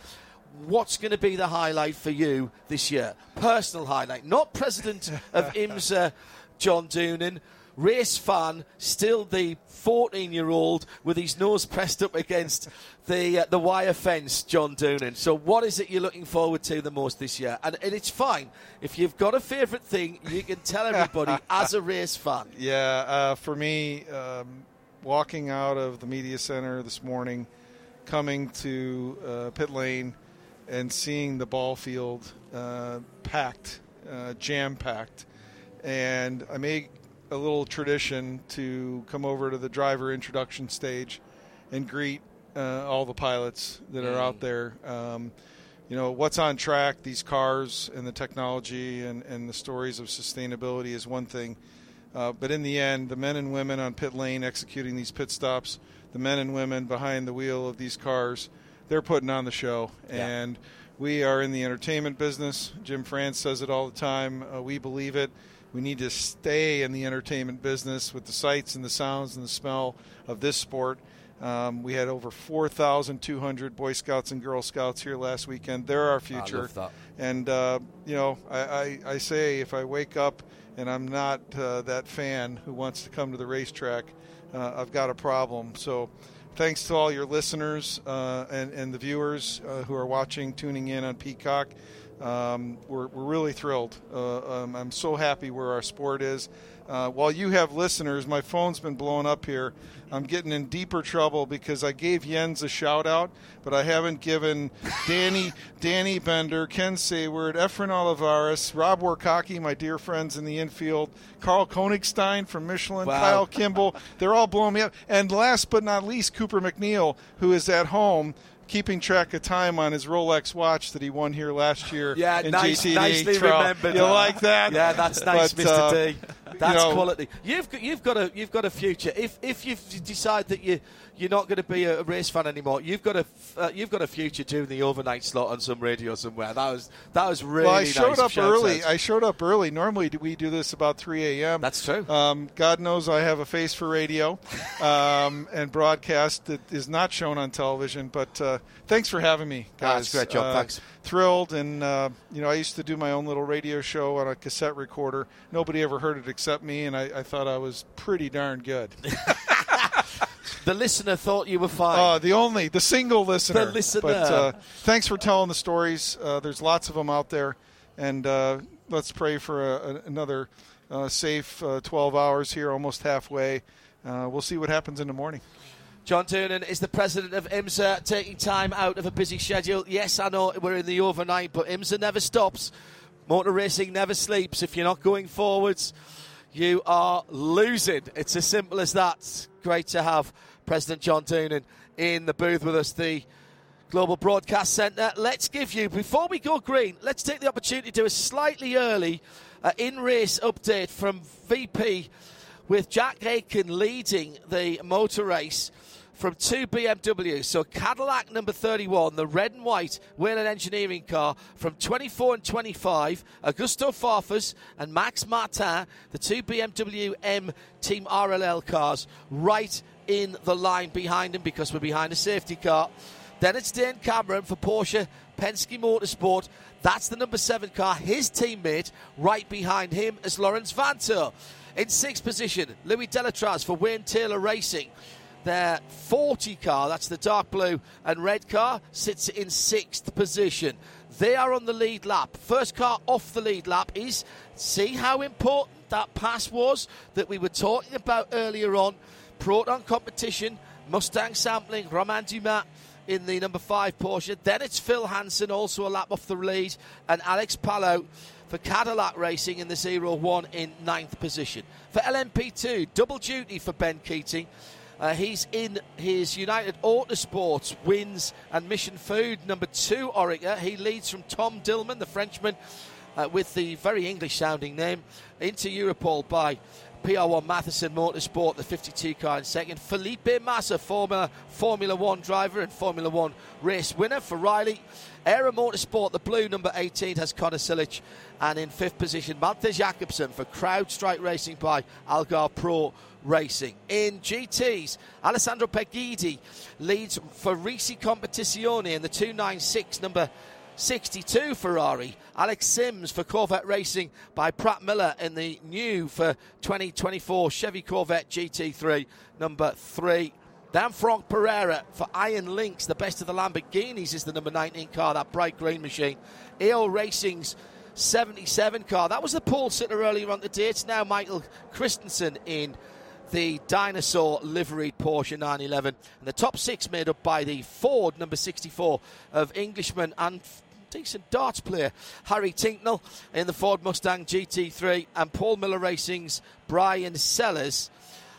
what's going to be the highlight for you this year? Personal highlight, not president of IMSA, John Doonan, race fan, still the 14 year old with his nose pressed up against the uh, the wire fence, John Doonan. So, what is it you're looking forward to the most this year? And, and it's fine. If you've got a favourite thing, you can tell everybody as a race fan. Yeah, uh, for me, um, walking out of the media center this morning, coming to uh, pit lane and seeing the ball field uh, packed, uh, jam packed. And I make a little tradition to come over to the driver introduction stage and greet uh, all the pilots that are out there. Um, you know, what's on track, these cars and the technology and, and the stories of sustainability is one thing. Uh, but in the end, the men and women on pit lane executing these pit stops, the men and women behind the wheel of these cars, they're putting on the show. Yeah. And we are in the entertainment business. Jim France says it all the time. Uh, we believe it. We need to stay in the entertainment business with the sights and the sounds and the smell of this sport. Um, we had over 4,200 Boy Scouts and Girl Scouts here last weekend. They're our future. love. And, uh, you know, I, I, I say if I wake up and I'm not uh, that fan who wants to come to the racetrack, uh, I've got a problem. So thanks to all your listeners uh, and, and the viewers uh, who are watching, tuning in on Peacock. Um, we're, we're really thrilled. Uh, um, I'm so happy where our sport is. Uh, while you have listeners, my phone's been blowing up here. I'm getting in deeper trouble because I gave Jens a shout out, but I haven't given Danny Danny Bender, Ken Sayward, Efren Olivares, Rob Warkaki, my dear friends in the infield, Carl Konigstein from Michelin, Wow. Kyle Kimball. They're all blowing me up. And last but not least, Cooper MacNeil, who is at home. Keeping track of time on his Rolex watch that he won here last year Yeah, in nice, nicely remembered. You like that? Yeah, that's nice, But, Mr. uh, D. you That's know, quality. You've got, you've got a you've got a future. If if you decide that you you're not going to be a race fan anymore, you've got a uh, you've got a future doing the overnight slot on some radio somewhere. That was that was really. well, I showed nice. up early. out. I showed up early. Normally, do- we do this about 3 a.m. That's true. Um, God knows I have a face for radio um, and broadcast that is not shown on television. But uh, thanks for having me, Ah, guys. it's a great job. Uh, Thanks. Thrilled, and uh, you know, I used to do my own little radio show on a cassette recorder. Nobody ever heard it except me, and I, I thought I was pretty darn good. the listener thought you were fine. Uh, the only, the single listener. The listener. But uh, thanks for telling the stories. Uh, there's lots of them out there, and uh, let's pray for a, a, another uh, safe uh, 12 hours here, almost halfway. Uh, we'll see what happens in the morning. John Tiernan is the president of IMSA, taking time out of a busy schedule. Yes, I know we're in the overnight, but IMSA never stops. Motor racing never sleeps. If you're not going forwards, you are losing. It's as simple as that. Great to have President John Tiernan in the booth with us, the Global Broadcast Centre. Let's give you, before we go green, let's take the opportunity to do a slightly early uh, in race update from VP with Jack Aitken leading the motor race from two BMW. So Cadillac number 31, the red and white Whelen Engineering car from 24 and 25, Augusto Farfus and Max Martin, the two BMW M Team RLL cars, right in the line behind him because we're behind a safety car. Then it's Dane Cameron for Porsche Penske Motorsport. That's the number seven car. His teammate right behind him is Laurens Vanthoor. In sixth position, Louis Delatraz for Wayne Taylor Racing. Their 40 car, that's the dark blue and red car, sits in sixth position. They are on the lead lap. First car off the lead lap is see how important that pass was that we were talking about earlier on. Proton competition, Mustang sampling, Romain Dumas in the number five Porsche. Then it's Phil Hanson, also a lap off the lead, and Alex Palou for Cadillac Racing in the 01 in ninth position. For LMP2, double duty for Ben Keating. Uh, he's in his United Autosports wins and Mission Food number two Oreca. He leads from Tom Dillmann, the Frenchman, uh, with the very English sounding name, Inter Europol by PR1 Mathiasen Motorsport, the 52 car in second. Felipe Massa, former Formula One driver and Formula One race winner for Riley. Era Motorsport, the blue number 18 has Connor Zilisch. And in fifth position, Malthe Jakobsen for CrowdStrike Racing by Algarve Pro Racing. In GTs, Alessandro Pier Guidi leads for Risi Competizione in the 296 number 62 Ferrari. Alex Sims for Corvette Racing by Pratt Miller in the new for 2024 Chevy Corvette GT3 number 3. Dan Franck Perera for Iron Lynx, the best of the Lamborghinis, is the number 19 car, that bright green machine. AO Racing's 77 car. That was the Paul sitter earlier on today. It's now Michael Christensen in the Dinosaur liveried Porsche 911. And the top six made up by the Ford number 64 of Englishman and decent darts player Harry Tinknell in the Ford Mustang GT3 and Paul Miller Racing's Bryan Sellers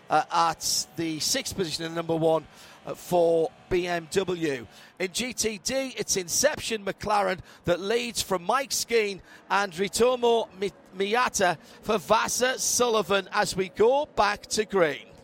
uh, at the sixth position and number one for BMW. In GTD, it's Inception McLaren that leads from Mike Skeen and Ritomo Miyata for Vasser Sullivan as we go back to green.